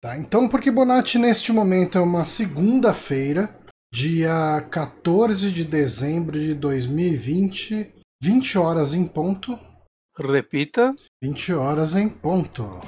Tá, então, porque Bonatti neste momento é uma segunda-feira, dia 14 de dezembro de 2020, 20 horas em ponto. Repita. 20 horas em ponto.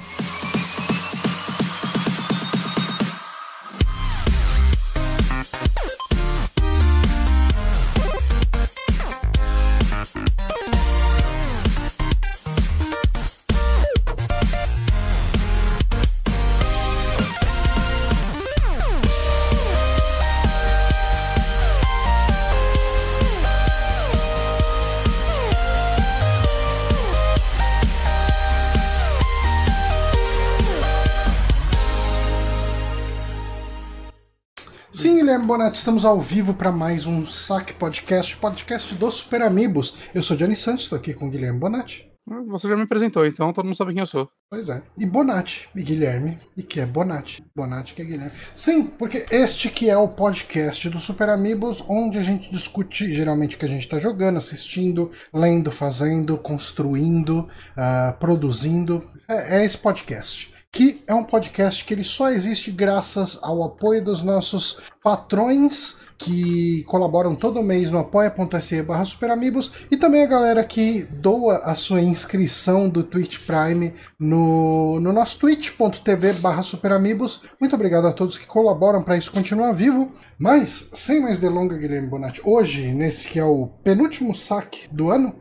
Guilherme Bonatti, estamos ao vivo para mais um Saque Podcast, podcast dos Super Amigos. Eu sou Johnny Santos, estou aqui com o Guilherme Bonatti. Você já me apresentou, então todo mundo sabe quem eu sou. Pois é. E Bonatti, e Guilherme, e que é Bonatti. Bonatti que é Guilherme. Sim, porque este que é o podcast do Super Amigos, onde a gente discute geralmente o que a gente está jogando, assistindo, lendo, fazendo, construindo, uh, produzindo. É, é esse podcast que é um podcast que ele só existe graças ao apoio dos nossos patrões que colaboram todo mês no apoia.se barra superamigos e também a galera que doa a sua inscrição do Twitch Prime no, no nosso twitch.tv barra superamigos. Muito obrigado a todos que colaboram para isso continuar vivo. Mas, sem mais delongas, Guilherme Bonatti, hoje, nesse que é o penúltimo saque do ano...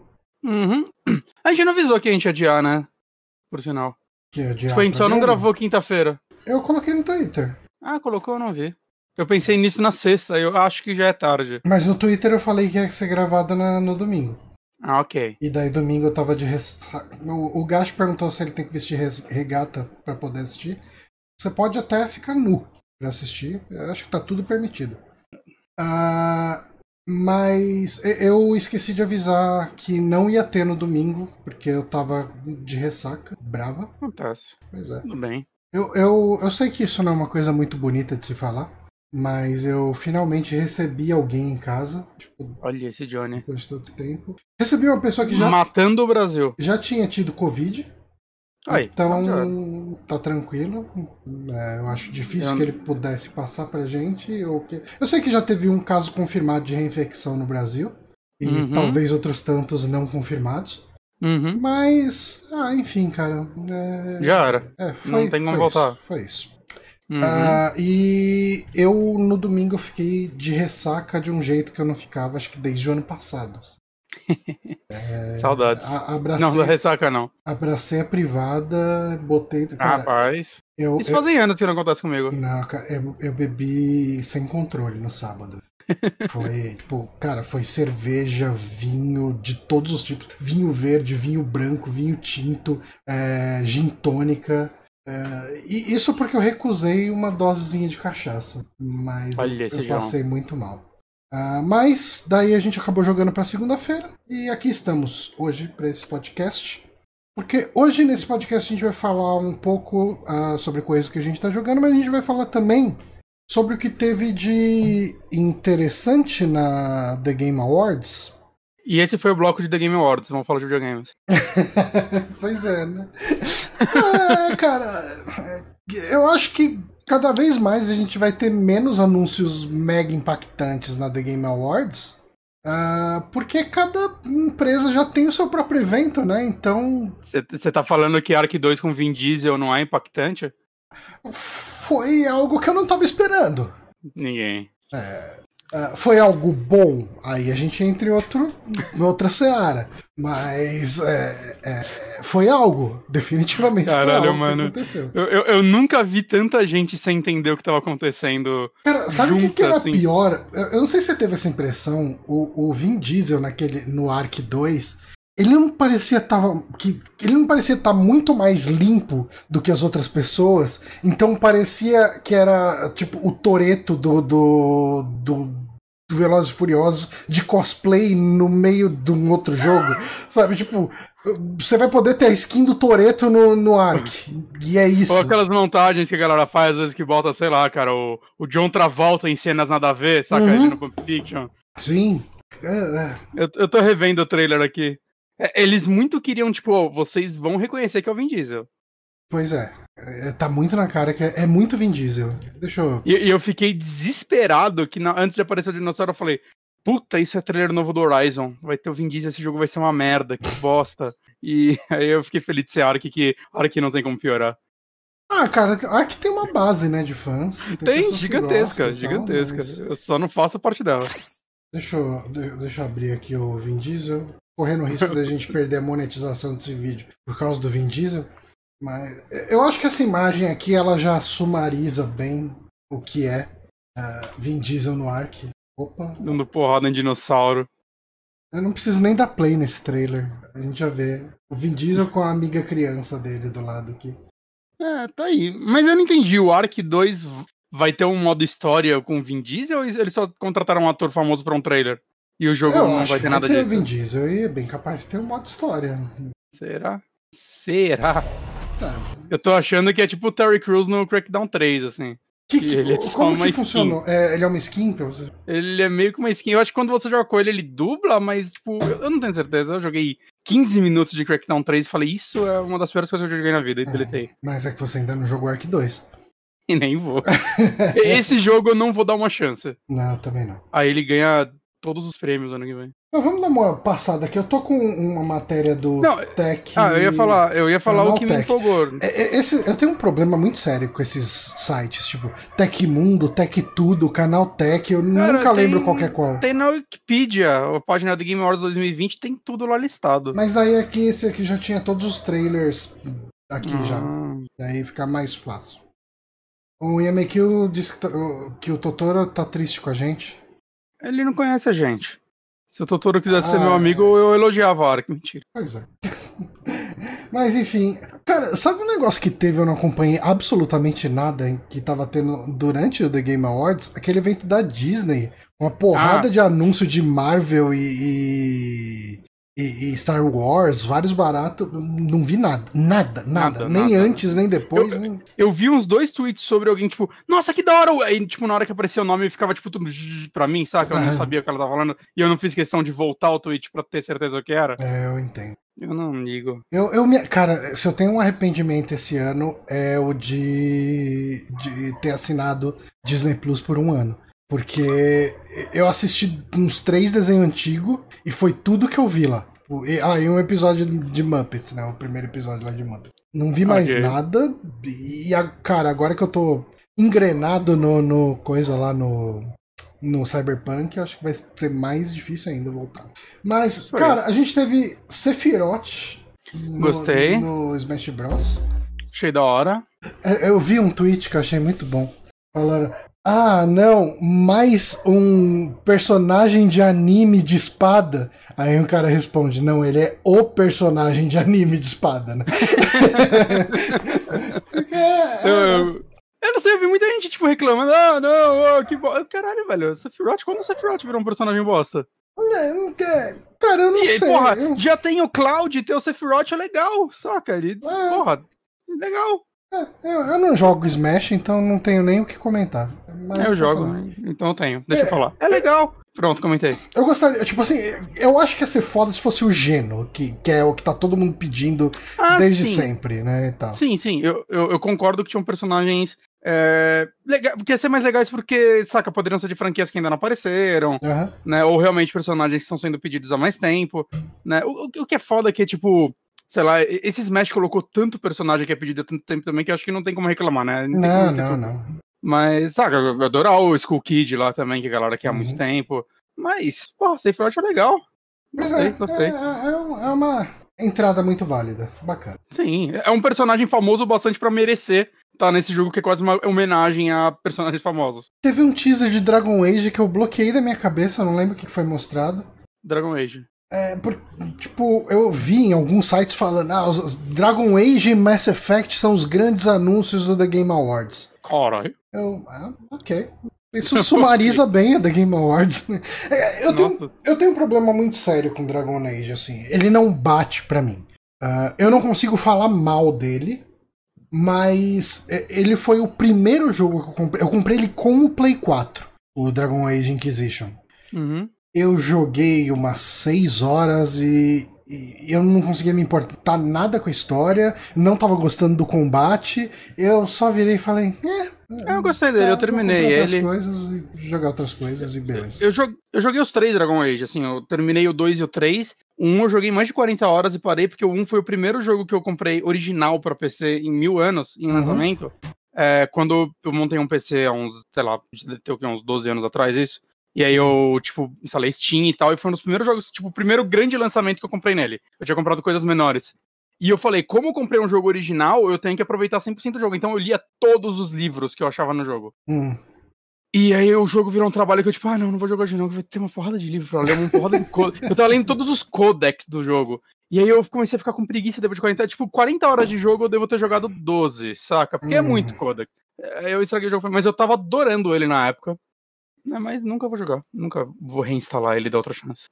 Uhum. A gente não avisou que a gente ia adiar, né? Por sinal. Que é tipo, a gente só não gravou quinta-feira. Eu coloquei no Twitter. Ah, colocou, eu não vi. Eu pensei nisso na sexta, eu acho que já é tarde. Mas no Twitter eu falei que ia ser gravado na, no domingo. Ah, ok. E daí domingo eu tava de res... O, o Gash perguntou se ele tem que vestir res... regata para poder assistir. Você pode até ficar nu pra assistir. Eu acho que tá tudo permitido. Uh, mas eu esqueci de avisar que não ia ter no domingo, porque eu tava de ressaca, brava. Acontece. Pois é. Tudo bem. Eu, eu, eu sei que isso não é uma coisa muito bonita de se falar, mas eu finalmente recebi alguém em casa. Tipo, Olha esse Johnny. Depois de todo esse tempo. Recebi uma pessoa que já. Matando o Brasil. Já tinha tido Covid. Aí, então, tá tranquilo. É, eu acho difícil eu... que ele pudesse passar pra gente. Ou que... Eu sei que já teve um caso confirmado de reinfecção no Brasil. E Uhum. talvez outros tantos não confirmados. Uhum. Mas, ah, enfim, cara. é- Já era. É, foi, Não tem como voltar. Isso, foi isso. Uhum. Ah, e eu, no domingo, fiquei de ressaca de um jeito que eu não ficava, acho que desde o ano passado. Saudades. A- abracei, Não, da ressaca não. abracei a privada, botei. Cara, Rapaz. eu, Isso eu- fazem anos que não acontece comigo. Não, cara, eu, eu bebi sem controle no sábado. Foi, tipo, cara, foi cerveja, vinho de todos os tipos. Vinho verde, vinho branco, vinho tinto, é, gin tônica. é, e isso porque eu recusei uma dosezinha de cachaça. Mas eu- Olha eu João. passei muito mal. Ah, mas daí a gente acabou jogando pra segunda-feira. E aqui estamos hoje pra esse podcast. Porque hoje nesse podcast a gente vai falar um pouco ah, sobre coisas que a gente tá jogando, mas a gente vai falar também sobre o que teve de interessante na The Game Awards. E esse foi o bloco de The Game Awards, vamos falar de videogames. pois é, né? É, cara, eu acho que cada vez mais a gente vai ter menos anúncios mega impactantes na The Game Awards. ah, porque cada empresa já tem o seu próprio evento, né? Então Você tá falando que Ark 2 com Vin Diesel não é impactante? foi algo que eu não tava esperando. Ninguém. Ah, foi algo bom, aí a gente entra em outro, outra seara. Mas é, é, foi algo, definitivamente Caralho, algo mano. aconteceu. Eu, eu, eu nunca vi tanta gente sem entender o que tava acontecendo. Cara, sabe o que, que era assim. pior? Eu, eu não sei se você teve essa impressão, o, o Vin Diesel naquele, no Ark 2, ele não parecia tava, que ele não parecia estar muito mais limpo do que as outras pessoas, então parecia que era tipo o Toreto do, do do Velozes e Furiosos de cosplay no meio de um outro jogo, sabe? Tipo, você vai poder ter a skin do Toreto no, no Ark, e é isso. Ou aquelas montagens que a galera faz, às vezes que bota, sei lá, cara, o, o John Travolta em cenas nada a ver, saca? Uhum. No Pulp Fiction. Sim. É, é. Eu, eu tô revendo o trailer aqui. É, Eles muito queriam, tipo, ó, vocês vão reconhecer que é o Vin Diesel. Pois é. É, tá muito na cara que é, é muito Vin Diesel. Deixa eu. E, e eu fiquei desesperado que na- antes de aparecer o dinossauro eu falei: Puta, isso é trailer novo do Horizon. Vai ter o Vin Diesel, esse jogo vai ser uma merda, que bosta. E aí eu fiquei feliz de ser Ark, que Ark não tem como piorar. Ah, cara, Ark tem uma base, né, de fãs. Tem, que gigantesca, gostam e tal, gigantesca. mas- Eu só não faço parte dela. Deixa eu, de- deixa eu abrir aqui o Vin Diesel. Correndo o risco da gente perder a monetização desse vídeo por causa do Vin Diesel. Mas eu acho que essa imagem aqui ela já sumariza bem o que é ah, Vin Diesel no Ark. Opa, Dando porrada em dinossauro. eu não preciso nem dar play nesse trailer. A gente já vê o Vin Diesel com a amiga criança dele do lado aqui. É, tá aí. Mas eu não entendi. O Ark 2 vai ter um modo história com o Vin Diesel ou eles só contrataram um ator famoso pra um trailer? E o jogo eu não acho vai que ter nada ter o disso? Vin Diesel e é bem capaz de ter um modo história. Será? Será? Tá. Eu tô achando que é tipo o Terry Crews no Crackdown 3, assim. Que, Que ele é como que funcionou? É, ele é uma skin pra você? Ele é meio que uma skin. Eu acho que quando você joga com ele, ele dubla, mas, tipo, eu não tenho certeza. Eu joguei 15 minutos de Crackdown 3 e falei, isso é uma das piores coisas que eu joguei na vida, e É. deletei. Mas é que você ainda não jogou Ark 2. E nem vou. Esse jogo eu não vou dar uma chance. Não, também não. Aí ele ganha todos os prêmios ano que vem. Mas vamos dar uma passada aqui. Eu tô com uma matéria do Não, Tech. Ah, eu ia falar, eu ia falar o que me Tech. empolgou. É, é, Esse, eu tenho um problema muito sério com esses sites, tipo Tecmundo, Tech Tudo, Canal Tech, eu Cara, nunca lembro tem- qual que é qual. Tem na Wikipedia, a página do Game Awards 2020 tem tudo lá listado. Mas daí aqui, esse aqui já tinha todos os trailers aqui já. Ah, Daí fica mais fácil. O Yamekil disse que, tá- que o Totoro tá triste com a gente. Ele não conhece a gente. Se o Totoro quisesse ser Ah, meu é. amigo, eu elogiava a Ark. Mentira. Pois é. Mas enfim, cara, sabe um negócio que teve eu não acompanhei absolutamente nada que tava tendo durante o The Game Awards? Aquele evento da Disney, uma porrada Ah. de anúncio de Marvel e, e, e Star Wars, vários baratos. Não vi nada, nada, nada, Nada, nem nada. antes nem depois. Eu- nem- Eu vi uns dois tweets sobre alguém, tipo, nossa, que da hora! Aí, tipo, na hora que aparecia o nome, ficava, tipo, tudo pra mim, saca? Eu não sabia o que ela tava falando. E eu não fiz questão de voltar ao tweet pra ter certeza o que era. É, eu entendo. Eu não ligo. Eu, eu me, cara, se eu tenho um arrependimento esse ano é o de, de ter assinado Disney Plus por um ano. Porque eu assisti uns três desenhos antigos e foi tudo que eu vi lá. Ah, e um episódio de Muppets, né? O primeiro episódio lá de Muppets. Não vi mais Ok. nada. E, a, cara, agora que eu tô engrenado no, no coisa lá no, no Cyberpunk, acho que vai ser mais difícil ainda voltar. Mas, cara, a gente teve Sephiroth no, Gostei. no Smash Bros. Achei da hora. É, Eu vi um tweet que eu achei muito bom. Falaram: Ah, não, mais um personagem de anime de espada. Aí um cara responde: Não, ele é o personagem de anime de espada, né? Porque é- Eu, eu, eu não sei, eu vi muita gente, tipo, reclamando, ah, não, oh, que bosta. Caralho, velho, Sephiroth, quando o Sephiroth virou um personagem bosta? é- é- Cara, eu não E sei. porra, eu- já tem o Cloud, ter o Sephiroth é legal, saca? Ele, É. porra, legal. É, eu, eu não jogo Smash, então não tenho nem o que comentar. Mas eu jogo, né? então eu tenho. Deixa eu falar. É legal. Pronto, comentei. Eu gostaria, tipo assim, eu acho que ia ser foda se fosse o Geno, que, que é o que tá todo mundo pedindo Ah, desde sim. sempre, né? E tal. Sim, sim, eu, eu, eu concordo que tinham personagens. É, legal, porque ia ser mais legais porque, saca, poderiam ser de franquias que ainda não apareceram, Aham. né? Ou realmente personagens que estão sendo pedidos há mais tempo, né? O, o- o que é foda é que, tipo, sei lá, esse Smash colocou tanto personagem que é pedido há tanto tempo também que acho que não tem como reclamar, né? Não, ter não, tudo. não. Mas, saca, eu adorar o Skull Kid lá também, que a galera quer há muito Uhum. tempo. Mas, pô, Sephiroth é legal. Mas Gostei, é, gostei. É, é é uma entrada muito válida. Bacana. Sim, é um personagem famoso bastante pra merecer estar nesse jogo que é quase uma homenagem a personagens famosos. Teve um teaser de Dragon Age que eu bloqueei da minha cabeça, eu não lembro o que foi mostrado. Dragon Age. É, por- tipo, eu vi em alguns sites falando, ah, Dragon Age e Mass Effect são os grandes anúncios do The Game Awards. Caralho. Eu, ah, ok. Isso sumariza bem a The Game Awards. É, eu, tenho, Nossa. eu tenho um problema muito sério com Dragon Age, assim. Ele não bate pra mim. Ah, eu não consigo falar mal dele, mas é, ele foi o primeiro jogo que eu comprei. Eu comprei ele com o Play 4, o Dragon Age Inquisition. Uhum. Eu joguei umas 6 horas e e eu não conseguia me importar nada com a história, não tava gostando do combate, eu só virei e falei, é. Eu gostei dele, eu tá, terminei ele. Coisas e jogar outras coisas e beleza. Eu, eu joguei os três Dragon Age, assim, eu terminei o 2 e o 3. O 1 eu joguei mais de 40 horas e parei, porque o 1 foi o primeiro jogo que eu comprei original pra PC em mil anos, em Uhum. lançamento. É, quando eu montei um PC há uns, sei lá, deve ter quê, uns 12 anos atrás, isso. E aí eu, tipo, instalei Steam e tal, e foi um dos primeiros jogos, tipo, o primeiro grande lançamento que eu comprei nele. Eu tinha comprado coisas menores. E eu falei, como eu comprei um jogo original, eu tenho que aproveitar 100% do jogo. Então eu lia todos os livros que eu achava no jogo. Hum. E aí o jogo virou um trabalho que eu, tipo, ah, não, não vou jogar hoje não, que vai ter uma porrada de livro pra ler, uma porrada de codex. Eu tava lendo todos os codex do jogo. E aí eu comecei a ficar com preguiça depois de 40, tipo, 40 horas de jogo eu devo ter jogado 12, saca? Porque é Hum. muito codex. É, Eu estraguei o jogo, mas eu tava adorando ele na época. Né, mas nunca vou jogar, nunca vou reinstalar ele e dar outra chance.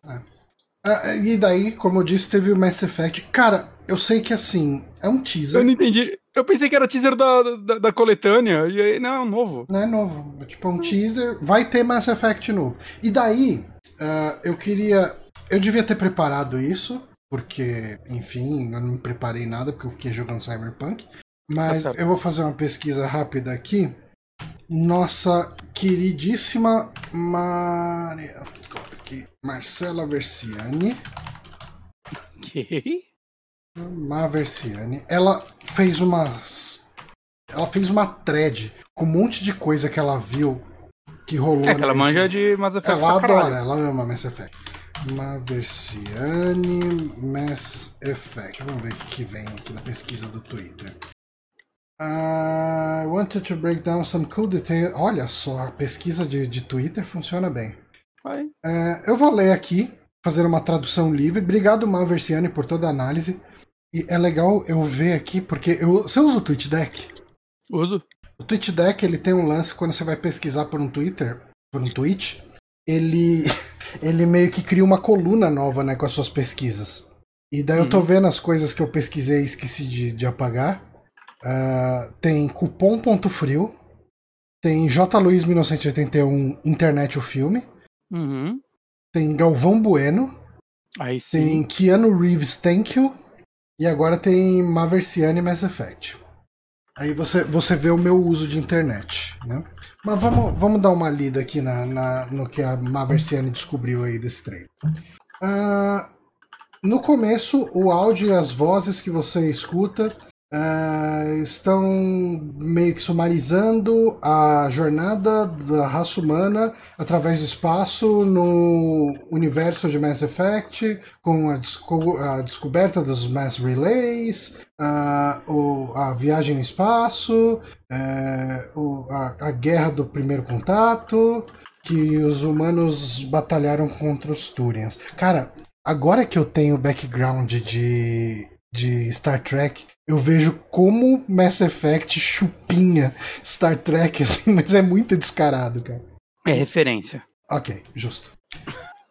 Ah, e daí, como eu disse, teve o Mass Effect. Cara, eu sei que assim, é um Eu teaser, não entendi. Eu pensei que era teaser da, da, da coletânea, e aí, não, é um novo. não é novo. é Tipo, é um teaser. Vai ter Mass Effect novo. E daí, ah, eu queria. Eu devia ter preparado isso, porque, enfim, eu não me preparei nada, porque eu fiquei jogando Cyberpunk. Mas Tá eu vou fazer uma pesquisa rápida aqui. Nossa queridíssima Maria. aqui, Marcela Versiani. Ok. Maversiane, ela fez umas. Ela fez uma thread com um monte de coisa que ela viu que rolou. É que ela manja de Mass Effect Ela caralho. adora, ela ama Mass Effect. Maversiane Mass Effect. Vamos ver o que vem aqui na pesquisa do Twitter. I wanted to break down some cool details. Olha só, a pesquisa de, de Twitter funciona bem. É, eu vou ler aqui, fazer uma tradução livre. Obrigado, Malversiane, por toda a análise. E é legal eu ver aqui, porque eu, você usa o TweetDeck? Uso. O TweetDeck ele tem um lance quando você vai pesquisar por um Twitter, por um tweet, ele, ele meio que cria uma coluna nova né, com as suas pesquisas. E daí eu tô Uhum. vendo as coisas que eu pesquisei e esqueci de, de apagar. Ah, tem cupom.frio, tem J. Luiz 1981 Internet o Filme, Uhum. tem Galvão Bueno, Aí sim. tem Keanu Reeves Thank You e agora tem Maversiane Mass Effect. Aí você, você vê o meu uso de internet, né? Mas vamos, vamos dar uma lida aqui na, na- no que a Maversiane descobriu aí desse trailer. Ah, no começo, o áudio e as vozes que você escuta ah, estão meio que sumarizando a jornada da raça humana através do espaço no universo de Mass Effect, com a, desco- a descoberta dos Mass Relays, a, o- a viagem no espaço, é, o- a, a guerra do primeiro contato, que os humanos batalharam contra os Turians. Cara, agora que eu tenho background de, de Star Trek, eu vejo como Mass Effect chupinha Star Trek, assim, mas é muito descarado, cara. É referência. Ok, justo.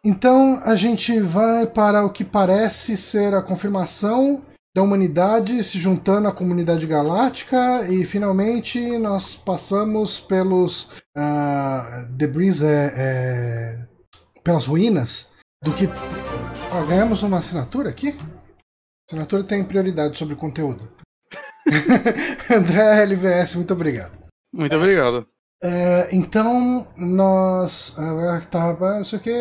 Então a gente vai para o que parece ser a confirmação da humanidade se juntando à comunidade galáctica e finalmente nós passamos pelos ah, debris, é, é, pelas ruínas do que. Ganhamos uma assinatura aqui? Assinatura tem prioridade sobre o conteúdo. André LVS, muito obrigado. Muito obrigado. É, então, nós. ah, Tá, ah, isso aqui.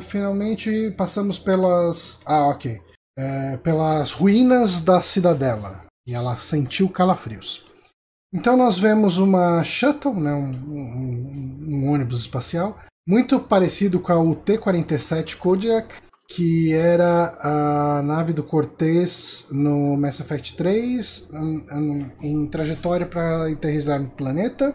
Finalmente passamos pelas. Ah, ok. É, pelas ruínas da cidadela. E ela sentiu calafrios. Então, nós vemos uma shuttle, né, um, um- um ônibus espacial, muito parecido com a UT-47 Kodiak, que era a nave do Cortez no Mass Effect 3, em- trajetória para aterrissar no planeta.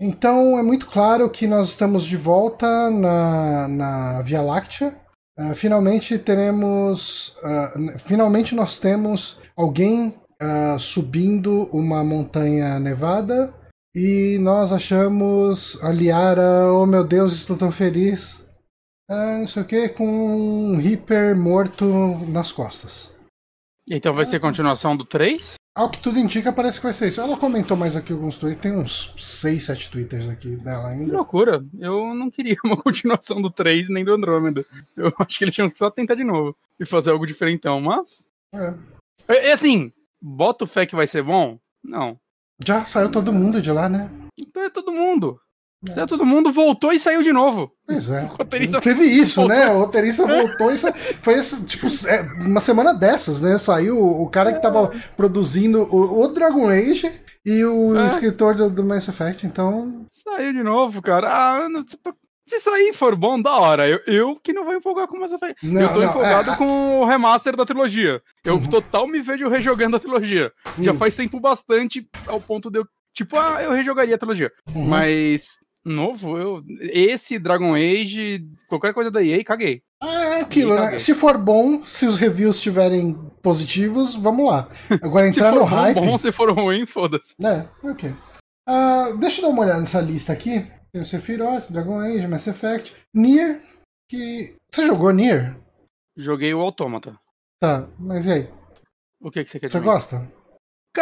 Então é muito claro que nós estamos de volta na, na Via Láctea. Ah, finalmente teremos. n- finalmente nós temos alguém ah, subindo uma montanha nevada. E nós achamos a Liara, oh meu Deus, estou tão feliz. Ah, não sei o que, com um Reaper morto nas costas. Então vai ser continuação do 3? Ao que tudo indica, parece que vai ser isso. Ela comentou mais aqui alguns tweets, tem uns 6, 7 twitters aqui dela Que ainda. loucura. Eu não queria uma continuação do 3 nem do Andrômeda. Eu acho que eles tinham que só tentar de novo e fazer algo diferentão, mas. É. É assim, bota fé que vai ser bom? Não. Já saiu todo mundo de lá, né? Então é todo mundo. É. Saiu todo mundo, voltou e saiu de novo. Pois é. Roteirista Teve isso, né? O roteirista voltou e sa- foi esse, tipo, é, uma semana dessas, né? Saiu o cara que tava produzindo o, o Dragon Age e o É. escritor do, do Mass Effect, então. Saiu de novo, cara. Ah, não- se sair for bom, da hora. Eu, eu que não vou empolgar com Mass Effect. Não, eu tô não, empolgado é, com o remaster da trilogia. Eu Uhum. total me vejo rejogando a trilogia. Já Hum, faz tempo bastante ao ponto de eu. Tipo, ah, eu rejogaria a trilogia. uhum. Mas. Novo, eu. Esse Dragon Age, qualquer coisa da EA, caguei. Ah, é aquilo, né? Caguei. Se for bom, se os reviews estiverem positivos, vamos lá. Agora Se entrar for no bom, hype. bom, se for ruim, foda-se. É, ok. Ah, deixa eu dar uma olhada nessa lista aqui. Tem o Sephiroth, Dragon Age, Mass Effect, Nier, que. Você jogou Nier? Joguei o Autômata. Tá, mas e aí? O que, que você quer Você gosta?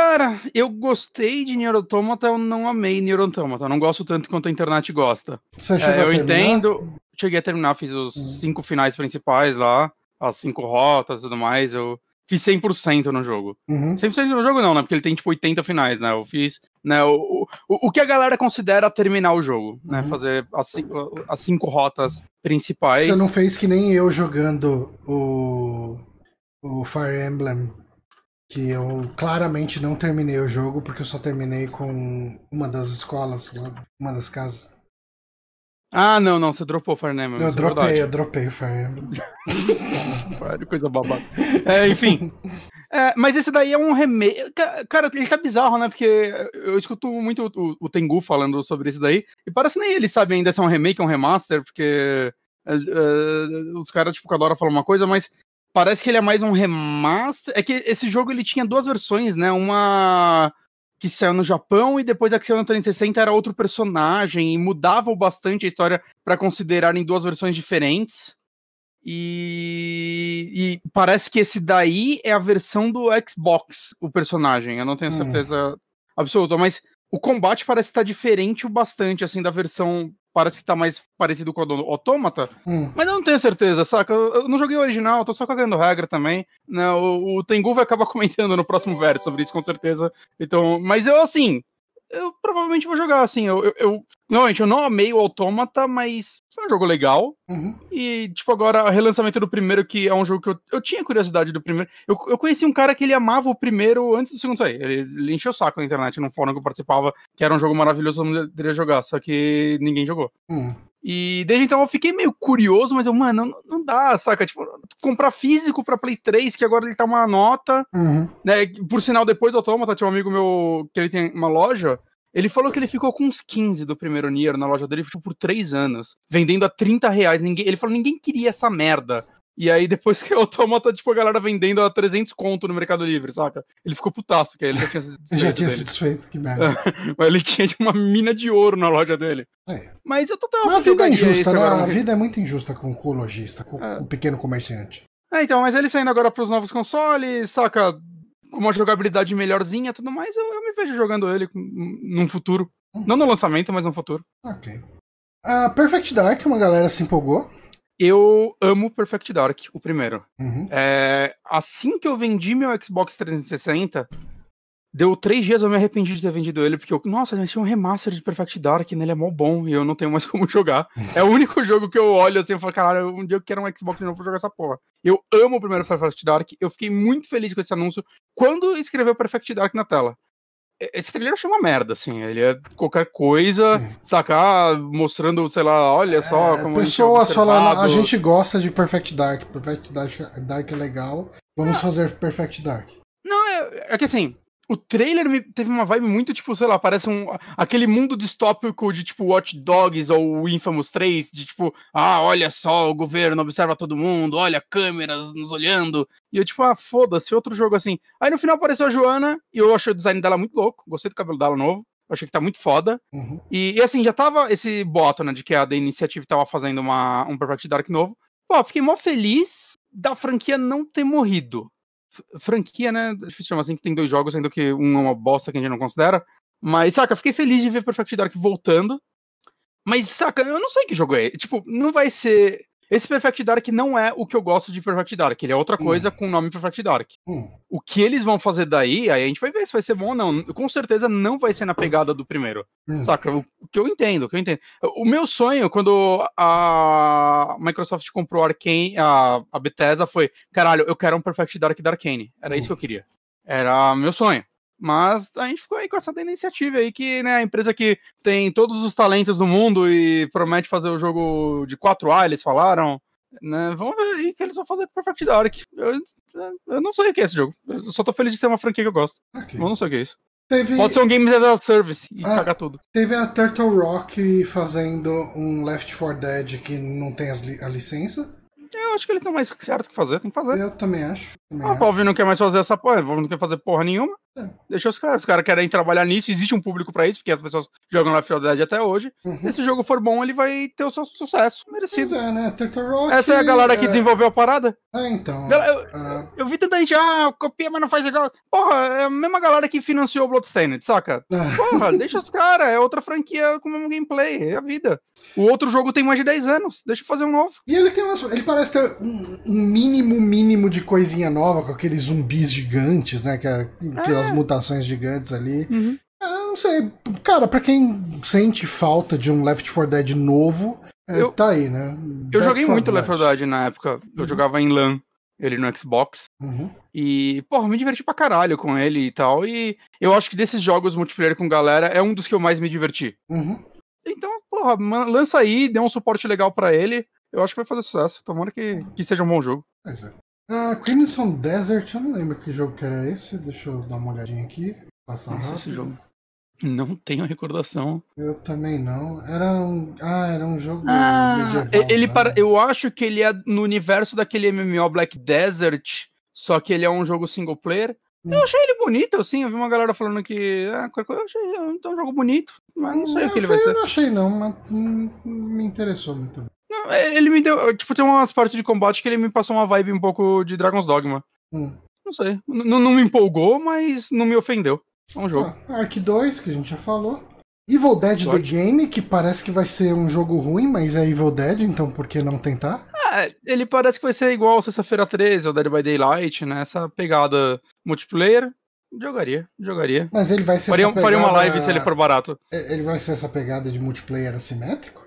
Cara, eu gostei de Nier Automata, eu não amei Nier Automata. Eu não gosto tanto quanto a internet gosta. Você chegou É, a eu terminar? entendo. Cheguei a terminar, fiz os Hum. cinco finais principais lá, as cinco rotas e tudo mais. Eu fiz 100% no jogo. Uhum. 100% no jogo não, né? Porque ele tem tipo 80 finais, né? Eu fiz né, o, o, o que a galera considera terminar o jogo, né? Uhum. Fazer as, cinco- as cinco rotas principais. Você não fez que nem eu jogando o, o Fire Emblem, que eu claramente não terminei o jogo porque eu só terminei com uma das escolas, lá, uma das casas. Ah, não, não, você dropou Fire Emblem. Eu é dropei, verdade. eu dropei o Fire Emblem. Coisa babaca. É, enfim. É, mas esse daí é um remake. Ca- Cara, ele tá bizarro, né? Porque eu escuto muito o, o Tengu falando sobre isso daí. E parece nem ele sabe ainda se é um remake ou um remaster, porque é, é, os caras, tipo, cada hora falam uma coisa, mas parece que ele é mais um remaster. É que esse jogo ele tinha duas versões, né? Uma que saiu no Japão e depois a que saiu no 360 era outro personagem e mudava bastante a história pra considerarem duas versões diferentes. E, e parece que esse daí é a versão do Xbox, o personagem. Eu não tenho Hum. certeza absoluta, mas o combate parece estar diferente o bastante, assim, da versão. Parece que tá mais parecido com a do Autômata, Hum. mas eu não tenho certeza, saca? Eu, eu não joguei o original, tô só cagando regra também. Né? O, o Tengu vai acabar comentando no próximo vértice sobre isso, com certeza. Então, mas eu, assim, eu provavelmente vou jogar, assim. Eu, eu, eu- normalmente eu não amei o Autômata, mas foi um jogo legal. Uhum. E, tipo, agora, o relançamento do primeiro, que é um jogo que eu, eu tinha curiosidade do primeiro. Eu, eu conheci um cara que ele amava o primeiro antes do segundo sair. Ele, ele encheu o saco na internet, num fórum que eu participava, que era um jogo maravilhoso, mundo deveria jogar, só que ninguém jogou. Hum. E desde então eu fiquei meio curioso, mas eu, mano, não, não dá, saca? Tipo, comprar físico pra Play 3, que agora ele tá uma nota, Uhum. né? Por sinal, depois do Autômata, tinha um amigo meu que ele tem uma loja. Ele falou que ele ficou com uns 15 do primeiro Nier na loja dele tipo, por 3 anos, vendendo a 30 reais. Ninguém, ele falou ninguém queria essa merda. E aí, depois que o Autômata, tipo, a galera vendendo a 300 conto no Mercado Livre, saca? Ele ficou putaço, que aí ele já tinha se Já desfeito tinha dele. se desfeito, que merda. Mas ele tinha tipo, uma mina de ouro na loja dele. É. Mas eu tô tão Mas a vida é injusta, né? agora, A vida é muito injusta com o lojista, com É. o pequeno comerciante. É, então, mas ele saindo agora pros novos consoles, saca? Com uma jogabilidade melhorzinha e tudo mais, eu, eu me vejo jogando ele num futuro. Não no lançamento, mas no futuro. Ok. A Perfect Dark, uma galera se empolgou. Eu amo Perfect Dark, o primeiro. Uhum. É, assim que eu vendi meu Xbox 360, deu três dias eu me arrependi de ter vendido ele, porque eu, nossa, mas tinha um remaster de Perfect Dark, nele é mó bom, e eu não tenho mais como jogar. É o único jogo que eu olho assim e falo, cara, um dia eu quero um Xbox de novo pra jogar essa porra. Eu amo o primeiro Perfect Dark, eu fiquei muito feliz com esse anúncio quando escreveu Perfect Dark na tela. Esse trailer eu achei uma merda, assim, ele é qualquer coisa, Sim. sacar, mostrando, sei lá, olha só É, como a pessoas falando, a observado." gente gosta de Perfect Dark, Perfect Dark, Dark é legal, vamos fazer Perfect Dark. Não, é, é que assim, o trailer me, teve uma vibe muito, tipo, sei lá, parece um. aquele mundo distópico de tipo Watch Dogs ou o Infamous 3, de tipo, ah, olha só, o governo observa todo mundo, olha câmeras nos olhando. E eu, tipo, ah, foda-se, outro jogo assim. Aí no final apareceu a Joana, e eu achei o design dela muito louco, gostei do cabelo dela novo. Achei que tá muito foda. Uhum. E, e, assim, já tava esse boato, né, de que a The Initiative tava fazendo uma, um Perfect Dark novo. Pô, fiquei mó feliz da franquia não ter morrido. Franquia, né? Difícil chamar assim, que tem dois jogos, sendo que um é uma bosta que a gente não considera. Mas, saca, fiquei feliz de ver Perfect Dark voltando. Mas, saca, eu não sei que jogo é. Tipo, não vai ser. Esse Perfect Dark não é o que eu gosto de Perfect Dark. Ele é outra coisa Hum. com o nome Perfect Dark. Hum, O que eles vão fazer daí, aí a gente vai ver se vai ser bom ou não. Com certeza não vai ser na pegada do primeiro. hum. Saca? O que eu entendo, o que eu entendo. O meu sonho, quando a Microsoft comprou a Arcane, a, a Bethesda, foi: caralho, eu quero um Perfect Dark da Arcane. Era isso que eu queria. Era meu sonho. Mas a gente ficou aí com essa iniciativa aí que, né, a empresa que tem todos os talentos do mundo e promete fazer o jogo de 4A, eles falaram. Né, vamos ver aí o que eles vão fazer com Perfect Dark. Eu, eu não sei o que é esse jogo. Eu só tô feliz de ser uma franquia que eu gosto. Ok. Eu não sei o que é isso. Teve, Pode ser um Games as a Service e Ah. cagar tudo. teve a Turtle Rock fazendo um Left 4 Dead que não tem li- a licença. Eu acho que eles têm mais certo que fazer, tem que fazer. Eu também acho. Também A acho. Valve não quer mais fazer essa porra, Valve não quer fazer porra nenhuma. É. Deixa os caras, os caras querem trabalhar nisso, existe um público pra isso, porque as pessoas jogam 4 Dead até hoje. Uhum. Se esse jogo for bom, ele vai ter o seu sucesso Pois merecido. é, né? Rock. Essa é a galera que é- desenvolveu a parada. É, então. Eu, ah, eu vi tanta gente, ah, copia, mas não faz igual. Porra, é a mesma galera que financiou o Bloodstained, saca? ah, Porra, deixa os caras, é outra franquia com o mesmo gameplay, é a vida. O outro jogo tem mais de 10 anos, deixa eu fazer um novo. E ele tem umas, Ele parece ter um, um mínimo, mínimo de coisinha nova, com aqueles zumbis gigantes, né? Que é- Aquelas mutações gigantes ali. Ah, não sei. Cara, pra quem sente falta de um Left 4 Dead novo, é, Eu- tá aí, né? Eu Back joguei 4 muito Left 4 Blood. Dead na época, eu Uhum. jogava em LAN, ele no Xbox. Uhum. E, porra, me diverti pra caralho com ele e tal. E eu acho que desses jogos multiplayer com galera é um dos que eu mais me diverti. Uhum. Então, porra, lança aí, dê um suporte legal pra ele. Eu acho que vai fazer sucesso. Tomara que, que seja um bom jogo. Pois é. Ah, Crimson Desert, eu não lembro que jogo que era esse. Deixa eu dar uma olhadinha aqui. Passar Nossa, rápido. esse jogo. Não tenho recordação. Eu também não. Era um. Ah, era um jogo Ah, medieval. ele né? para, eu acho que ele é no universo daquele MMO Black Desert, só que ele é um jogo single player. Hum. Eu achei ele bonito, assim. Eu vi uma galera falando que. Ah, qualquer coisa, eu achei então, um jogo bonito, mas não sei o que ele vai ser. Eu não achei não, mas não me interessou muito. Não, é, Ele me deu. Tipo, tem umas partes de combate que ele me passou uma vibe um pouco de Dragon's Dogma. Hum. Não sei. N- não me empolgou, mas não me ofendeu. É um jogo. Ah, Ark 2, que a gente já falou. Evil Dead The Sorte. Game, que parece que vai ser um jogo ruim, mas é Evil Dead, então por que não tentar? Ah, ele parece que vai ser igual Sexta-feira 13 ou Dead by Daylight, né? Essa pegada multiplayer. Jogaria, jogaria. Mas ele vai ser Faria, essa pegada... faria uma live se ele for barato. Ele vai ser essa pegada de multiplayer assimétrico?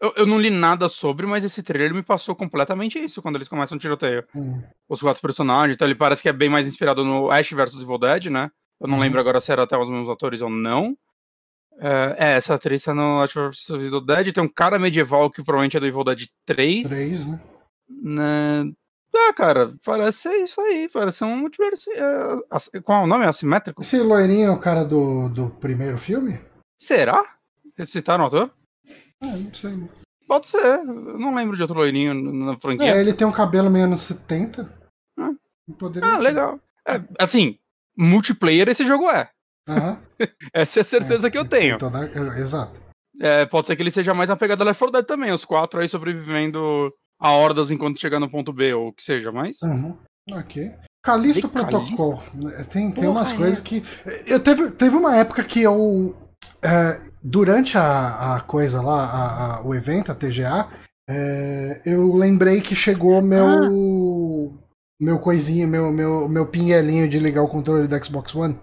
Eu, eu não li nada sobre, mas esse trailer me passou completamente isso quando eles começam o tiroteio. Hum. Os quatro personagens, então ele parece que é bem mais inspirado no Ash vs Evil Dead, né? Eu não Uhum. lembro agora se era até os mesmos atores ou não. É, é, essa atriz tá no Ash vs Evil Dead. Tem um cara medieval que provavelmente é do Evil Dead 3. 3, né? né? Ah, cara, parece ser isso aí. Parece um multiplayer. assim, é, qual é o nome? Assimétrico? Esse loirinho é o cara do, do primeiro filme? Será? Eles citaram o ator? Não sei. Pode ser. Eu não lembro de outro loirinho na franquia. É, ele tem um cabelo meio anos 70. Ah. Poderia Ah, ser. legal. É, assim, multiplayer esse jogo é. Aham. Essa é a certeza É, que eu tem tenho. toda- é, Exato. É, pode ser que ele seja mais uma pegada Left 4 Dead também, os quatro aí sobrevivendo a hordas enquanto chegar no ponto B ou o que seja, mas. Uhum. Ok. Calisto Protocol. Tem, tem Porra, umas é. coisas que. Eu teve, teve uma época que eu. É, durante a, a coisa lá, a- a- o evento, a TGA, é, eu lembrei que chegou meu. Ah. Meu coisinha, meu, meu, meu pinguelinho de ligar o controle do Xbox One.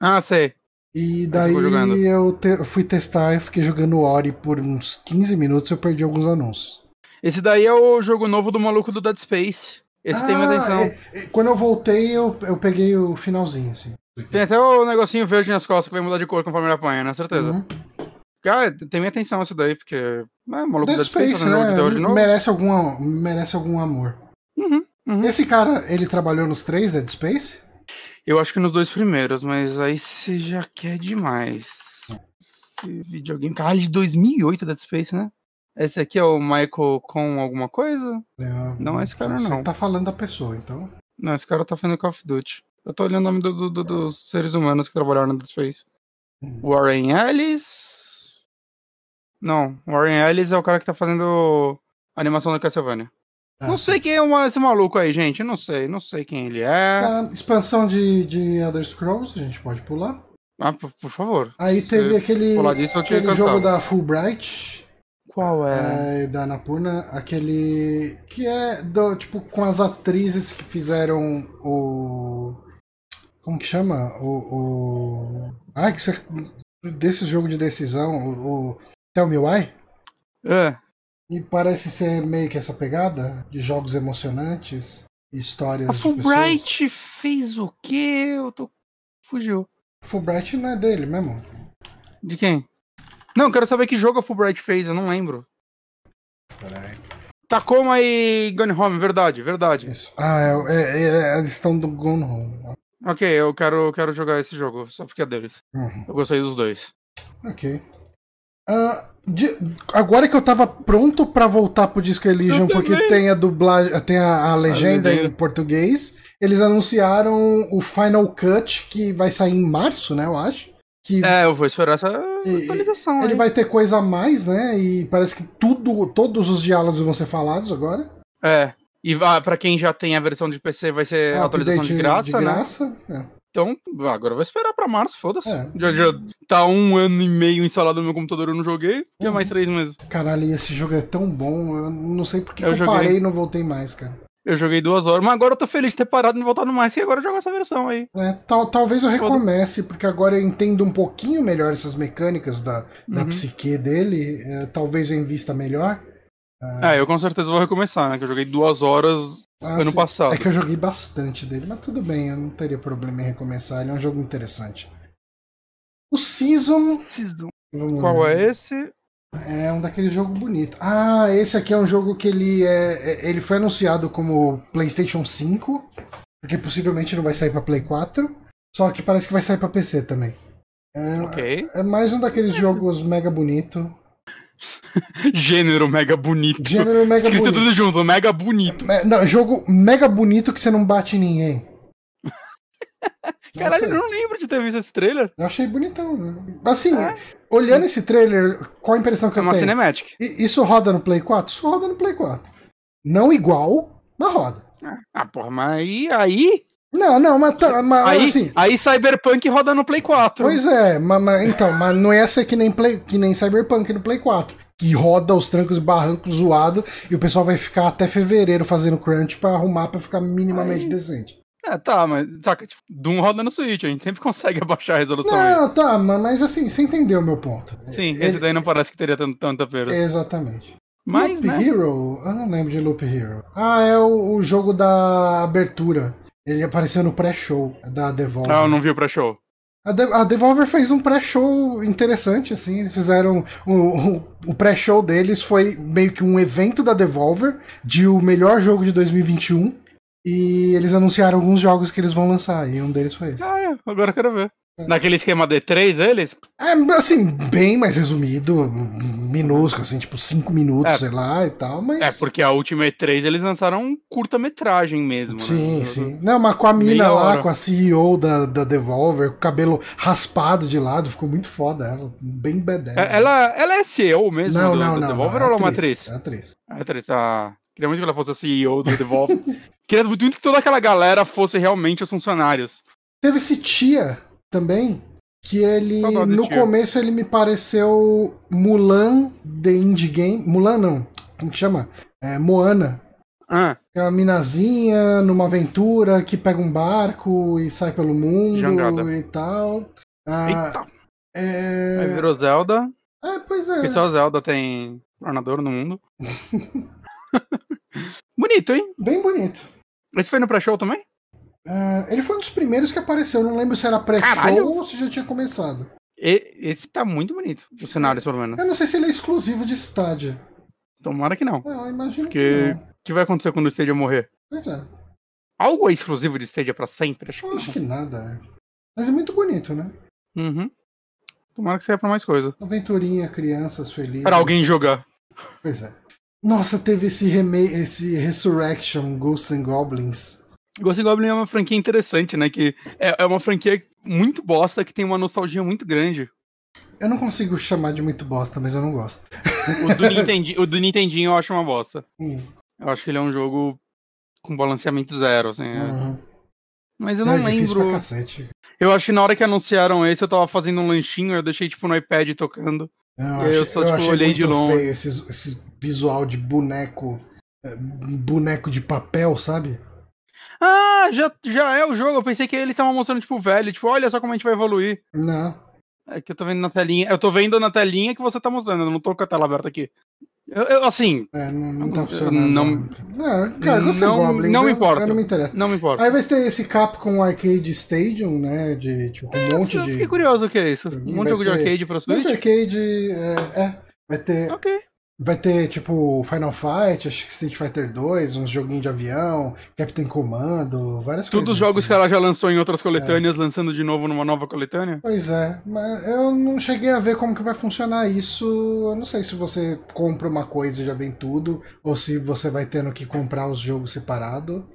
Ah, sei. E Aí daí jogando. eu, te- eu fui testar e fiquei jogando Ori por uns 15 minutos e eu perdi alguns anúncios. Esse daí é o jogo novo do maluco do Dead Space. Esse tem minha Ah, atenção. é- é, quando eu voltei, eu, eu peguei o finalzinho, assim. Tem até o negocinho verde nas costas que vai mudar de cor conforme ele apanha, né? Certeza. Uhum. Cara, tem minha atenção isso daí, porque. É, maluco Dead Space, de de né? novo. Merece algum, merece algum amor. Uhum, uhum. Esse cara, ele trabalhou nos três Dead Space? Eu acho que nos dois primeiros, mas aí você já quer demais. Esse videogame. Caralho, de 2008 Dead Space, né? Esse aqui é o Michael com alguma coisa? É, Não, esse cara você não. tá falando da pessoa, então. Não, esse cara tá fazendo Call of Duty. Eu tô olhando o nome do- do- do- dos seres humanos que trabalharam no Dead Space. Hum. Warren Ellis. Não, Warren Ellis é o cara que tá fazendo a animação da Castlevania. Ah, não sei quem é esse maluco aí, gente. Não sei, não sei quem ele é. A expansão de, de Elder Scrolls, a gente pode pular. Ah, por, por favor. Aí Se teve aquele, disso, aquele jogo da Fulbright, Qual é? é, da Anapurna, aquele que é do, tipo com as atrizes que fizeram o como que chama o, o... ai que você... desse jogo de decisão o, o Tell Me Why É. e parece ser meio que essa pegada de jogos emocionantes e histórias A. Fulbright fez o quê? Eu tô. Fugiu. Fulbright não é dele mesmo. De quem? Não, quero saber que jogo a Fulbright fez, eu não lembro. Peraí. Tacoma e Gone Home, verdade, verdade. Isso. Ah, é, é- é- eles estão do Gone Home. Ok, eu quero, quero jogar esse jogo, só porque é deles. Uhum. Eu gostei dos dois. Ok. Ah, de- agora que eu tava pronto pra voltar pro Disco Elysium, porque tem a dublagem, tem a, a legenda legenda. em português, eles anunciaram o Final Cut, que vai sair em março, né, eu acho. Que É, eu vou esperar essa E- atualização ele aí. vai ter coisa a mais, né? E parece que tudo, todos os diálogos vão ser falados agora. É. E ah, pra quem já tem a versão de PC, vai ser Ah, É, atualização update de graça, né? graça, é. Então, agora vou esperar pra março, foda-se. É. Já, já tá um ano e meio instalado no meu computador, eu não joguei. Já Uhum. mais três meses. Caralho, esse jogo é tão bom. Eu não sei porque Eu que eu joguei. parei e não voltei mais, cara. Eu joguei duas horas, mas agora eu tô feliz de ter parado e não voltado mais, e agora eu jogo essa versão aí. É, tal, talvez eu recomece, porque agora eu entendo um pouquinho melhor essas mecânicas da, da Uhum. psique dele. é, talvez eu invista melhor. É, eu com certeza vou recomeçar, né? Que eu joguei duas horas Ah, ano sim. passado. É que eu joguei bastante dele, mas tudo bem, eu não teria problema em recomeçar. Ele é um jogo interessante. O Season. vamos Qual ver. é esse? É um daqueles jogos bonitos. Ah, esse aqui é um jogo que ele é. é- Ele foi anunciado como PlayStation 5, porque possivelmente não vai sair pra Play 4. Só que parece que vai sair pra PC também. É, Ok. é mais um daqueles jogos mega bonito. Gênero mega bonito. Gênero mega Escrito bonito. tudo junto, mega bonito. É, Não, jogo mega bonito que você não bate em ninguém. Caralho, eu não lembro de ter visto esse trailer. eu achei bonitão, né? Assim, É. olhando esse trailer, qual a impressão que É eu uma tenho? cinematic. I- Isso roda no Play 4? Isso roda no Play 4. Não igual, mas roda. Ah, porra, mas aí. Aí, Não, não, mas, tá, mas aí, assim. aí Cyberpunk roda no Play 4. Pois é, mas, mas- então, mas não ia ser que nem, Play, que nem Cyberpunk no Play 4. Que roda os trancos e barrancos zoado e o pessoal vai ficar até fevereiro fazendo crunch pra arrumar pra ficar minimamente Aí. decente. É, tá, mas saca, tipo, Doom roda no Switch, a gente sempre consegue abaixar a resolução aí. Não, tá, ma- mas assim, você entendeu o meu ponto. Sim, Ele- esse daí não parece que teria tanto, tanta perda. Exatamente. Mas, Loop né? Hero? Eu não lembro de Loop Hero. Ah, é o, o jogo da abertura. Ele apareceu no pré-show da Devolver. Ah, eu não vi o pré-show. A, De- a Devolver fez um pré-show interessante, assim. Eles fizeram. O, o, o pré-show deles foi meio que um evento da Devolver de o melhor jogo de 2021. E eles anunciaram alguns jogos que eles vão lançar. E um deles foi esse. Ah, é, agora eu quero ver. É. Naquele esquema D3, eles? É, assim, bem mais resumido, minúsculo, assim, tipo 5 minutos, É. sei lá e tal, mas. É, porque a última E3 eles lançaram um curta-metragem mesmo, Sim, né? sim. Não, mas com a mina Meia lá, hora. com a CEO da, da Devolver, com o cabelo raspado de lado, ficou muito foda ela. Bem badass. É, Ela, ela é CEO mesmo não, do, não, do não. Devolver não, ou ela é uma atriz, atriz? é atriz. É atriz, ah. Queria muito que ela fosse a CEO do Devolver. Queria muito que toda aquela galera fosse realmente os funcionários. Teve esse Tia também, que ele, no começo, ele me pareceu Mulan The Indie Game. Mulan não, como que chama? É, Moana. Ah, É uma minazinha numa aventura que pega um barco e sai pelo mundo Jangada. e tal. Ah, eita. é... Aí virou Zelda. é, pois Porque é. só Zelda tem tornador no mundo. Bonito, hein? Bem bonito. Esse foi no pré-show também? Ah, ele foi um dos primeiros que apareceu. Não lembro se era pré-show ou se já tinha começado. E- esse tá muito bonito, o cenário, pelo menos. Eu não sei se ele é exclusivo de estádio. Tomara que não. Imagino que Porque não. o que vai acontecer quando o Stadia morrer? Pois é. Algo é exclusivo de Stadia pra sempre? Acho que Eu acho que nada. é. Mas é muito bonito, né? Uhum. Tomara que saia pra mais coisa. Aventurinha, crianças felizes. Pra alguém jogar. Pois é. Nossa, teve esse remake, esse Resurrection Ghosts and Goblins. Ghost in Goblin é uma franquia interessante, né? Que é, é uma franquia muito bosta que tem uma nostalgia muito grande. Eu não consigo chamar de muito bosta, mas eu não gosto. O do, Nintendi, o do Nintendinho eu acho uma bosta. Hum. Eu acho que ele é um jogo com balanceamento zero, assim. é. Uhum. Mas eu É não difícil pra lembro. cacete. Eu acho que na hora que anunciaram esse, eu tava fazendo um lanchinho, eu deixei tipo no iPad tocando. Não, E aí eu só, tipo, achei olhei de longe. feio esse, esse visual de boneco. eh, Boneco de papel, sabe? Ah, já, já é o jogo. Eu pensei que eles estavam mostrando, tipo, velho. Tipo, olha só como a gente vai evoluir. Não. É que eu tô vendo na telinha. Eu tô vendo na telinha que você tá mostrando. Eu não tô com a tela aberta aqui. Eu, eu, assim, É, não, não tá Eu funcionando. não- Não, cara, eu não- Goblins, não me eu- importa. Eu não me interessa. não me importa. Aí vai ter esse Capcom Arcade Stadium, né? De tipo, com um monte eu de. fiquei curioso o que é isso. Um monte de jogo de arcade pra Um monte Switch? de arcade. É, é. Vai ter. Ok. Vai ter, tipo, Final Fight, acho que Street Fighter 2, uns joguinhos de avião, Captain Commando, várias Todos coisas. os jogos assim. que ela já lançou em outras coletâneas, lançando de novo numa nova coletânea? Pois é, mas eu não cheguei a ver como que vai funcionar isso. Eu não sei se você compra uma coisa e já vem tudo, ou se você vai tendo que comprar os jogos separado.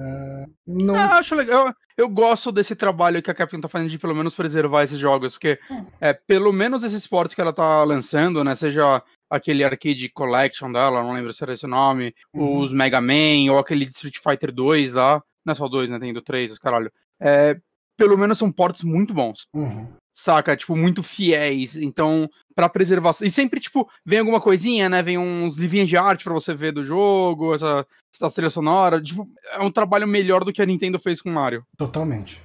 É, não. Ah, eu acho legal. Eu, gosto desse trabalho que a Capcom tá fazendo de pelo menos preservar esses jogos, porque Hum. é, pelo menos esses ports que ela tá lançando, né? Seja aquele Arcade Collection dela, não lembro se era esse nome, Uhum. os Mega Man, ou aquele de Street Fighter 2 lá. Não é só 2, né? Tem do 3, os caralho. É, pelo menos são ports muito bons. Uhum. saca? Tipo, muito fiéis. Então, pra preservação. E sempre, tipo, vem alguma coisinha, né? Vem uns livrinhos de arte pra você ver do jogo, essa, essa trilha sonora. Tipo, é um trabalho melhor do que a Nintendo fez com Mario. Totalmente.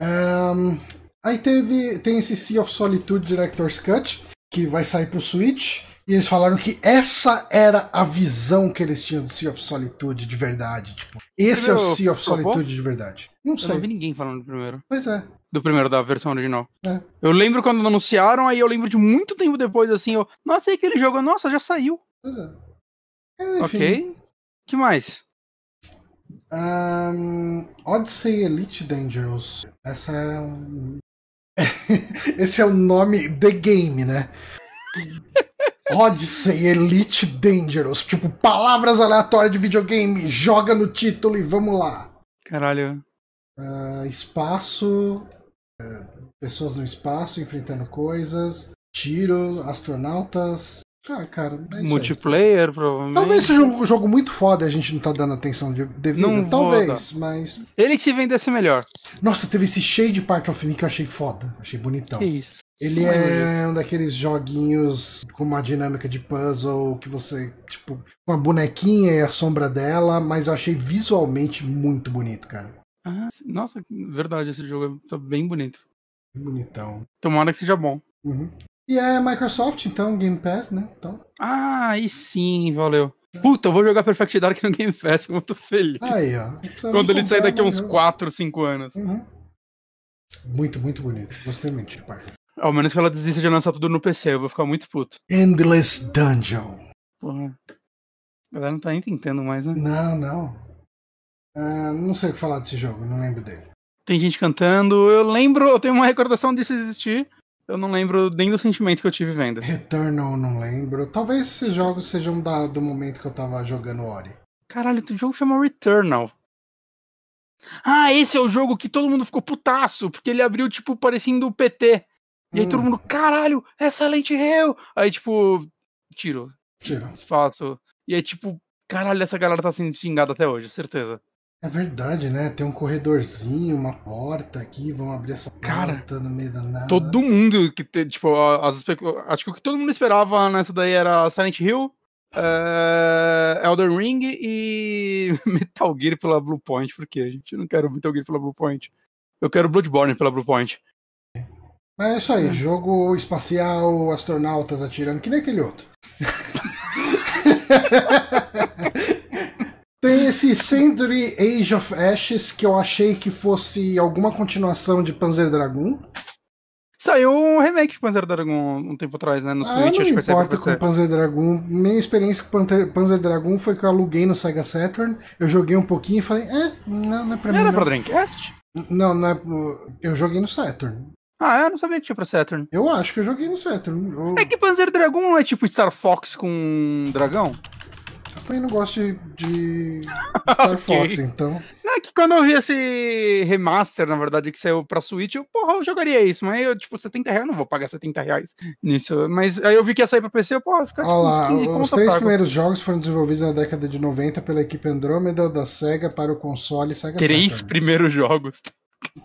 Ahn, aí teve, tem esse Sea of Solitude Director's Cut, que vai sair pro Switch, e eles falaram que essa era a visão que eles tinham do Sea of Solitude de verdade. Tipo, esse é o Sea of? Solitude de verdade. Não Eu não vi sei. ninguém falando do primeiro. Pois é. Do primeiro, da versão original. É. Eu lembro quando anunciaram, aí eu lembro de muito tempo depois, assim, eu. Nossa, e aquele jogo? Nossa, já saiu. Pois é. Enfim, Ok. que mais? ahn, Odyssey Elite Dangerous. Essa é um... Esse é o nome The Game, né? Odyssey Elite Dangerous. Tipo, palavras aleatórias de videogame. Joga no título e vamos lá. Caralho. Ah, espaço. eh, pessoas no espaço enfrentando coisas. Tiro, astronautas. Ah, cara, é. Multiplayer, provavelmente. Talvez seja um jogo muito foda e a gente não tá dando atenção de- devida. Não Talvez, mas. Ele que se vendesse melhor. Nossa, teve esse Shade Part of Me que eu achei foda. Achei bonitão. Que isso. Ele é um daqueles joguinhos com uma dinâmica de puzzle que você, tipo, com a bonequinha e a sombra dela, mas eu achei visualmente muito bonito, cara. Ah, nossa, verdade, esse jogo tá bem bonito. Bonitão. Tomara que seja bom. Uhum. E é Microsoft, então, Game Pass, né? Então, Ah, aí sim, valeu. Puta, eu vou jogar Perfect Dark no Game Pass, muito feliz. aí, ó. Quando ele sair daqui a uns jogo. 4, 5 anos. Uhum. Muito, muito bonito. Gostei muito de parte. Ao menos que ela desista de lançar tudo no PC, eu vou ficar muito puto. Endless Dungeon. Porra. A galera não tá nem tentando mais, né? Não, não. Ah, não sei o que falar desse jogo, não lembro dele. Tem gente cantando. Eu lembro, eu tenho uma recordação disso existir. Eu não lembro nem do sentimento que eu tive vendo. Returnal, não lembro. Talvez esses jogos sejam da- do momento que eu tava jogando Ori. Caralho, o jogo chama Returnal. Ah, esse é o jogo que todo mundo ficou putaço, porque ele abriu, tipo, parecendo o PT. E aí Hum. todo mundo, caralho, é Silent Hill! Aí, tipo, tiro, Tiro. espaço. E aí, tipo, caralho, essa galera tá sendo xingada até hoje, certeza. É verdade, né? Tem um corredorzinho, uma porta aqui, vamos abrir essa Cara, porta no meio da nada. Todo mundo que, te, tipo, as especu- acho que o que todo mundo esperava nessa daí era Silent Hill, é, Elden Ring e Metal Gear pela Bluepoint, porque a gente não quer Metal Gear pela Bluepoint. Eu quero Bloodborne pela Bluepoint. Mas é isso aí, É. jogo espacial, astronautas atirando, que nem aquele outro. Tem esse Century Age of Ashes que eu achei que fosse alguma continuação de Panzer Dragoon. Saiu um remake de Panzer Dragon um tempo atrás, né? No Ah, Switch, não acho que importa com. Panzer Dragoon. Minha experiência com Panzer, Panzer Dragoon foi que eu aluguei no Sega Saturn. Eu joguei um pouquinho e falei, é, não, não é pra mim. Era não. pra Dreamcast? Não, não é. Eu joguei no Saturn. Ah, eu não sabia que tinha pra Saturn. Eu acho que eu joguei no Saturn. Eu, É que Panzer Dragon não é tipo Star Fox com dragão? eu também não gosto de, de Star Ok. Fox, então. É que quando eu vi esse remaster, na verdade, que saiu pra Switch, eu, porra, eu jogaria isso. Mas eu, tipo, 70 reais, não vou pagar 70 reais nisso. Mas aí eu vi que ia sair pra PC, eu, porra, fica tipo, lá, 15 os três pago. primeiros jogos foram desenvolvidos na década de 90 pela equipe Andromeda da SEGA para o console Sega Três Saturn. primeiros jogos.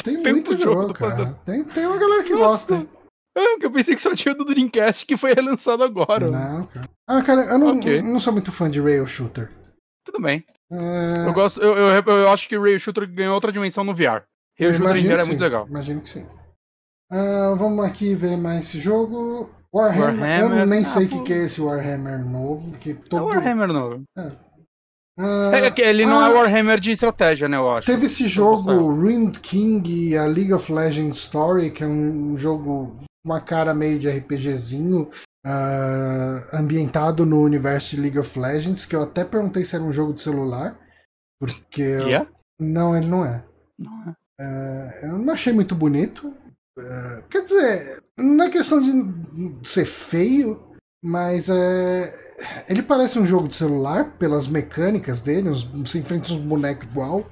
Tem tanto muito jogo, jogo, cara. Tem, tem uma galera que Nossa. gosta. É, eu pensei que só tinha do Dreamcast, que foi relançado agora. Não, cara. Ah, cara, eu não, Ok. não sou muito fã de rail shooter. Tudo bem. É, Eu gosto, eu, eu, eu acho que Rail Shooter ganhou outra dimensão no VR. eu Rail Shooter em VR é muito legal. Imagino que sim. Ah, vamos aqui ver mais esse jogo. Warhammer, Warhammer, eu nem ah, sei o que, que é esse Warhammer novo. Que É todo... o Warhammer novo. Ah, É que ele não ah, é Warhammer de estratégia, né, eu acho. Teve esse jogo. Ruined King e a League of Legends Story, que é um jogo com uma cara meio de RPGzinho, ah, ambientado no universo de League of Legends, que eu até perguntei se era um jogo de celular, porque eu- Que é? não, ele não é. Não é. Ah, eu não achei muito bonito. Ah, quer dizer, não é questão de ser feio, mas é, ele parece um jogo de celular pelas mecânicas dele, uns, você enfrenta uns bonecos igual.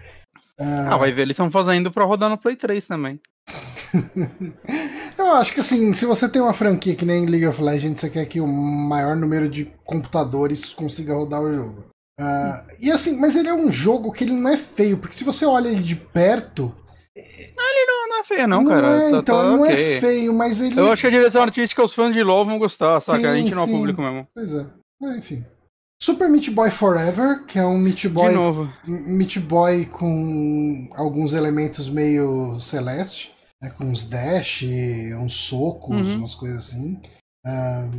Ah, vai ver, eles estão fazendo pra rodar no Play 3 também. Eu acho que assim, se você tem uma franquia que nem League of Legends, você quer que o maior número de computadores consiga rodar o jogo. Ah, e assim, mas ele é um jogo que ele não é feio, porque se você olha ele de perto, Não, não é feio, não, cara. é, Tá- então tá não ok. é feio, mas ele. Eu acho que a direção artística os fãs de LoL vão gostar, saca? a Sim, gente não é o público mesmo. Pois é. É, enfim. Super Meat Boy Forever, que é um Meat De Boy, novo. Meat Boy com alguns elementos meio celeste, né, com uns dash, uns socos, Uhum. umas coisas assim. Ah,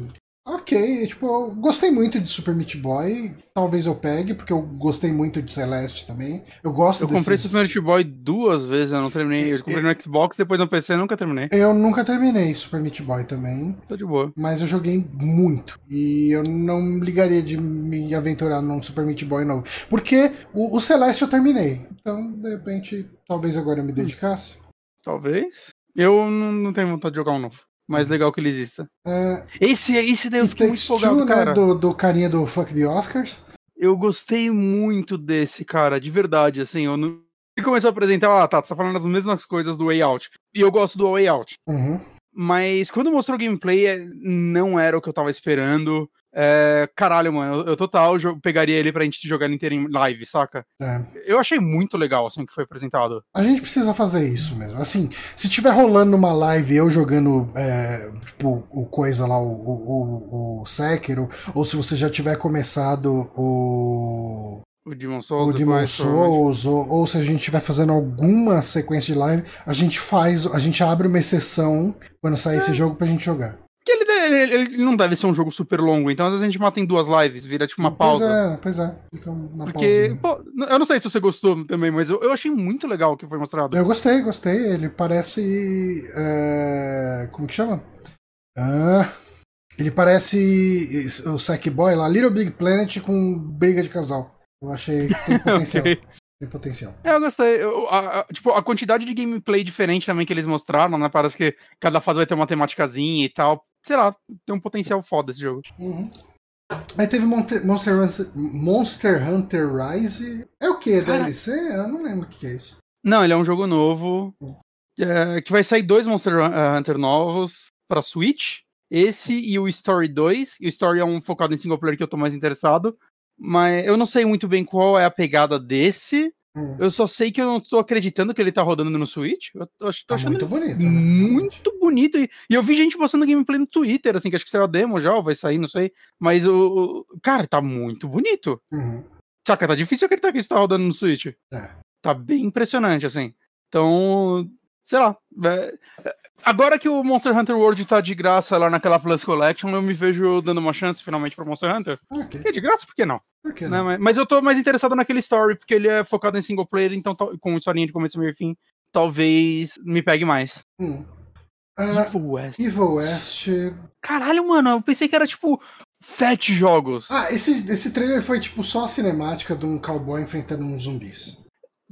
ok, tipo, eu gostei muito de Super Meat Boy. Talvez eu pegue, porque eu gostei muito de Celeste também. Eu gosto Eu comprei desses... Super Meat Boy duas vezes, eu não terminei. Eu comprei no Xbox, depois no PC, nunca terminei. Eu nunca terminei Super Meat Boy também. Tô de boa. Mas eu joguei muito. E eu não ligaria de me aventurar num Super Meat Boy novo. Porque o, o Celeste eu terminei. Então, de repente, talvez agora eu me dedicasse. Talvez. Eu não, não tenho vontade de jogar um novo. Mas legal que ele exista. É, Esse, esse daí eu fiquei muito empolgado, Two, né? cara. Do, do carinha do Fuck the Oscars. Eu gostei muito desse, cara, de verdade, assim, eu não... Ele começou a apresentar, ah, tá, você tá falando as mesmas coisas do Way Out. E eu gosto do Way Out. Uhum. Mas quando mostrou o gameplay, é, não era o que eu tava esperando. É, caralho, mano, eu, eu total jo- pegaria ele pra gente jogar inteiro em live, saca? É. Eu achei muito legal, assim, que foi apresentado. A gente precisa fazer isso mesmo. Assim, se tiver rolando uma live eu jogando é, tipo, o coisa lá, o, o, o, o Sekiro, ou se você já tiver começado o, O Demon Souls. o Demon. Souls, ou, ou se a gente estiver fazendo alguma sequência de live, a gente faz, a gente abre uma exceção quando sair É. esse jogo pra gente jogar. Porque ele, ele, ele não deve ser um jogo super longo, então às vezes a gente mata em duas lives, vira tipo uma pausa. Pois é, pois é. Fica uma Porque, pausinha. pô, eu não sei se você gostou também, mas eu, eu achei muito legal o que foi mostrado. Eu gostei, gostei. Ele parece. é, Como que chama? Ah, ele parece o Sackboy lá, Little Big Planet com briga de casal. Eu achei que tem potencial. Ok. Tem potencial. É, eu gostei. Eu- a- a- tipo, a quantidade de gameplay diferente também que eles mostraram, né? Parece que cada fase vai ter uma temáticazinha e tal. Sei lá, tem um potencial foda esse jogo. Uhum. Aí teve Monster, Hunter- Monster Hunter Rise. É o que? Cara- DLC? Eu não lembro o que é isso. Não, ele é um jogo novo. é, que vai sair dois Monster eh, Hunter novos pra Switch. Esse e o Story 2. E o Story é um focado em single player que eu tô mais interessado. Mas eu não sei muito bem qual é a pegada desse. Hum. Eu só sei que eu não tô acreditando que ele tá rodando no Switch. Eu tô, tô Tá achando muito bonito. né? muito bonito. E, e eu vi gente postando gameplay no Twitter, assim, que acho que a demo já, ou vai sair, não sei. Mas o. Cara, tá muito bonito. Uhum. Saca, tá difícil acreditar que isso tá rodando no Switch. É. Tá bem impressionante, assim. Então, sei lá. é, é, Agora que o Monster Hunter World tá de graça lá naquela Plus Collection, eu me vejo dando uma chance finalmente pro Monster Hunter. Ok. É de graça, por que não? Por que Né, não? mas, mas eu tô mais interessado naquele story, porque ele é focado em single player, então com historinha de começo, meio e fim, talvez me pegue mais. Hum. Ah, Evil West. Evil West. Caralho, mano, eu pensei que era tipo sete jogos. Ah, esse, esse trailer foi tipo só a cinemática de um cowboy enfrentando uns zumbis.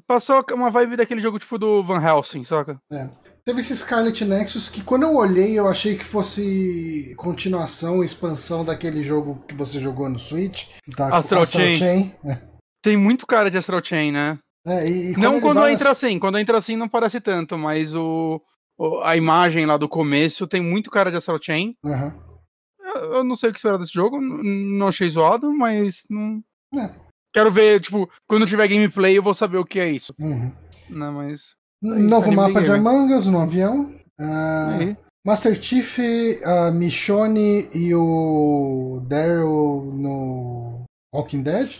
Passou uma vibe daquele jogo tipo do Van Helsing, saca? Teve esse Scarlet Nexus que quando eu olhei eu achei que fosse continuação, expansão daquele jogo que você jogou no Switch. Da Astral Chain. Chain. É. Tem muito cara de Astral Chain, né? É, e, e Não ele quando vai- entra assim, quando entra assim não parece tanto, mas o, o- a imagem lá do começo tem muito cara de Astral Chain. Aham. Eu, eu não sei o que esperar desse jogo, não achei zoado, mas não. É. Quero ver, tipo, quando tiver gameplay eu vou saber o que é isso. Uhum. Né, mas. Novo Anime mapa de. Among Us no avião. Ah, Aí. Master Chief, a Michonne e o Daryl no Walking Dead.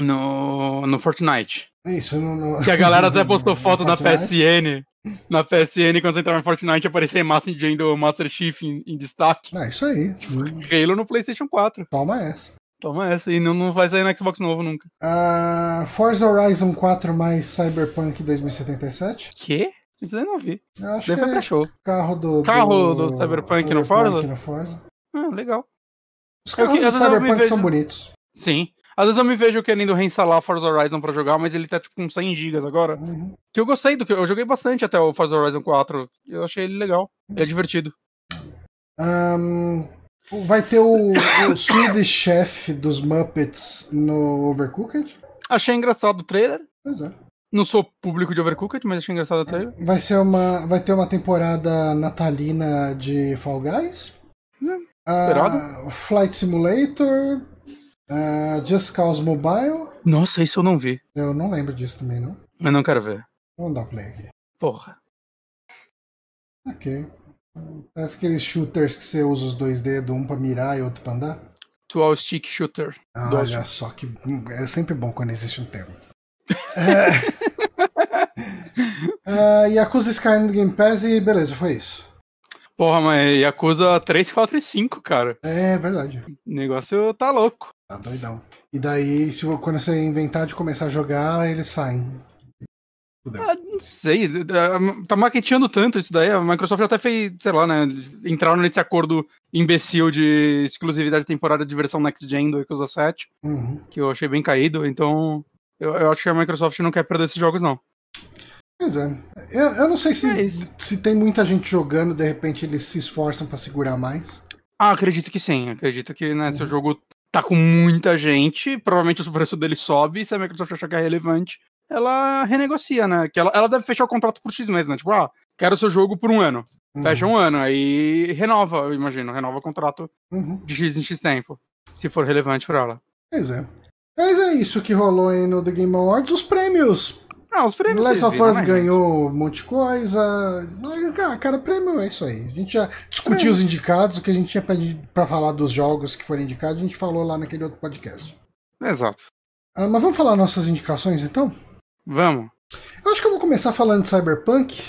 No, no Fortnite. É Isso, no, no- Que a galera até postou no foto na. PSN. Na PSN, quando você entrava em Fortnite, aparecia a imagem do Master Chief em, em destaque. É isso aí. Halo no PlayStation 4. Toma essa. Toma essa. E não, não vai sair no Xbox novo nunca. Ah, Forza Horizon 4 mais Cyberpunk 2077. Que? Isso aí eu não vi. Eu acho Daí que foi pra é show. carro do, Carro do Cyberpunk no Forza? no Forza. Ah, legal. Os É carros do Cyberpunk são vejo- bonitos. Sim. Às vezes eu me vejo querendo reinstalar Forza Horizon pra jogar, mas ele tá tipo com 100 GB agora. Uhum. Que eu gostei do que eu joguei bastante até o Forza Horizon 4. Eu achei ele legal. Ele é divertido. Ahn, vai ter o, o Swedish Chef dos Muppets no Overcooked? Achei engraçado o trailer. Pois é. Não sou público de Overcooked, mas achei engraçado o trailer. Vai, ser uma, vai ter uma temporada natalina de Fall Guys. Esperado. Flight Simulator. ah, Just Cause Mobile. Nossa, isso eu não vi. Eu não lembro disso também, não. Mas não quero ver. Vamos dar play aqui. Porra. Ok. Parece aqueles shooters que você usa os dois dedos, um pra mirar e outro pra andar. Dual Stick Shooter. Ah, Dual olha só que é sempre bom quando existe um termo. É... Ah, Yakuza Skyrim no Game Pass e beleza, foi isso. Porra, mas Yakuza 3, 4 e 5, cara. É verdade. O negócio tá louco. Tá doidão. E daí, se quando você inventar de começar a jogar, eles saem. Ah, não sei. Tá maqueteando tanto isso daí. A Microsoft até fez, sei lá, né? Entraram nesse acordo imbecil de exclusividade temporária de versão Next Gen do Yakuza 7, Uhum. que eu achei bem caído. Então, eu, eu acho que a Microsoft não quer perder esses jogos, não. Pois é. Eu, eu não sei se, É se tem muita gente jogando, de repente eles se esforçam pra segurar mais. Ah, acredito que sim. Acredito que, né, se o jogo tá com muita gente, provavelmente o preço dele sobe, e se a Microsoft achar que é relevante, ela renegocia, né? Que ela, ela deve fechar o contrato por X meses, né? Tipo, ah, quero seu jogo por um ano. Uhum. Fecha um ano, aí renova, eu imagino, renova o contrato Uhum. de X em X tempo, se for relevante pra ela. Pois é. Mas é isso que rolou aí no The Game Awards. Os prêmios. Ah, os prêmios. Last of Us ganhou um monte de coisa. Ah, Cara, prêmio é isso aí. A gente já discutiu os indicados, o que a gente tinha pra falar dos jogos que foram indicados, a gente falou lá naquele outro podcast. Exato. Ah, mas vamos falar nossas indicações então? Vamos. Eu acho que eu vou começar falando de Cyberpunk.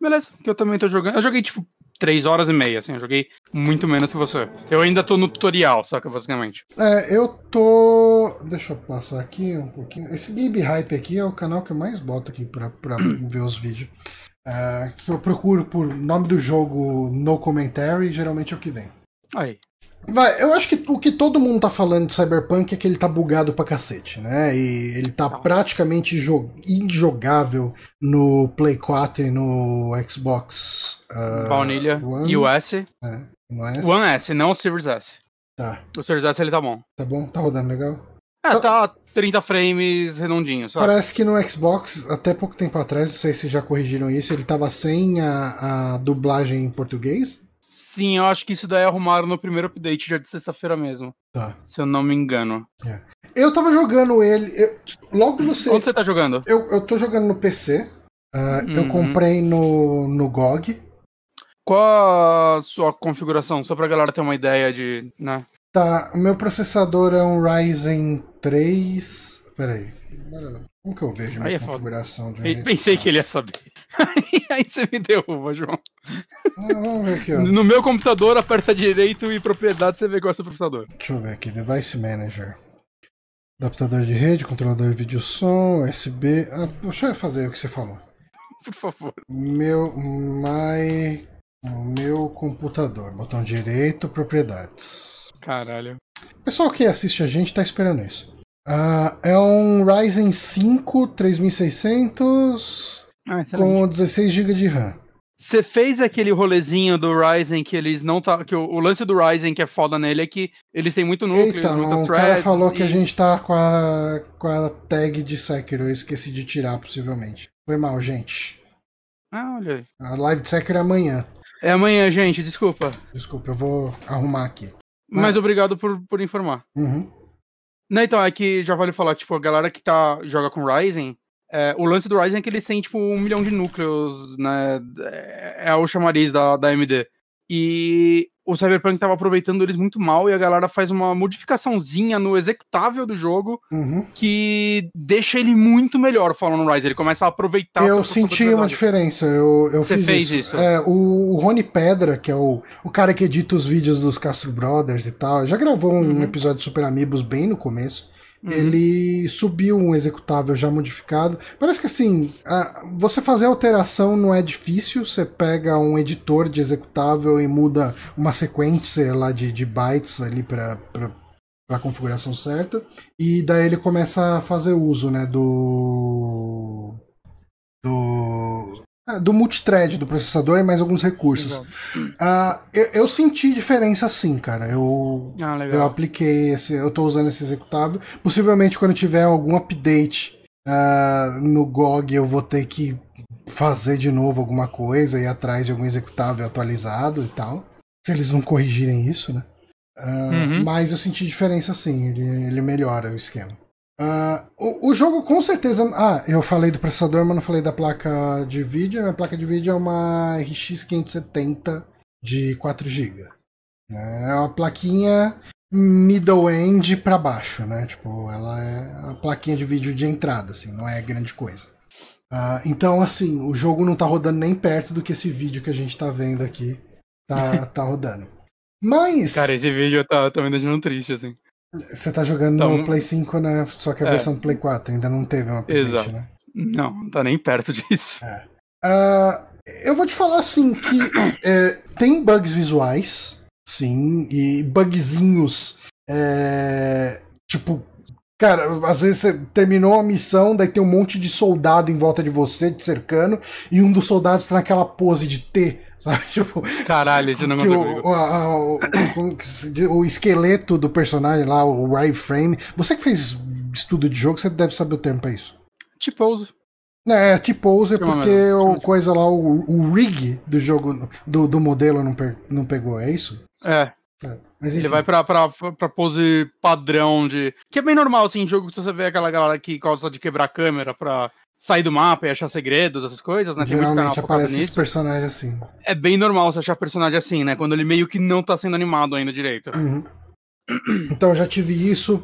Beleza, que eu também tô jogando. Eu joguei, tipo, 3 horas e meia, assim, eu joguei muito menos que você. Eu ainda tô no tutorial, saca, basicamente. É, eu tô. Deixa eu passar aqui um pouquinho. Esse Game Hype aqui é o canal que eu mais boto aqui pra, pra ver os vídeos. É, que eu procuro por nome do jogo no commentary, geralmente é o que vem. Aí. Vai, eu acho que o que todo mundo tá falando de Cyberpunk é que ele tá bugado pra cacete, né? E ele tá Tá. praticamente jo- injogável no Play 4 e no Xbox. ah, Baunilha One, e o S. É, não é? One S, não o Series S. Tá, O Series S ele tá bom. tá bom? Tá rodando legal? É, Tá- tá 30 frames redondinho, sabe? Parece que no Xbox, até pouco tempo atrás, não sei se já corrigiram isso, ele tava sem a, a dublagem em português. Sim, eu acho que isso daí arrumaram no primeiro update já de sexta-feira mesmo. Tá. Se eu não me engano. Eu tava jogando ele. eu- logo você. Onde você tá jogando? Eu, eu tô jogando no PC. ah, Eu Uhum. comprei no, no GOG. Qual a sua configuração? Só pra galera ter uma ideia de. Né? Tá, o meu processador é um Ryzen 3. Peraí. Como que eu vejo Aí minha é foda. configuração de um Pensei que ele ia saber. Aí você me derruba, João. Ah, vamos ver aqui, ó. No meu computador, aperta direito e propriedade, você vê qual é o seu processador. Deixa eu ver aqui. Device Manager. Adaptador de rede, controlador de vídeo som, USB. Ah, deixa eu fazer o que você falou. Por favor. Meu. My. Meu computador. Botão direito, propriedades. Caralho. O pessoal que assiste a gente tá esperando isso. Ah, é um Ryzen 5 3600 Ah, com 16 GB de RAM. Você fez aquele rolezinho do Ryzen que eles não tá. Que o, o, lance do Ryzen que é foda nele é que eles têm muito núcleo, Eita, muitas o threads. cara falou e... que a gente tá com a, com a tag de Sekiro, eu esqueci de tirar, possivelmente. Foi mal, gente. Ah, olha aí. A live de Sekiro é amanhã. É amanhã, gente, desculpa. Desculpa, eu vou arrumar aqui. Mas obrigado por, por informar. Uhum. Não, então, é que já vale falar, tipo, a galera que tá, joga com Ryzen, é, o lance do Ryzen é que eles têm, tipo, um milhão de núcleos, né? É, é o chamariz da, da AMD. E o Cyberpunk tava aproveitando eles muito mal e a galera faz uma modificaçãozinha no executável do jogo Uhum. que deixa ele muito melhor falando no Ryzen. Ele começa a aproveitar Eu senti uma diferença, eu, eu Você fiz fez isso. isso? É, o, o Rony Pedra, que é o, o cara que edita os vídeos dos Castro Brothers e tal, já gravou um Uhum. episódio de Super Amigos bem no começo. Uhum. Ele subiu um executável já modificado. Parece que assim, a- você fazer alteração não é difícil. Você pega um editor de executável e muda uma sequência lá de, de bytes ali para a configuração certa. E daí ele começa a fazer uso né, do. do. Ah, do multithread do processador e mais alguns recursos. Ah, eu, eu senti diferença sim, cara. Eu Ah, eu apliquei esse, eu tô usando esse executável. Possivelmente quando tiver algum update ah, no GOG eu vou ter que fazer de novo alguma coisa, ir atrás de algum executável atualizado e tal. Se eles não corrigirem isso, né? Ah, Uhum. Mas eu senti diferença sim, ele, ele melhora o esquema. Ah, o, o jogo com certeza. Ah, eu falei do processador, mas não falei da placa de vídeo. A placa de vídeo é uma RX 570 de 4 GB. É uma plaquinha middle end pra baixo, né? Tipo, ela é a plaquinha de vídeo de entrada, assim, não é grande coisa. Ah, então, assim, o jogo não tá rodando nem perto do que esse vídeo que a gente tá vendo aqui tá, tá rodando. Mas Cara, esse vídeo tá, tá me deixando triste, assim. Você tá jogando tá no Play 5, né? Só que a É. versão do Play 4 ainda não teve um update, Exato. né? Não, não tá nem perto disso. Ah, eu vou te falar assim que é, tem bugs visuais, sim, e bugzinhos. é, tipo, cara, às vezes você terminou a missão, daí tem um monte de soldado em volta de você, te cercando, e um dos soldados tá naquela pose de T, sabe? Tipo, Caralho, esse não consigo. o, a- o, diz? o esqueleto do personagem lá, o wireframe. Você que fez estudo de jogo, você deve saber o termo pra isso. Tipo, É, T-pose Chama porque mesmo, chama o coisa lá, o, o rig do jogo, do, do modelo não, pe- não pegou, é isso? é. É. Mas Ele vai pra, pra, pra pose padrão de. Que é bem normal, assim, em jogo que você vê aquela galera que gosta de quebrar a câmera pra sair do mapa e achar segredos, essas coisas, né? Tem canal Geralmente aparece esses nisso. personagens assim. É bem normal você achar personagem assim, né? Quando ele meio que não tá sendo animado ainda direito. Uhum. Então eu já tive isso.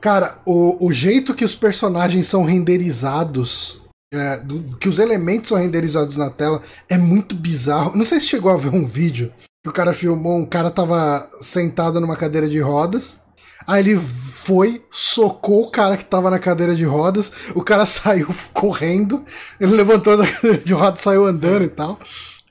Cara, o, o jeito que os personagens são renderizados, é, do- que os elementos são renderizados na tela, é muito bizarro. Não sei se chegou a ver um vídeo que o cara filmou, um cara tava sentado numa cadeira de rodas. Aí ele foi, socou o cara que tava na cadeira de rodas, o cara saiu correndo, ele levantou da cadeira de rodas, saiu andando e tal.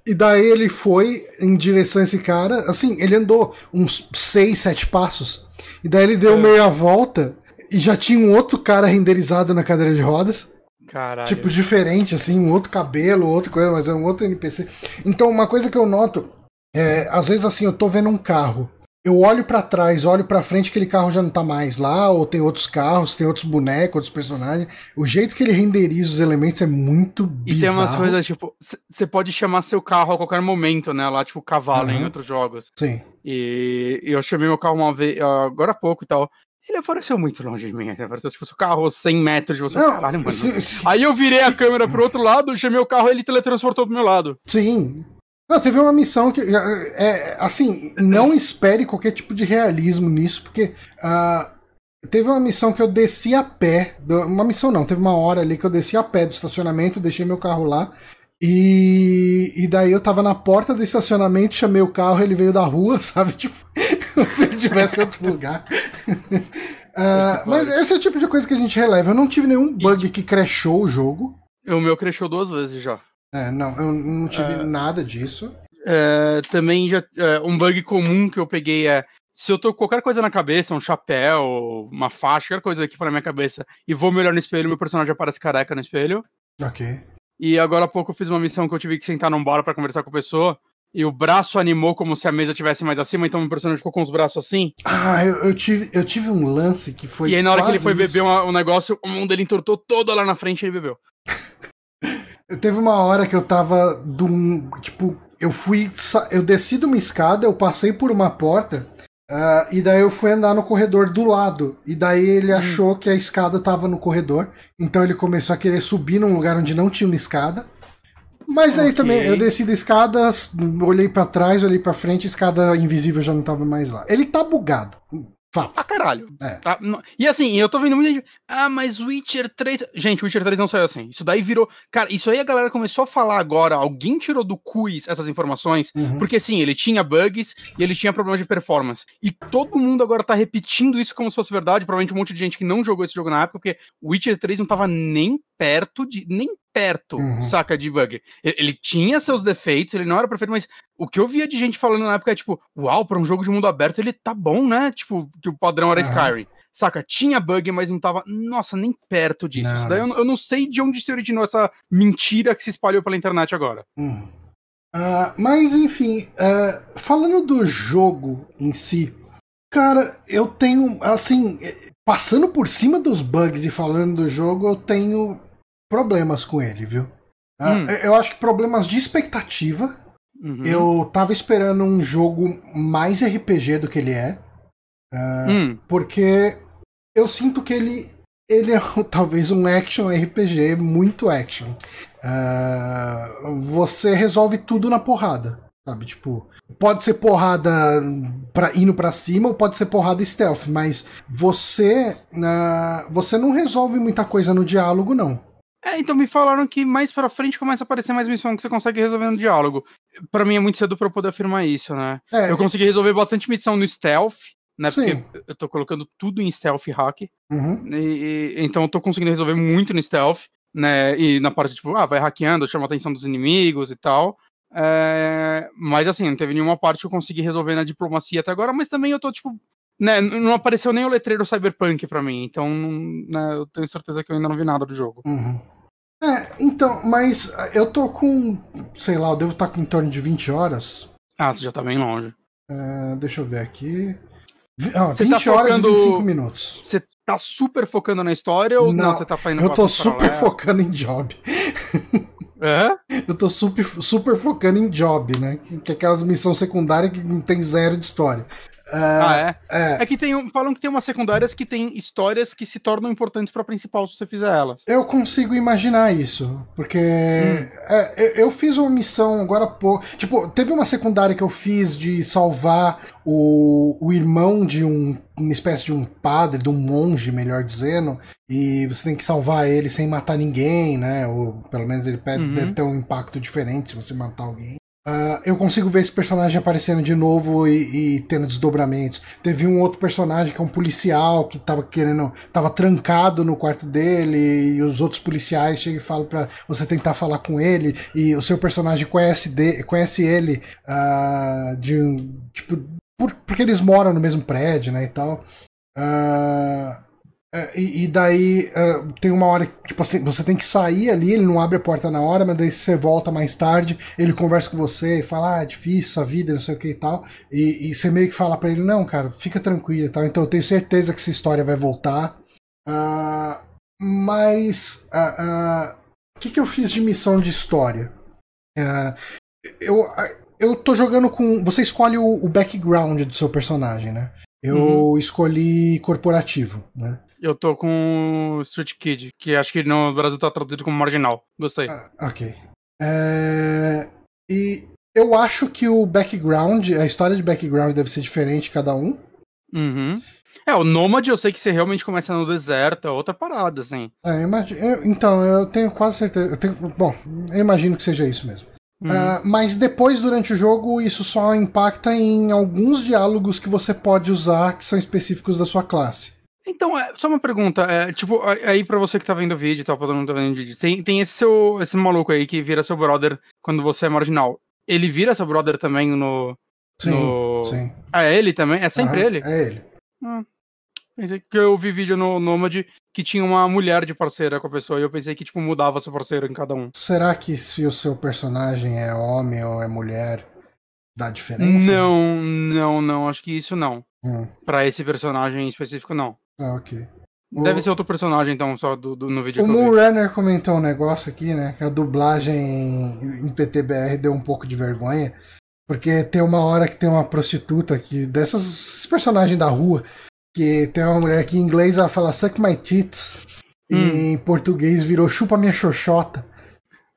E daí ele foi em direção a esse cara, assim, ele andou uns 6, 7 passos. E daí ele deu É. meia volta e já tinha um outro cara renderizado na cadeira de rodas. Caralho. Tipo, diferente, assim, um outro cabelo, outra coisa, mas é um outro NPC. Então, uma coisa que eu noto é, às vezes assim, eu tô vendo um carro. Eu olho pra trás, olho pra frente, aquele carro já não tá mais lá, ou tem outros carros, tem outros bonecos, outros personagens. O jeito que ele renderiza os elementos é muito E tem bizarro. umas coisas, tipo, você pode chamar seu carro a qualquer momento, né? Lá, tipo, cavalo em Aham. outros jogos. Sim. E eu chamei meu carro uma vez, agora há pouco e tal. Ele apareceu muito longe de mim. Ele apareceu, tipo, seu carro 100 metros de você. Não, Caralho, mano. Aí eu virei a câmera pro outro lado, chamei o carro e ele teletransportou pro meu lado. Sim. Não, teve uma missão que. É, assim, não espere qualquer tipo de realismo nisso, porque. ah, teve uma missão que eu desci a pé. Uma missão não, teve uma hora ali que eu desci a pé do estacionamento, deixei meu carro lá. E, e daí eu tava na porta do estacionamento, chamei o carro, ele veio da rua, sabe? Tipo, como se ele estivesse em outro lugar. Ah, mas esse é o tipo de coisa que a gente releva. Eu não tive nenhum bug que crashou o jogo. O meu crashou duas vezes já. É, não, eu não tive É. nada disso. É, também já. é, um bug comum que eu peguei é. Se eu tô com qualquer coisa na cabeça, um chapéu, uma faixa, qualquer coisa aqui pra minha cabeça, e vou me olhar no espelho, meu personagem aparece careca no espelho. Ok. E agora há pouco eu fiz uma missão que eu tive que sentar num bar pra conversar com a pessoa. E o braço animou como se a mesa tivesse mais acima, então o meu personagem ficou com os braços assim. Ah, eu, eu tive, eu tive um lance que foi. e aí na hora que ele foi isso. beber uma- um negócio, o mão dele entortou todo lá na frente e ele bebeu. Teve uma hora que eu tava do tipo, eu fui, eu desci de uma escada, eu passei por uma porta, ah, e daí eu fui andar no corredor do lado, e daí Hum. ele achou que a escada tava no corredor, então ele começou a querer subir num lugar onde não tinha uma escada. Mas aí Ok. também eu desci da escada, olhei pra trás, olhei pra frente, a escada invisível já não tava mais lá. Ele tá bugado. Fato. Ah, caralho. É. Tá, não- E assim, eu tô vendo muita gente. Ah, mas Witcher 3. Gente, Witcher 3 não saiu assim. Isso daí virou. Cara, isso aí a galera começou a falar agora. Alguém tirou do quiz essas informações. Uhum. Porque sim, ele tinha bugs e ele tinha problemas de performance. E todo mundo agora tá repetindo isso como se fosse verdade. Provavelmente um monte de gente que não jogou esse jogo na época, porque Witcher 3 não tava nem perto de. nem perto, Uhum. saca, de bug. Ele, tinha seus defeitos, ele não era perfeito, mas o que eu via de gente falando na época é tipo, uau, pra um jogo de mundo aberto ele tá bom, né? Tipo, que o padrão era Aham. Skyrim. Saca, tinha bug, mas não tava, nossa, nem perto disso. Não, daí eu, não- eu não sei de onde se originou essa mentira que se espalhou pela internet agora. Uhum. Ah, mas enfim, ah, falando do jogo em si, cara, eu tenho assim, eh, passando por cima dos bugs e falando do jogo, eu tenho problemas com ele, viu? Ah, Hum. eu- Eu acho que problemas de expectativa. Uhum. Eu tava esperando um jogo mais RPG do que ele é, Hum, porque eu sinto que ele ele é talvez um action RPG muito action. Ah, você resolve tudo na porrada, sabe? Tipo, pode ser porrada pra, indo pra cima ou pode ser porrada stealth, mas você ah, você não resolve muita coisa no diálogo, não. É, então me falaram que mais pra frente começa a aparecer mais missão que você consegue resolver no diálogo. Pra mim é muito cedo pra eu poder afirmar isso, né? É, Eu consegui resolver bastante missão no stealth, né? Sim. Porque eu tô colocando tudo em stealth hack. uhum, E, e- então eu tô conseguindo resolver muito no stealth, né? E na parte, tipo, ah, vai hackeando, chama a atenção dos inimigos e tal. É, mas assim, não teve nenhuma parte que eu consegui resolver na diplomacia até agora, mas também eu tô, tipo, né, não apareceu nem o letreiro Cyberpunk pra mim, então né, eu tenho certeza que eu ainda não vi nada do jogo. uhum. É, então, mas eu tô com, sei lá, eu devo estar com em torno de 20 horas. Ah, você já tá bem longe. Ah, deixa eu ver aqui. Você 20 tá horas focando- e 25 minutos. Você tá super focando na história ou não? Não, Você tá fazendo Eu tô super paralelo? focando em job. É? Eu tô super, super focando em job, né? Que, que é aquelas missões secundárias que não tem zero de história. Ah, é? É, É que tem, um- falam que tem umas secundárias que tem histórias que se tornam importantes pra principal se você fizer elas. eu consigo imaginar isso. Porque Hum. é, eu- eu fiz uma missão agora há pouco. Tipo, teve uma secundária que eu fiz de salvar o, o irmão de um, uma espécie de um padre, de um monge, melhor dizendo. E você tem que salvar ele sem matar ninguém, né? Ou pelo menos ele Uhum. deve ter um impacto diferente se você matar alguém. Ah, eu consigo ver esse personagem aparecendo de novo e, e tendo desdobramentos. Teve um outro personagem que é um policial que tava querendo. tava trancado no quarto dele e os outros policiais chegam e falam pra você tentar falar com ele. E o seu personagem conhece, de, conhece ele ah, de um. Tipo, por- porque eles moram no mesmo prédio, né? E tal. É, e, e daí ah, tem uma hora que tipo assim, você tem que sair ali, ele não abre a porta na hora, mas daí você volta mais tarde, ele conversa com você e fala, ah, é difícil essa vida, não sei o que e tal. E, e você meio que fala pra ele, não, cara, fica tranquilo e tal. Então eu tenho certeza que essa história vai voltar. Ah, mas ah, ah, o que, que eu fiz de missão de história? Eu, eu tô jogando com. Você escolhe o, o background do seu personagem, né? Eu escolhi corporativo, né? Eu tô com o Street Kid, que acho que no Brasil tá traduzido como marginal. Gostei. Ah, ok. É, E eu acho que o background, a história de background deve ser diferente cada um. Uhum. É, o Nomad eu sei que você realmente começa no deserto, é outra parada, assim. É, eu- então, eu tenho quase certeza. eu tenho- Bom, eu imagino que seja isso mesmo. Uhum. Ah, mas depois, durante o jogo, isso só impacta em alguns diálogos que você pode usar que são específicos da sua classe. Então, é, só uma pergunta, é, tipo, aí pra você que tá vendo o vídeo e tal, pra todo mundo que tá vendo o vídeo, tem, tem esse seu, esse maluco aí que vira seu brother quando você é marginal. Ele vira seu brother também no... Sim, no... sim. Ah, é ele também? É sempre Aham, ele? É ele. Ah, Pensei que eu vi vídeo no Nomad que tinha uma mulher de parceira com a pessoa e eu pensei que, tipo, mudava seu parceiro em cada um. Será que se o seu personagem é homem ou é mulher, dá diferença? Não, não, não. Acho que isso não. Hum. Pra esse personagem específico, não. Ah, ok. Deve O- ser outro personagem, então, só do, do- no vídeo O. Moonrunner comentou um negócio aqui, né? Que a dublagem em PTBR deu um pouco de vergonha. Porque tem uma hora que tem uma prostituta que. Dessas personagens da rua. Que tem uma mulher que em inglês ela fala suck my tits. Hum. E em português virou chupa minha xoxota.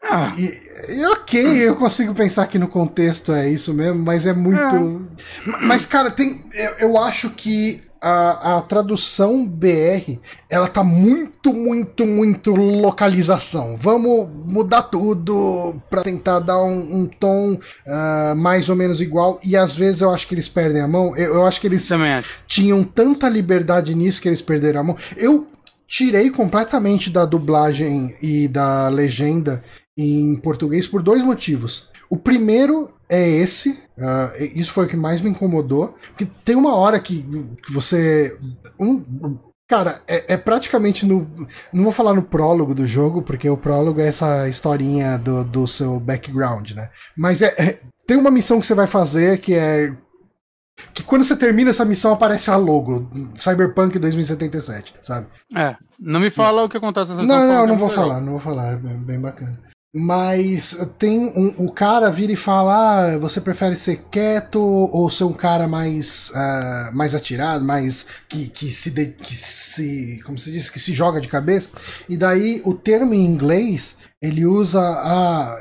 Ah, E, e ok, eu consigo pensar que no contexto é isso mesmo, mas é muito. Ma- Mas, cara, tem. Eu, eu acho que a, a tradução BR ela tá muito, muito, muito localização. Vamos mudar tudo pra tentar dar um, um tom ah, mais ou menos igual. E às vezes eu acho que eles perdem a mão. Eu, eu acho que eles acho. tinham tanta liberdade nisso que eles perderam a mão. Eu tirei completamente da dublagem e da legenda em português por dois motivos. O primeiro é esse, ah, isso foi o que mais me incomodou, porque tem uma hora que, que você. Um, cara, é, é praticamente no. Não vou falar no prólogo do jogo, porque o prólogo é essa historinha do, do seu background, né? Mas é, é- tem uma missão que você vai fazer que é que quando você termina essa missão aparece a logo Cyberpunk 2077, sabe? É. Não me fala o que acontece nessa Não, não, porque não é vou falar, não vou falar, é bem bacana. Mas tem um, o cara vira e fala: ah, você prefere ser quieto ou ser um cara mais, ah, mais atirado, mais que, que se de- que se como se diz que se joga de cabeça? E daí o termo em inglês ele usa a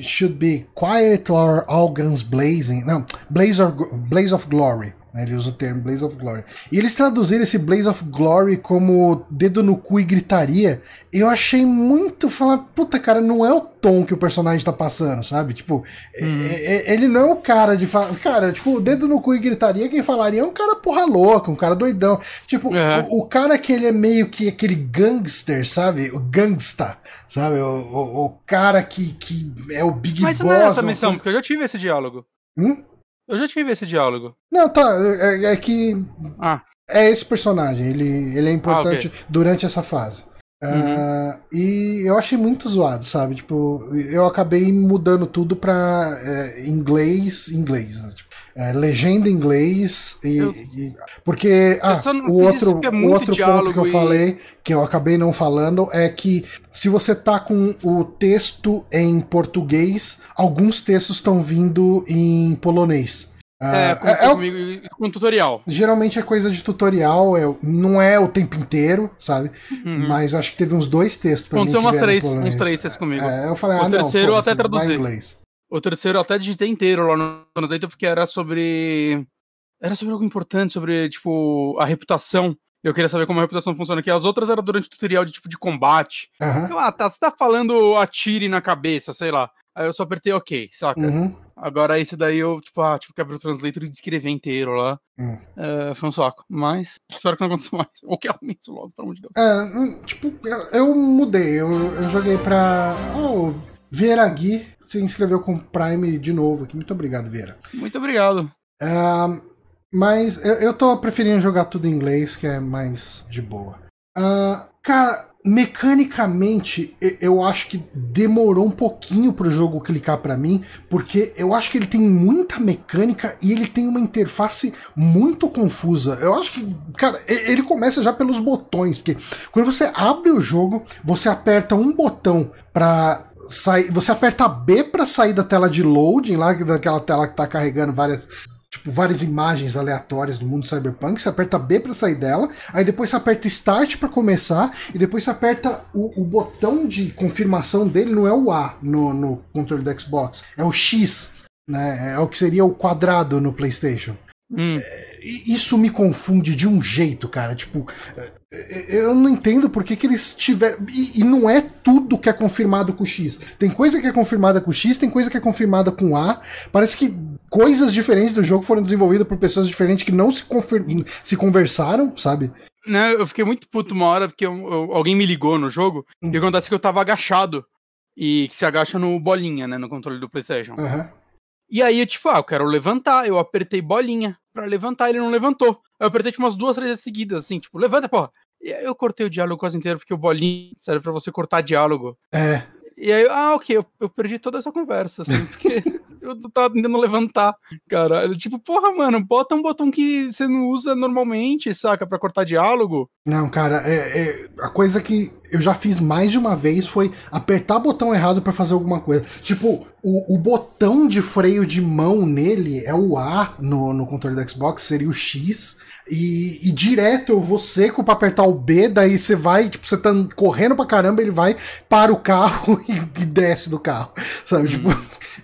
should be quiet or all guns blazing. Não, blaze, or, blaze of glory. Né? Ele usa o termo Blaze of Glory. E eles traduziram esse Blaze of Glory como dedo no cu e gritaria. Eu achei muito falar, puta, cara, não é o tom que o personagem tá passando, sabe? Tipo, é- é- ele não é o cara de falar. Cara, tipo, dedo no cu e gritaria, quem falaria é um cara porra louca, um cara doidão. Tipo, É. o, o cara que ele é meio que aquele gangster, sabe? O gangsta, sabe? O, o, o cara que, que é o Big Mas Boss. não é essa missão, porque eu já tive esse diálogo. Hum? Eu já tive esse diálogo. Não, tá. É, é que Ah, é esse personagem. Ele, ele é importante Ah, durante essa fase. Ah, e eu achei muito zoado, sabe? Tipo, eu acabei mudando tudo pra é, inglês, inglês. né? Tipo, é, legenda em inglês e, Eu- e- porque ah, não o outro, é o outro ponto que eu e- falei que eu acabei não falando é que se você tá com o texto em português, alguns textos estão vindo em polonês. Ah, é, com, é o- comigo, com tutorial. Geralmente é coisa de tutorial, é, não é o tempo inteiro, sabe? Uhum. Mas acho que teve uns dois textos pra Aconteceu mim vieram em três, uns três textos comigo. É, eu falei, O ah, não, terceiro eu até traduzi. em inglês. O terceiro eu até digitei inteiro lá no no dentro porque era sobre. Era sobre algo importante, sobre, tipo, a reputação. Eu queria saber como a reputação funciona aqui. As outras eram durante o tutorial de tipo de combate. Eu, ah, tá, você tá falando atire na cabeça, sei lá. Aí eu só apertei ok, saca? uhum. Agora esse daí eu, tipo, ah, tipo, que abrir o translator e descrever inteiro lá. Hum. É, foi um saco. Mas espero que não aconteça mais. Ou que aumente isso logo, pelo amor de Deus. É, hum, tipo, eu, eu mudei, eu, eu joguei pra. Oh, Vieira Gui se inscreveu com Prime de novo aqui. Muito obrigado, Vieira. Muito obrigado. Ah, mas eu, eu tô preferindo jogar tudo em inglês, que é mais de boa. Ah, cara, mecanicamente, eu acho que demorou um pouquinho pro jogo clicar pra mim, porque eu acho que ele tem muita mecânica e ele tem uma interface muito confusa. Eu acho que, cara, ele começa já pelos botões, porque quando você abre o jogo, você aperta um botão pra sair, você aperta B pra sair da tela de loading, lá daquela tela que tá carregando várias tipo, várias imagens aleatórias do mundo cyberpunk, você aperta B pra sair dela, aí depois você aperta Start pra começar, e depois você aperta o, o botão de confirmação dele, não é o A no, no controle do Xbox, é o X, né? É o que seria o quadrado no PlayStation. Hum, Isso me confunde de um jeito, cara. Tipo, é, eu não entendo por que, que eles tiveram. E, e não é tudo que é confirmado com X. Tem coisa que é confirmada com X, tem coisa que é confirmada com A. Parece que coisas diferentes do jogo foram desenvolvidas por pessoas diferentes que não se, confir... se conversaram, sabe? né, eu fiquei muito puto uma hora porque eu- eu- alguém me ligou no jogo Hum. e acontece que eu tava agachado. E que se agacha no bolinha, né? No controle do PlayStation. Aham. E aí, tipo, ah, eu quero levantar. Eu apertei bolinha pra levantar, ele não levantou. Eu apertei tipo umas duas, três seguidas, assim, tipo, levanta, porra. E eu cortei o diálogo quase inteiro, porque o bolinho serve pra você cortar diálogo. É. E aí, ah, ok, eu, eu perdi toda essa conversa, assim, porque eu tava tentando levantar, cara. Tipo, porra, mano, bota um botão que você não usa normalmente, saca, pra cortar diálogo. Não, cara, é, é, a coisa que eu já fiz mais de uma vez foi apertar o botão errado para fazer alguma coisa. Tipo, o, o, botão de freio de mão nele é o A no, no controle do Xbox, seria o X. E, e, direto eu vou seco pra apertar o B, daí você vai, tipo, você tá correndo pra caramba, ele vai para o carro e, e desce do carro. Sabe? Hum. Tipo,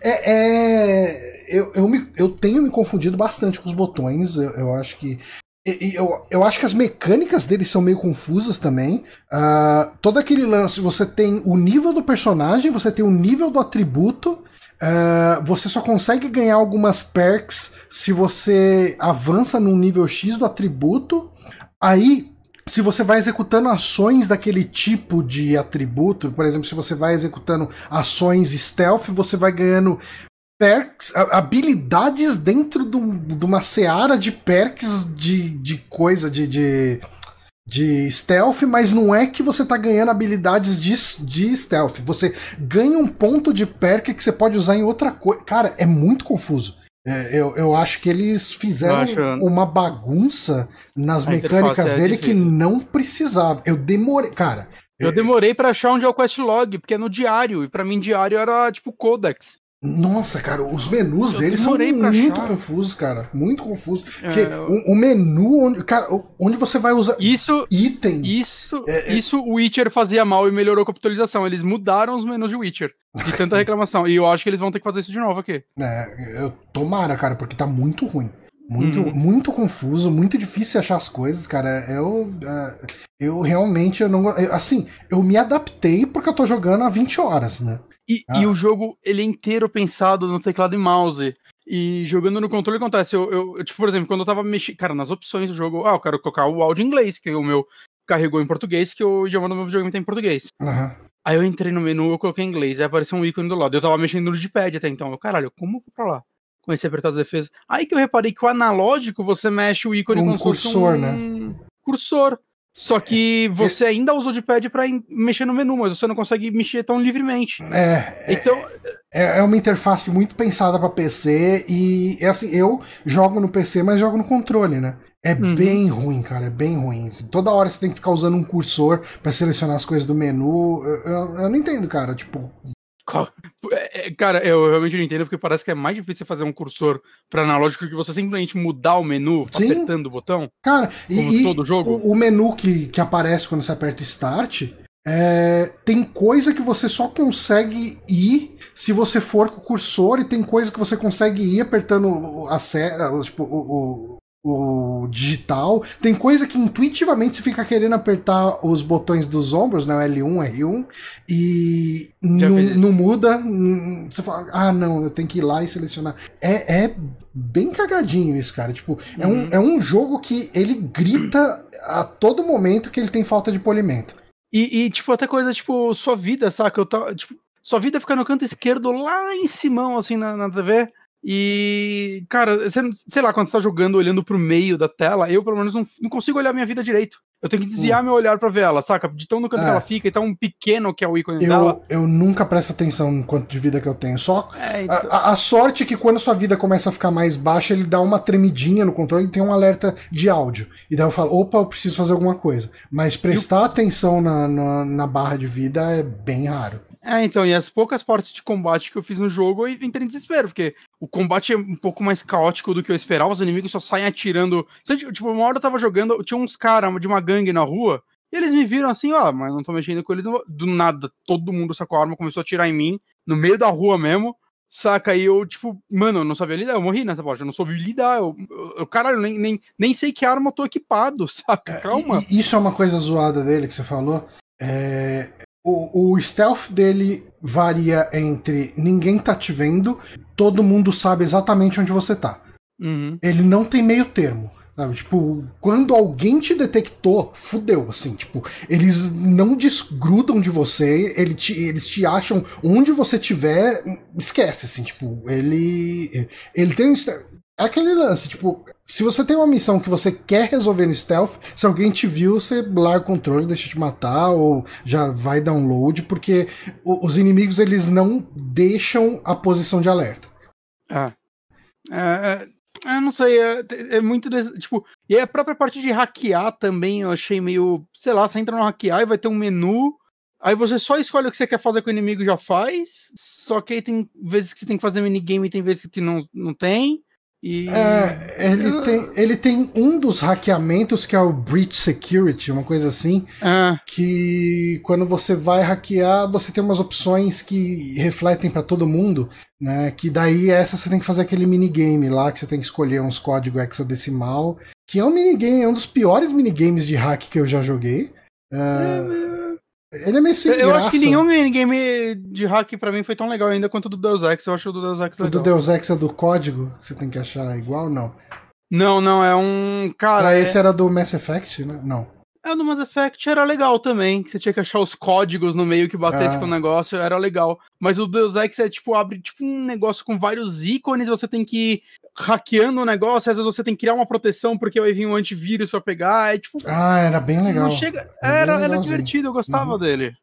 é. é eu, eu, me, eu tenho me confundido bastante com os botões. Eu, eu acho que eu, eu acho que as mecânicas dele são meio confusas também. Uh, todo aquele lance, você tem o nível do personagem, você tem o nível do atributo. Uh, você só consegue ganhar algumas perks se você avança num nível X do atributo. Aí, se você vai executando ações daquele tipo de atributo, por exemplo, se você vai executando ações stealth, você vai ganhando perks, habilidades dentro de uma seara de perks de, de coisa, de, de, de stealth, mas não é que você tá ganhando habilidades de, de stealth. Você ganha um ponto de perk que você pode usar em outra coisa. Cara, é muito confuso. É, eu, eu acho que eles fizeram acho... uma bagunça nas a mecânicas é dele que não precisava. Eu demorei. Cara, eu demorei para achar onde é o quest log, porque é no diário, e para mim diário era tipo codex. Nossa, cara, os menus eu deles são muito achar. confusos, cara. Muito confusos. É, porque eu... o, o, menu, onde, cara, onde você vai usar isso, item. Isso, é, é... isso o Witcher fazia mal e melhorou a atualização. Eles mudaram os menus de Witcher. De tanta reclamação. e eu acho que eles vão ter que fazer isso de novo aqui. É, eu tomara, cara, porque tá muito ruim. Muito, hum. muito confuso, muito difícil achar as coisas, cara. Eu, é, eu realmente eu não. Assim, eu me adaptei porque eu tô jogando há 20 horas, né? E, ah. e, o jogo, ele é inteiro pensado no teclado e mouse. E jogando no controle acontece. Eu, eu, eu tipo, por exemplo, quando eu tava mexendo. Cara, nas opções do jogo, ah, eu quero colocar o áudio em inglês, que o meu carregou em português, que o idioma do meu videogame tá em português. Uhum. Aí eu entrei no menu, eu coloquei em inglês, aí apareceu um ícone do lado. Eu tava mexendo no Digipad até então. Eu, caralho, como eu vou pra lá? Comecei a apertar as defesas. Aí que eu reparei que o analógico você mexe o ícone um como cursor, um né? Cursor. Só que você ainda usa o D-pad para mexer no menu, mas você não consegue mexer tão livremente. É. Então. É, é uma interface muito pensada para PC e é assim, eu jogo no PC, mas jogo no controle, né? É uhum. bem ruim, cara, é bem ruim. Toda hora você tem que ficar usando um cursor para selecionar as coisas do menu. Eu, eu, eu, não entendo, cara. Tipo, é, é, cara, eu realmente não entendo porque parece que é mais difícil fazer um cursor para analógico que você simplesmente mudar o menu Sim. apertando o botão. Cara, e, todo jogo. O, o, menu que, que aparece quando você aperta Start é, tem coisa que você só consegue ir se você for com o cursor e tem coisa que você consegue ir apertando a, tipo, o, o digital. Tem coisa que intuitivamente você fica querendo apertar os botões dos ombros, né? L1, R1, e não, muda. Você fala, ah, não, eu tenho que ir lá e selecionar. É, é bem cagadinho isso, cara. Tipo, uhum. é, um, uhum. é um jogo que ele grita a todo momento que ele tem falta de polimento. E, e tipo, até coisa, tipo, sua vida, saca? Eu tá, tipo, sua vida fica no canto esquerdo lá em cima, assim, na, na TV. E, cara, você, sei lá, quando você tá jogando olhando pro meio da tela, eu pelo menos não, não consigo olhar minha vida direito. Eu tenho que desviar hum. meu olhar para ver ela, saca? De tão no canto é. que ela fica e tão pequeno que é o ícone eu, dela. Eu nunca presto atenção no quanto de vida que eu tenho. Só é, então... a, a, sorte é que quando a sua vida começa a ficar mais baixa, ele dá uma tremidinha no controle e tem um alerta de áudio. E daí eu falo, opa, eu preciso fazer alguma coisa. Mas prestar eu... atenção na, na, na barra de vida é bem raro. É, então, e as poucas partes de combate que eu fiz no jogo, eu entrei em desespero, porque o combate é um pouco mais caótico do que eu esperava, os inimigos só saem atirando. Tipo, uma hora eu tava jogando, tinha uns caras de uma gangue na rua, e eles me viram assim, ó, mas não tô mexendo com eles, do nada, todo mundo sacou a arma, começou a atirar em mim, no meio da rua mesmo, saca? E eu, tipo, mano, eu não sabia lidar, eu morri nessa parte, eu não soube lidar, eu, eu caralho, nem, nem, nem sei que arma eu tô equipado, saca? É, Calma. isso é uma coisa zoada dele que você falou. É, o, o stealth dele varia entre ninguém tá te vendo, todo mundo sabe exatamente onde você tá. Uhum. Ele não tem meio termo. Sabe? Tipo, quando alguém te detectou, fudeu, assim, tipo, eles não desgrudam de você, ele te, eles te acham onde você tiver, esquece, assim, tipo, ele ele tem um é aquele lance, tipo, se você tem uma missão que você quer resolver no stealth, se alguém te viu, você larga o controle, deixa te matar, ou já vai download, porque os inimigos eles não deixam a posição de alerta. Ah. É, é, eu não sei, é, é muito. Tipo, e a própria parte de hackear também eu achei meio. Sei lá, você entra no hackear e vai ter um menu. Aí você só escolhe o que você quer fazer com o inimigo e já faz. Só que aí tem vezes que você tem que fazer minigame e tem vezes que não, não tem. E... É, ele, tem, ele tem um dos hackeamentos que é o Breach Security, uma coisa assim, é. que quando você vai hackear, você tem umas opções que refletem para todo mundo, né? Que daí essa você tem que fazer aquele minigame lá, que você tem que escolher uns códigos hexadecimal, que é um minigame, é um dos piores minigames de hack que eu já joguei. Uh, ele é meio sem Eu graça. acho que nenhum minigame de hack pra mim foi tão legal ainda quanto o do Deus Ex. Eu acho o do Deus Ex legal. O do Deus Ex é do código? Você tem que achar igual não? Não, não, é um. Cara. Ah, é... esse era do Mass Effect, né? Não. É, o do Mass Effect era legal também. Você tinha que achar os códigos no meio que batesse ah. com o negócio, era legal. Mas o Deus Ex é tipo, abre tipo um negócio com vários ícones, você tem que ir hackeando o negócio, às vezes você tem que criar uma proteção porque vai vir um antivírus pra pegar. É tipo. Ah, era bem legal. Chega... Era, era, era divertido, eu gostava uhum. dele.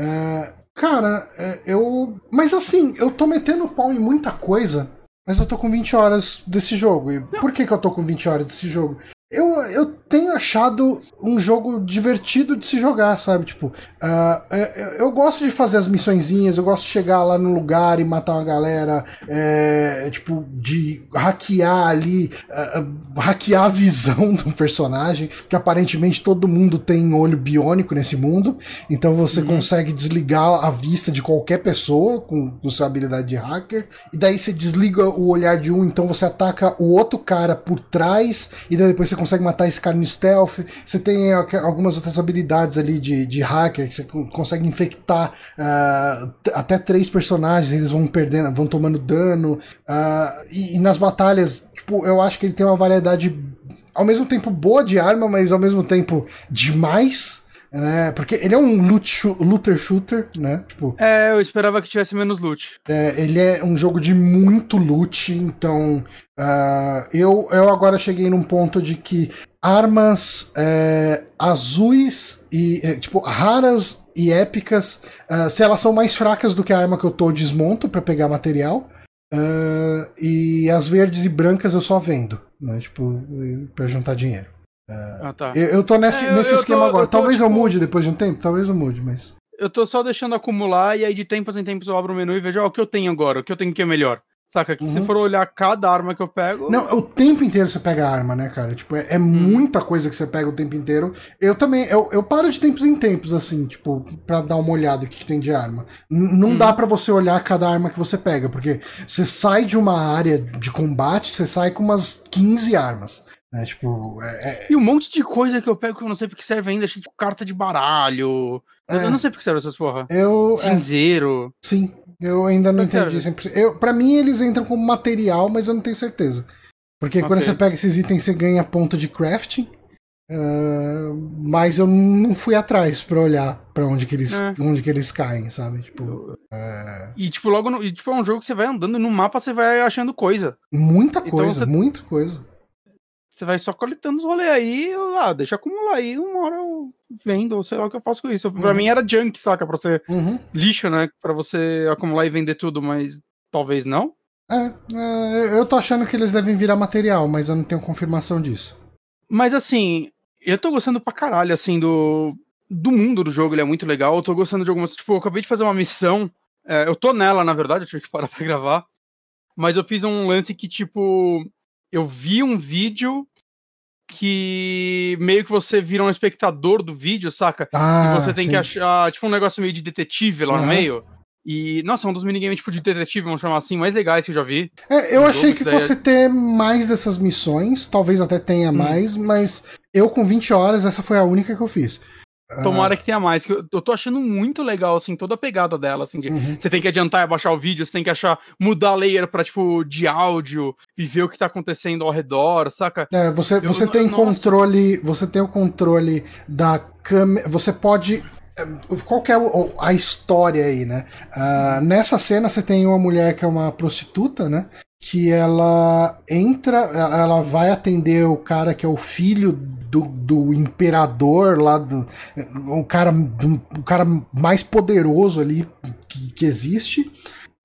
É, cara, é, eu. Mas assim, eu tô metendo pau em muita coisa, mas eu tô com 20 horas desse jogo. E por que, que eu tô com 20 horas desse jogo? Eu, eu tenho achado um jogo divertido de se jogar, sabe? Tipo, uh, eu, eu, gosto de fazer as missõezinhas, eu gosto de chegar lá no lugar e matar uma galera, é, tipo, de hackear ali, uh, hackear a visão do personagem, que aparentemente todo mundo tem olho biônico nesse mundo, então você uhum. consegue desligar a vista de qualquer pessoa com, com sua habilidade de hacker, e daí você desliga o olhar de um, então você ataca o outro cara por trás, e daí depois você consegue matar esse cara no stealth, você tem algumas outras habilidades ali de, de hacker, que você consegue infectar uh, até três personagens, eles vão perdendo, vão tomando dano. Uh, e, e nas batalhas, tipo, eu acho que ele tem uma variedade ao mesmo tempo boa de arma, mas ao mesmo tempo demais né? Porque ele é um loot, looter shooter, né? Tipo, é, eu esperava que tivesse menos loot. É, ele é um jogo de muito loot, então uh, eu, eu agora cheguei num ponto de que armas é, azuis e é, tipo raras e épicas, uh, se elas são mais fracas do que a arma que eu tô, eu desmonto para pegar material. Uh, e as verdes e brancas eu só vendo, né? Tipo, para juntar dinheiro. Ah, tá. eu, eu tô nesse, é, nesse eu esquema tô, agora. Eu tô, talvez tipo, eu mude depois de um tempo, talvez eu mude, mas. Eu tô só deixando acumular e aí de tempos em tempos eu abro o menu e vejo ó, o que eu tenho agora, o que eu tenho que é melhor. Saca? Que uhum. se for olhar cada arma que eu pego. Não, o tempo inteiro você pega a arma, né, cara? Tipo, é, é hum. muita coisa que você pega o tempo inteiro. Eu também, eu, eu paro de tempos em tempos, assim, tipo, pra dar uma olhada o que, que tem de arma. N não hum. dá para você olhar cada arma que você pega, porque você sai de uma área de combate, você sai com umas 15 armas. É, tipo, é, é... E um monte de coisa que eu pego que eu não sei porque serve ainda, tipo carta de baralho. É, eu não sei porque serve essas porra. Eu. É. Cinzeiro. Sim, eu ainda não entendi. Eu, pra mim, eles entram como material, mas eu não tenho certeza. Porque okay. quando você pega esses itens, você ganha ponto de crafting. Uh, mas eu não fui atrás para olhar para onde que eles é. onde que eles caem, sabe? Tipo, uh... e tipo logo no, e, tipo é um jogo que você vai andando no mapa, você vai achando coisa. Muita então coisa, então, você... muita coisa. Você vai só coletando os rolês aí, ah, deixa acumular aí, uma hora eu vendo, ou sei lá o que eu faço com isso. Uhum. Pra mim era junk, saca? Pra você. Uhum. Lixo, né? Pra você acumular e vender tudo, mas talvez não. É, é, eu tô achando que eles devem virar material, mas eu não tenho confirmação disso. Mas assim, eu tô gostando pra caralho, assim, do, do mundo do jogo, ele é muito legal. Eu tô gostando de algumas. Tipo, eu acabei de fazer uma missão. É, eu tô nela, na verdade, eu tive que parar pra gravar. Mas eu fiz um lance que, tipo, eu vi um vídeo que meio que você vira um espectador do vídeo, saca? Ah, e você tem sim. que achar, tipo, um negócio meio de detetive lá uhum. no meio. E, nossa, é um dos minigames tipo de detetive, vamos chamar assim, mais legais que eu já vi. É, eu achei que fosse ter mais dessas missões, talvez até tenha hum. mais, mas eu com 20 horas, essa foi a única que eu fiz. Tomara uh... que tenha mais, que eu, eu tô achando muito legal, assim, toda a pegada dela, assim, de, uhum. você tem que adiantar e abaixar o vídeo, você tem que achar, mudar layer pra, tipo, de áudio e ver o que tá acontecendo ao redor, saca? É, você, você eu, tem nossa. controle, você tem o controle da câmera, você pode é, qual que é a história aí, né? Uh, nessa cena você tem uma mulher que é uma prostituta, né? Que ela entra, ela vai atender o cara que é o filho do, do imperador lá do o cara do, o cara mais poderoso ali que, que existe.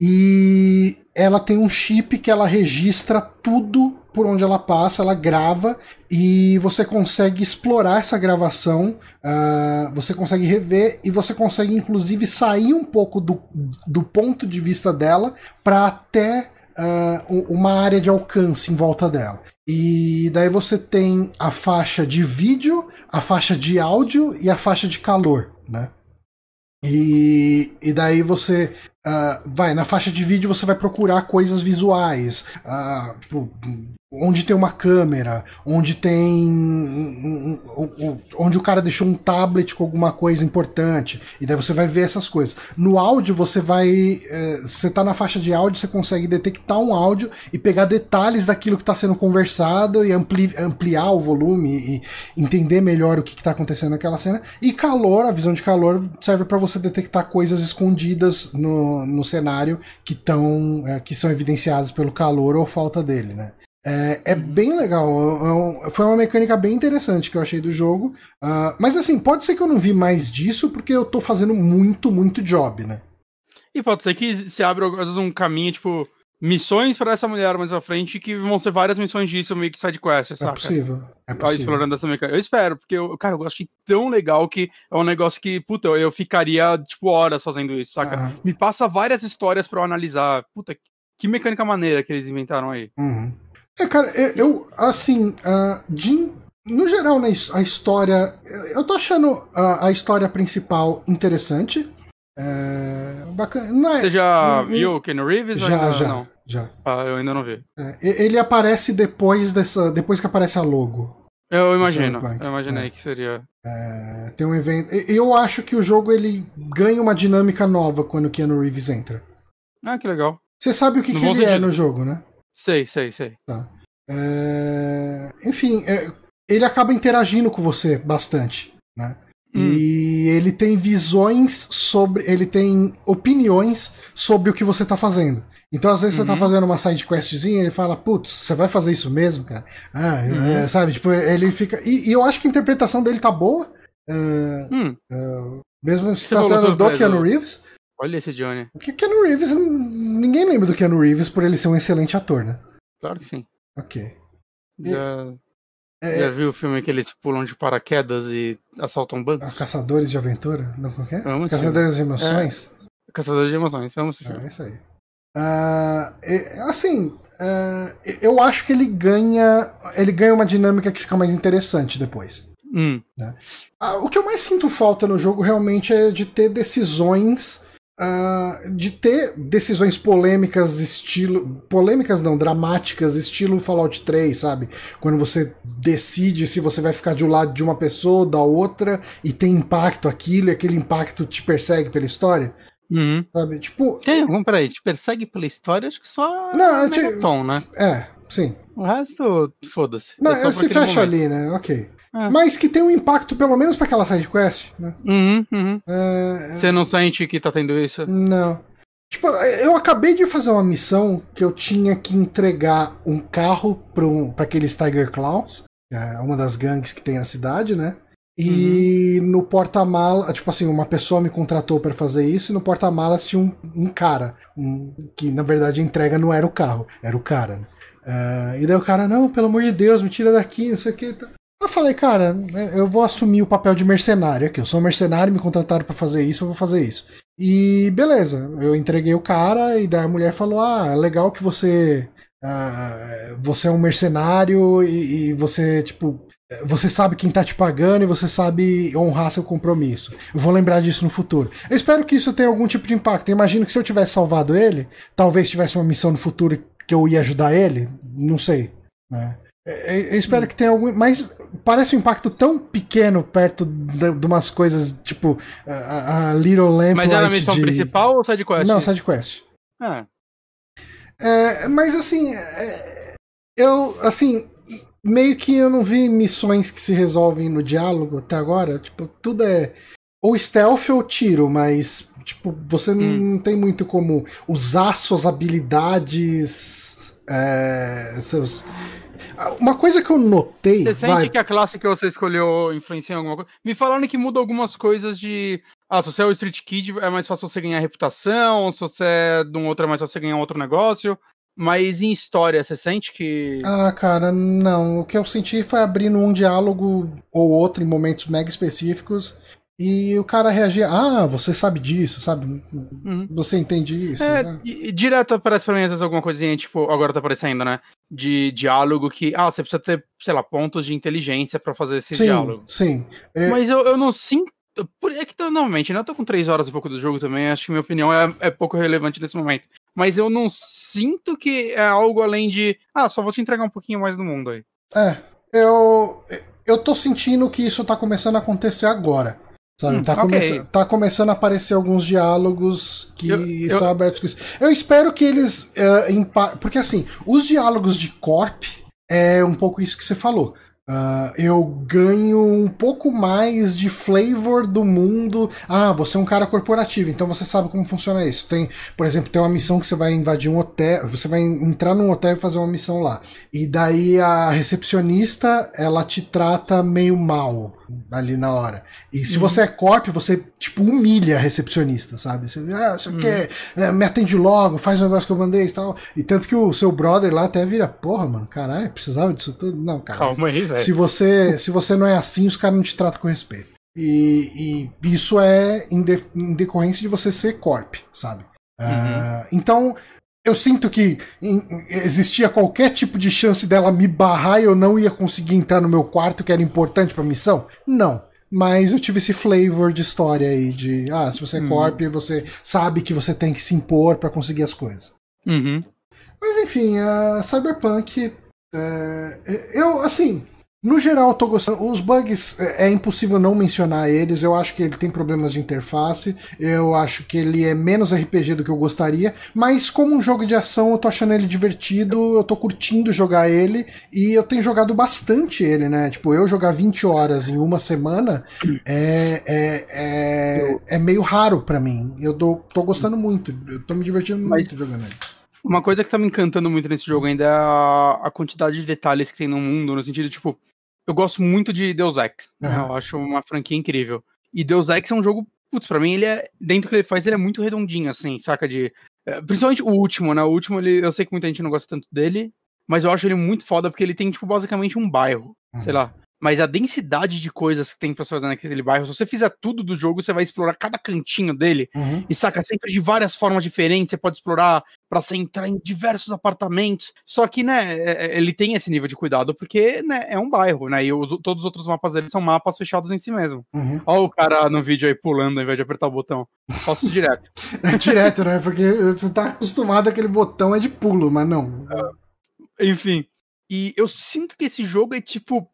E ela tem um chip que ela registra tudo por onde ela passa, ela grava e você consegue explorar essa gravação, uh, você consegue rever e você consegue inclusive sair um pouco do, do ponto de vista dela para até uh, uma área de alcance em volta dela. E daí você tem a faixa de vídeo, a faixa de áudio e a faixa de calor, né? E, e daí você uh, vai na faixa de vídeo você vai procurar coisas visuais, uh, tipo, onde tem uma câmera, onde tem. onde o cara deixou um tablet com alguma coisa importante. E daí você vai ver essas coisas. No áudio, você vai. É, você tá na faixa de áudio, você consegue detectar um áudio e pegar detalhes daquilo que está sendo conversado e ampli, ampliar o volume e entender melhor o que, está acontecendo naquela cena. E calor, a visão de calor, serve para você detectar coisas escondidas no, no cenário que, tão, é, que são evidenciadas pelo calor ou falta dele, né? É, é, bem legal. É foi uma mecânica bem interessante que eu achei do jogo. Uh, mas assim, pode ser que eu não vi mais disso porque eu tô fazendo muito, muito job, né? E pode ser que se abra às vezes um caminho, tipo, missões para essa mulher mais à frente, que vão ser várias missões disso, meio que side quest, saca? É possível. É possível. Explorando essa mecânica. Eu espero, porque, eu, cara, eu gosto tão legal que é um negócio que, puta, eu, eu ficaria, tipo, horas fazendo isso, saca? Uhum. Me passa várias histórias para eu analisar. Puta, que mecânica maneira que eles inventaram aí. Uhum. É, cara, eu, assim, uh, de, no geral, né, a história. Eu tô achando a, a história principal interessante. É, bacana. É, Você já viu o Ken Reeves? Já, já. Não? Já. Ah, eu ainda não vi. É, ele aparece depois dessa. Depois que aparece a logo. Eu imagino. Eu imaginei é. que seria. É, tem um evento. Eu acho que o jogo ele ganha uma dinâmica nova quando o Keanu Reeves entra. Ah, que legal. Você sabe o que, que ele é no jogo, né? Sei, sei, sei. Tá. É... Enfim, é... ele acaba interagindo com você bastante, né? Hum. E ele tem visões sobre. Ele tem opiniões sobre o que você tá fazendo. Então, às vezes, uhum. você tá uhum. fazendo uma side questzinha ele fala, putz, você vai fazer isso mesmo, cara? Ah, uhum. é, sabe? Tipo, ele fica. E, e, eu acho que a interpretação dele tá boa. É, hum. é, mesmo se tratando do Keanu Reeves. Olha esse Johnny. Porque Keanu Reeves, ninguém lembra do Keanu Reeves por ele ser um excelente ator, né? Claro que sim. Ok. Já, é, já viu o filme que eles pulam de paraquedas e assaltam bancos? Ah, Caçadores de Aventura? Não, é? Amo Caçadores de Emoções? É, Caçadores de Emoções, vamos esse É, isso aí. Uh, assim, uh, eu acho que ele ganha ele ganha uma dinâmica que fica mais interessante depois. Hum. Né? Uh, o que eu mais sinto falta no jogo realmente é de ter decisões de ter decisões polêmicas, estilo. Polêmicas não, dramáticas, estilo Fallout 3, sabe? Quando você decide se você vai ficar de um lado de uma pessoa ou da outra e tem impacto aquilo e aquele impacto te persegue pela história. Uhum. Sabe? Tipo. Tem algum peraí, te persegue pela história? Acho que só. Não, te... tom, né? É, sim. O resto, foda-se. Não, é se fecha momento. ali, né? Ok. É. Mas que tem um impacto, pelo menos, para aquela side quest, né? Uhum, uhum. É... Você não sente que tá tendo isso? Não. Tipo, eu acabei de fazer uma missão que eu tinha que entregar um carro para um, aqueles Tiger Claws, é uma das gangues que tem na cidade, né? E uhum. no porta-mala, tipo assim, uma pessoa me contratou para fazer isso, e no porta-malas tinha um, um cara, um, que na verdade a entrega não era o carro, era o cara, né? Uh, e daí o cara, não, pelo amor de Deus, me tira daqui, não sei o que. Eu falei, cara, eu vou assumir o papel de mercenário aqui. Eu sou um mercenário, me contrataram para fazer isso, eu vou fazer isso. E beleza, eu entreguei o cara e daí a mulher falou: Ah, é legal que você. Uh, você é um mercenário e, e, você, tipo. Você sabe quem tá te pagando e você sabe honrar seu compromisso. Eu vou lembrar disso no futuro. Eu espero que isso tenha algum tipo de impacto. Eu imagino que se eu tivesse salvado ele, talvez tivesse uma missão no futuro que eu ia ajudar ele. Não sei. Né? É, é, eu espero que tenha algum. Mas parece um impacto tão pequeno perto de, de umas coisas tipo a, a Little Lamp. Mas era a missão de... principal ou side quest? Não, side quest. Ah. É, mas assim, é, eu assim meio que eu não vi missões que se resolvem no diálogo até agora. Tipo, tudo é ou stealth ou tiro, mas tipo você hum. não tem muito como usar suas habilidades é, seus. Uma coisa que eu notei. Você sente vai... que a classe que você escolheu influencia em alguma coisa? Me falaram que muda algumas coisas de. Ah, se você é o Street Kid, é mais fácil você ganhar reputação, se você é de um outro, é mais fácil você ganhar outro negócio. Mas em história, você sente que. Ah, cara, não. O que eu senti foi abrindo um diálogo ou outro em momentos mega específicos e o cara reagia, ah, você sabe disso, sabe? Uhum. Você entende isso. É, né? e, direto aparece pra mim às vezes alguma coisinha, tipo, agora tá aparecendo, né? De diálogo que, ah, você precisa ter, sei lá, pontos de inteligência para fazer esse sim, diálogo. Sim. É... Mas eu, eu não sinto. É que normalmente, né? Eu tô com três horas e pouco do jogo também, acho que minha opinião é, é pouco relevante nesse momento. Mas eu não sinto que é algo além de, ah, só vou te entregar um pouquinho mais do mundo aí. É, eu. Eu tô sentindo que isso tá começando a acontecer agora. Sabe? Hum, tá, okay. come tá começando a aparecer alguns diálogos que eu, são eu... abertos com isso. Eu espero que eles. Uh, porque assim, os diálogos de Corp é um pouco isso que você falou. Uh, eu ganho um pouco mais de flavor do mundo. Ah, você é um cara corporativo, então você sabe como funciona isso. Tem, por exemplo, tem uma missão que você vai invadir um hotel, você vai entrar num hotel e fazer uma missão lá. E daí a recepcionista, ela te trata meio mal ali na hora. E se uhum. você é corp, você tipo humilha a recepcionista, sabe? Você, ah, você uhum. quer, é, me atende logo, faz o negócio que eu mandei e tal. E tanto que o seu brother lá até vira, porra, mano, caralho, precisava disso tudo? Não, cara. Calma aí, velho. Se você, se você não é assim, os caras não te tratam com respeito. E, e isso é em, de, em, decorrência de você ser corp, sabe? Uhum. Uh, então, eu sinto que existia qualquer tipo de chance dela me barrar e eu não ia conseguir entrar no meu quarto, que era importante pra missão? Não. Mas eu tive esse flavor de história aí, de ah, se você é uhum. corp, você sabe que você tem que se impor para conseguir as coisas. Uhum. Mas enfim, a Cyberpunk. É, eu, assim, no geral, eu tô gostando. Os bugs, é, é impossível não mencionar eles. Eu acho que ele tem problemas de interface. Eu acho que ele é menos RPG do que eu gostaria. Mas, como um jogo de ação, eu tô achando ele divertido. Eu tô curtindo jogar ele. E eu tenho jogado bastante ele, né? Tipo, eu jogar 20 horas em uma semana é, é, é, é meio raro para mim. Eu tô, tô gostando muito. Eu tô me divertindo mas... muito jogando ele. Uma coisa que tá me encantando muito nesse jogo ainda é a, a quantidade de detalhes que tem no mundo, no sentido, tipo, eu gosto muito de Deus Ex. Uhum. Né? Eu acho uma franquia incrível. E Deus Ex é um jogo, putz, pra mim ele é, dentro do que ele faz, ele é muito redondinho, assim, saca? De, eh, principalmente o último, né? O último, ele, eu sei que muita gente não gosta tanto dele, mas eu acho ele muito foda porque ele tem, tipo, basicamente um bairro, uhum. sei lá. Mas a densidade de coisas que tem pra você fazer naquele bairro, se você fizer tudo do jogo, você vai explorar cada cantinho dele. Uhum. E saca, sempre de várias formas diferentes. Você pode explorar para você entrar em diversos apartamentos. Só que, né, é, é, ele tem esse nível de cuidado, porque, né, é um bairro, né? E os, todos os outros mapas dele são mapas fechados em si mesmo. Uhum. Olha o cara no vídeo aí pulando ao invés de apertar o botão. Faço direto. é direto, né? Porque você tá acostumado aquele botão é de pulo, mas não. É. Enfim. E eu sinto que esse jogo é tipo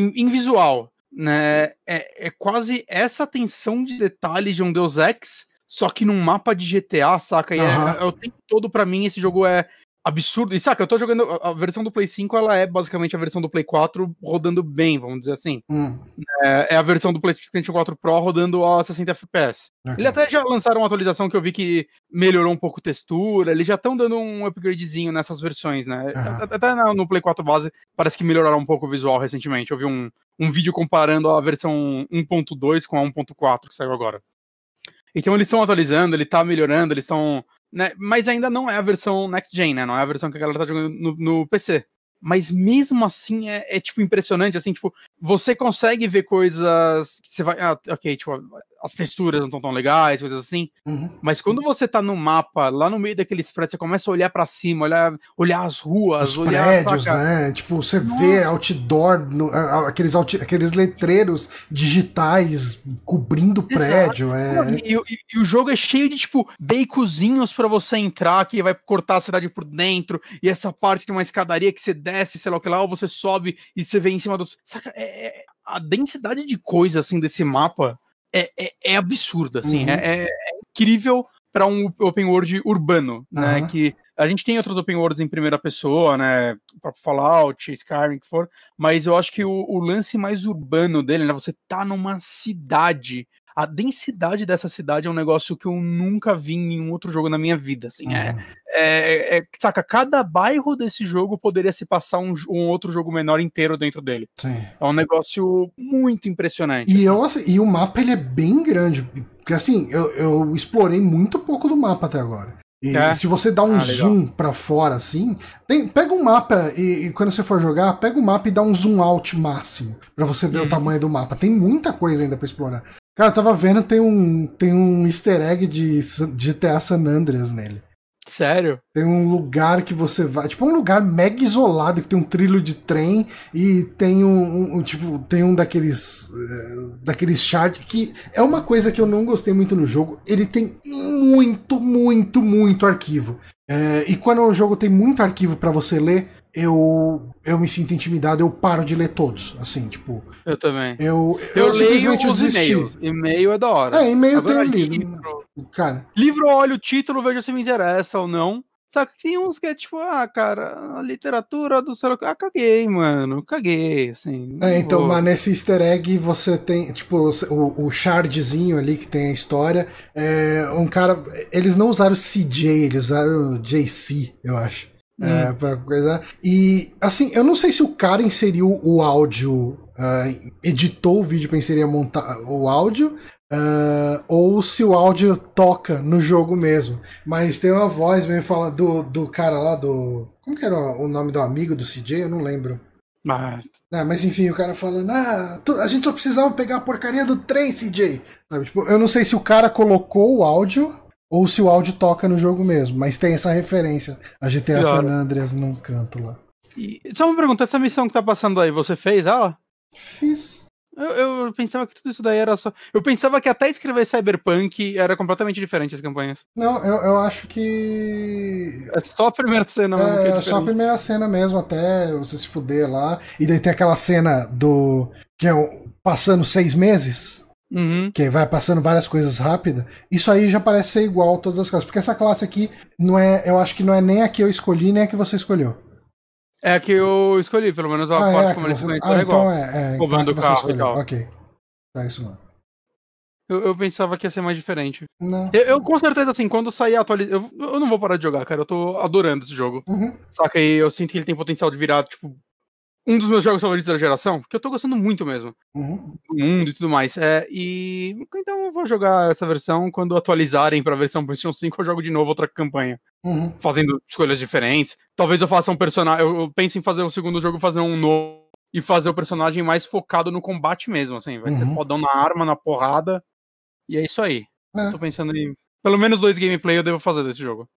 em, visual, né? É, é, quase essa atenção de detalhe de um Deus Ex, só que num mapa de GTA, saca? E uhum. é, é, o tempo todo para mim esse jogo é absurdo. E saca, eu tô jogando. A versão do Play 5 ela é basicamente a versão do Play 4 rodando bem, vamos dizer assim. Hum. É, é, a versão do PlayStation 4 Pro rodando a 60 FPS. Uhum. Eles até já lançaram uma atualização que eu vi que melhorou um pouco a textura. Eles já estão dando um upgradezinho nessas versões, né? Uhum. Até no Play 4 base parece que melhoraram um pouco o visual recentemente. Eu vi um, um vídeo comparando a versão 1.2 com a 1.4 que saiu agora. Então eles estão atualizando, ele tá melhorando, eles estão né? Mas ainda não é a versão next gen, né? Não é a versão que a galera tá jogando no, no PC. Mas mesmo assim é, é, tipo impressionante, assim, tipo, você consegue ver coisas que você vai, ah, ok, tipo, as texturas não estão tão legais, coisas assim. Uhum. Mas quando você tá no mapa, lá no meio daqueles prédios, você começa a olhar para cima, olhar, olhar as ruas, Os olhar prédios, né? Tipo, você Nossa. vê outdoor, no, aqueles, aqueles letreiros digitais cobrindo o prédio. É... E, e, e, o jogo é cheio de, tipo, baconzinhos para você entrar, que vai cortar a cidade por dentro, e essa parte de uma escadaria que você desce, sei lá o que lá, ou você sobe e você vê em cima dos. Saca? É, é a densidade de coisa, assim, desse mapa é, é, é absurda, assim, uhum. é, é, incrível para um open world urbano, né? Uhum. Que a gente tem outros open worlds em primeira pessoa, né? Fallout, Skyrim, que for, mas eu acho que o, o lance mais urbano dele, né? Você tá numa cidade a densidade dessa cidade é um negócio que eu nunca vi em nenhum outro jogo na minha vida. Assim, é, Uhum. é, é- saca, cada bairro desse jogo poderia se passar um, um outro jogo menor inteiro dentro dele. Sim. É um negócio muito impressionante. E, eu, assim, e o mapa ele é bem grande. Porque assim, eu, eu explorei muito pouco do mapa até agora. E É? se você dá um Ah, zoom pra fora assim, tem- pega um mapa e, e quando você for jogar, pega o mapa e dá um zoom out máximo pra você ver o Uhum. tamanho do mapa. Tem muita coisa ainda pra explorar. Cara, eu tava vendo, tem um, tem um easter egg de San- GTA San Andreas nele. Sério? Tem um lugar que você vai, tipo um lugar mega isolado que tem um trilho de trem e tem um, um- tipo tem um daqueles eh, daqueles chart que é uma coisa que eu não gostei muito no jogo. Ele tem muito, muito, muito arquivo. Eh, e quando o jogo tem muito arquivo pra você ler, eu eu me sinto intimidado, eu paro de ler todos, assim, tipo Eu também. eu Eu, eu, simplesmente desisti. e-mails. E-mail é da hora. É, e-mail Agora, tenho lido. livro, Cara, livro, olho o título, vejo se me interessa ou não. Só que tem uns que é tipo, ah, cara, a literatura do celular. Ah, caguei, mano. Caguei, assim. É, então, vou. mas nesse easter egg você tem, tipo, o, o shardzinho ali que tem a história. É um cara. Eles não usaram CJ, eles usaram JC, eu acho. É, pra coisa. E, assim, eu não sei se o cara inseriu o áudio, ah, editou o vídeo pra inserir a monta o áudio, ah, ou se o áudio toca no jogo mesmo. Mas tem uma voz mesmo fala do, do cara lá, do. Como que era o nome do amigo do CJ? Eu não lembro. Ah, Ah, mas enfim, o cara falando, ah, a gente só precisava pegar a porcaria do trem, CJ. Sabe, tipo, eu não sei se o cara colocou o áudio ou se o áudio toca no jogo mesmo, mas tem essa referência a GTA. San Andreas num canto lá. e, só uma pergunta, essa missão que tá passando aí, você fez ela? Fiz. Eu, eu pensava que tudo isso daí era só. Eu pensava que até escrever Cyberpunk era completamente diferente as campanhas. Não, eu, eu acho que. É só a primeira cena mesmo é É, só a primeira cena mesmo, até você se fuder lá. E daí tem aquela cena do. que é o- passando seis meses. Uhum. que vai passando várias coisas rápidas, isso aí já parece ser igual todas as classes. Porque essa classe aqui não é. Eu acho que não é nem a que eu escolhi, nem a que você escolheu. É a que eu escolhi, pelo menos a ah, forma é a que como você... comentam ah é igual. então é. é então Roubando que você carro e escolheu. tal. Ok. Tá, isso não. Eu, eu pensava que ia ser mais diferente. Não. Eu, eu, com certeza, assim, quando sair a atualização. Eu, eu não vou parar de jogar, cara. Eu tô adorando esse jogo. Uhum. Saca? E eu sinto que ele tem potencial de virar, tipo, um dos meus jogos favoritos da geração. Porque eu tô gostando muito mesmo. Uhum. Do mundo e tudo mais. É, e. Então eu vou jogar essa versão. Quando atualizarem pra versão PlayStation 5, eu jogo de novo outra campanha. Uhum. Fazendo escolhas diferentes. Talvez eu faça um personagem. Eu, eu penso em fazer o segundo jogo, fazer um novo. E fazer o personagem mais focado no combate mesmo, assim. Vai ser Uhum. fodão na arma, na porrada. E é isso aí. É. Tô pensando em. Pelo menos dois gameplay eu devo fazer desse jogo.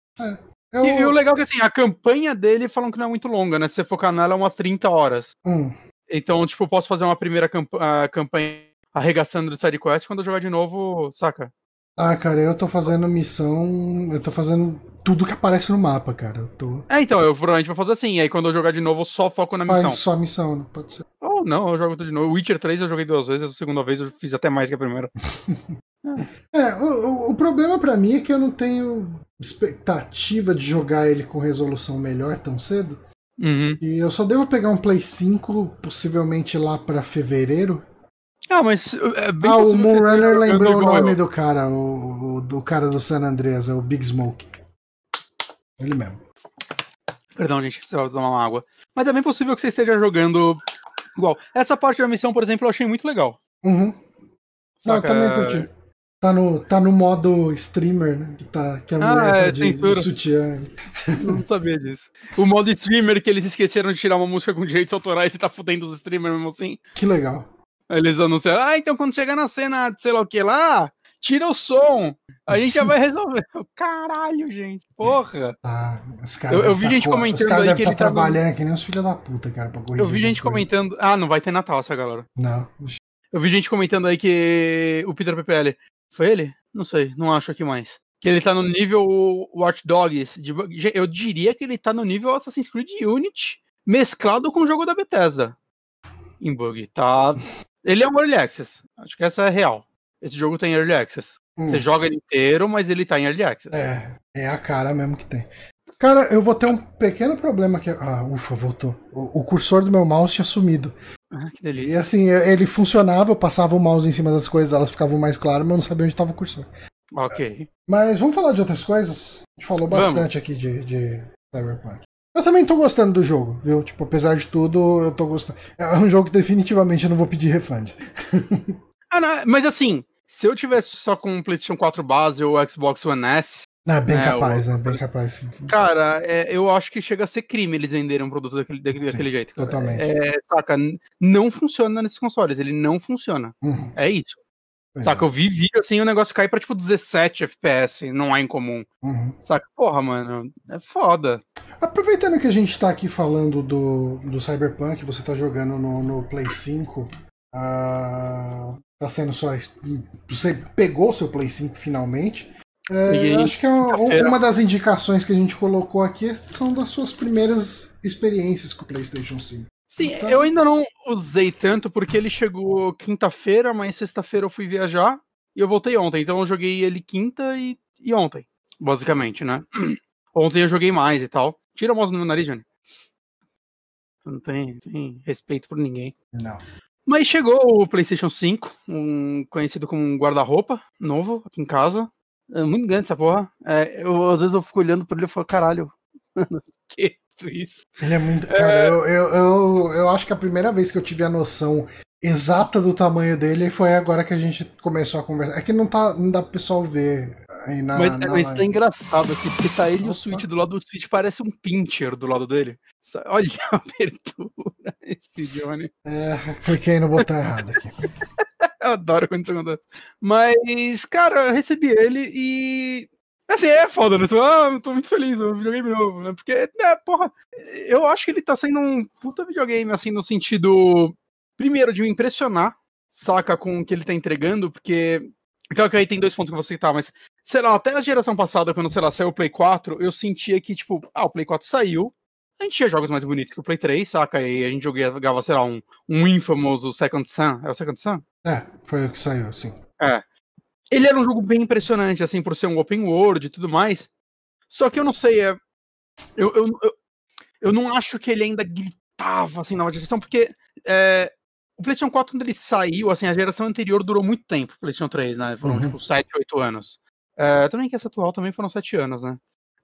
Eu... E, e o legal é que assim, a campanha dele falam que não é muito longa, né? Se você focar nela, é umas 30 horas. Hum. Então, tipo, eu posso fazer uma primeira camp campanha arregaçando de sidequest quando eu jogar de novo, saca? Ah, cara, eu tô fazendo missão. Eu tô fazendo tudo que aparece no mapa, cara. Eu tô. É, então, eu provavelmente vou fazer assim. Aí quando eu jogar de novo, eu só foco na missão. Faz só missão, não pode ser. Ou não, eu jogo tudo de novo. Witcher 3 eu joguei duas vezes, a segunda vez eu fiz até mais que a primeira. É, o, o- o problema pra mim é que eu não tenho expectativa de jogar ele com resolução melhor tão cedo. Uhum. E eu só devo pegar um Play 5, possivelmente lá pra fevereiro. Ah, mas. É bem ah, o você Moonrunner lembrou o nome eu. do cara, o, o- do cara do San Andreas, é o Big Smoke. Ele mesmo. Perdão, gente, preciso tomar uma água. Mas é bem possível que você esteja jogando igual. Essa parte da missão, por exemplo, eu achei muito legal. Uhum. Não, eu Saca? também curti. Tá no, tá no modo streamer, né? Que, tá, que a Ah, mulher é, tá de, censura. de sutiã. Não sabia disso. O modo streamer que eles esqueceram de tirar uma música com direitos autorais e tá fudendo os streamers mesmo assim. Que legal. Aí eles anunciaram, ah, então quando chegar na cena de sei lá o que lá, tira o som. A gente já vai resolver. Caralho, gente. Porra. Tá, os caras Eu- eu vi tá, gente pô, comentando Os caras aí devem que estar tava- trabalhando que nem os filhos da puta, cara, pra corrigir Eu vi gente comentando. Ah, não vai ter Natal essa galera. Não. Eu vi gente comentando aí que o Peter PPL. Foi ele? Não sei, não acho aqui mais. Que ele tá no nível Watch Dogs. de- Eu diria que ele tá no nível Assassin's Creed Unity, mesclado com o jogo da Bethesda. Em bug. Tá. Ele é um Early Access. Acho que essa é real. Esse jogo tem Early Access. Hum, Você joga ele inteiro, mas ele tá em Early Access. É, é a cara mesmo que tem. Cara, eu vou ter um pequeno problema aqui. Ah, ufa, voltou. O, o cursor do meu mouse tinha sumido. Ah, que E delícia. assim, ele funcionava, eu passava o mouse em cima das coisas, elas ficavam mais claras, mas eu não sabia onde estava o cursor. Ok. Mas vamos falar de outras coisas? A gente falou Vamos. bastante aqui de, de Cyberpunk. Eu também tô gostando do jogo, viu? Tipo, apesar de tudo, eu tô gostando. É um jogo que definitivamente eu não vou pedir refund. Ah, não, mas assim, se eu tivesse só com um PlayStation 4 base ou Xbox One S, Não, é bem É, capaz, o- né? Bem capaz. sim. cara, é, eu acho que chega a ser crime eles venderem um produto daquele, daquele, Sim, jeito. cara. totalmente. É, saca? n- Não funciona nesses consoles, ele não funciona. Uhum, É isso. pois Saca? é. Eu vi vídeo assim, o negócio cai pra tipo 17 FPS, não é incomum. Uhum. Saca? Porra, mano, é foda. Aproveitando que a gente tá aqui falando do, do Cyberpunk, você tá jogando no, no Play 5. ah, tá sendo só. Você pegou seu Play 5 finalmente. É, acho que é uma, uma das indicações que a gente colocou aqui são das suas primeiras experiências com o PlayStation 5. Sim, Então- eu ainda não usei tanto porque ele chegou quinta-feira, mas sexta-feira eu fui viajar e eu voltei ontem. Então eu joguei ele quinta e, e ontem, basicamente, né? Ontem eu joguei mais e tal. Tira a mouse do meu nariz, Johnny. Você Não tem, tem respeito por ninguém. Não. Mas chegou o PlayStation 5, um, conhecido como um guarda-roupa novo aqui em casa. É muito grande essa porra. É, eu, às vezes eu fico olhando por ele e falo, caralho, que isso? Ele é muito. Cara, eu, eu, eu, eu acho que a primeira vez que eu tive a noção exata do tamanho dele foi agora que a gente começou a conversar. É que não, tá, não dá pro pessoal ver aí na. Mas, na mas tá engraçado aqui, porque tá ele e o Switch do lado do Switch, parece um pincher do lado dele. Olha a abertura, esse Johnny. É, cliquei no botão errado aqui. Eu adoro quando isso acontece. Mas, cara, eu recebi ele e. Assim, é foda, né? Fala, Ah, eu tô muito feliz, um videogame novo, né? Porque, né, porra, eu acho que ele tá sendo um puta videogame, assim, no sentido. Primeiro, de me impressionar, saca, com o que ele tá entregando, porque. Claro que aí tem dois pontos que eu vou citar, mas, sei lá, até a geração passada, quando, sei lá, saiu o Play 4, eu sentia que, tipo, ah, o Play 4 saiu, a gente tinha jogos mais bonitos que o Play 3, saca? E a gente jogava, sei lá, um, um Infamous, o Second Sun. É o Second Sun? É, foi o que saiu, sim. Ele era um jogo bem impressionante, assim, por ser um open world e tudo mais. Só que eu não sei, é... eu, eu, eu, eu não acho que ele ainda gritava, assim, na nova geração, porque é, o PlayStation 4, quando ele saiu, assim, a geração anterior durou muito tempo, o PlayStation 3, né? Foram, Uhum. tipo, 7, 8 anos. É, também que essa atual também foram 7 anos, né?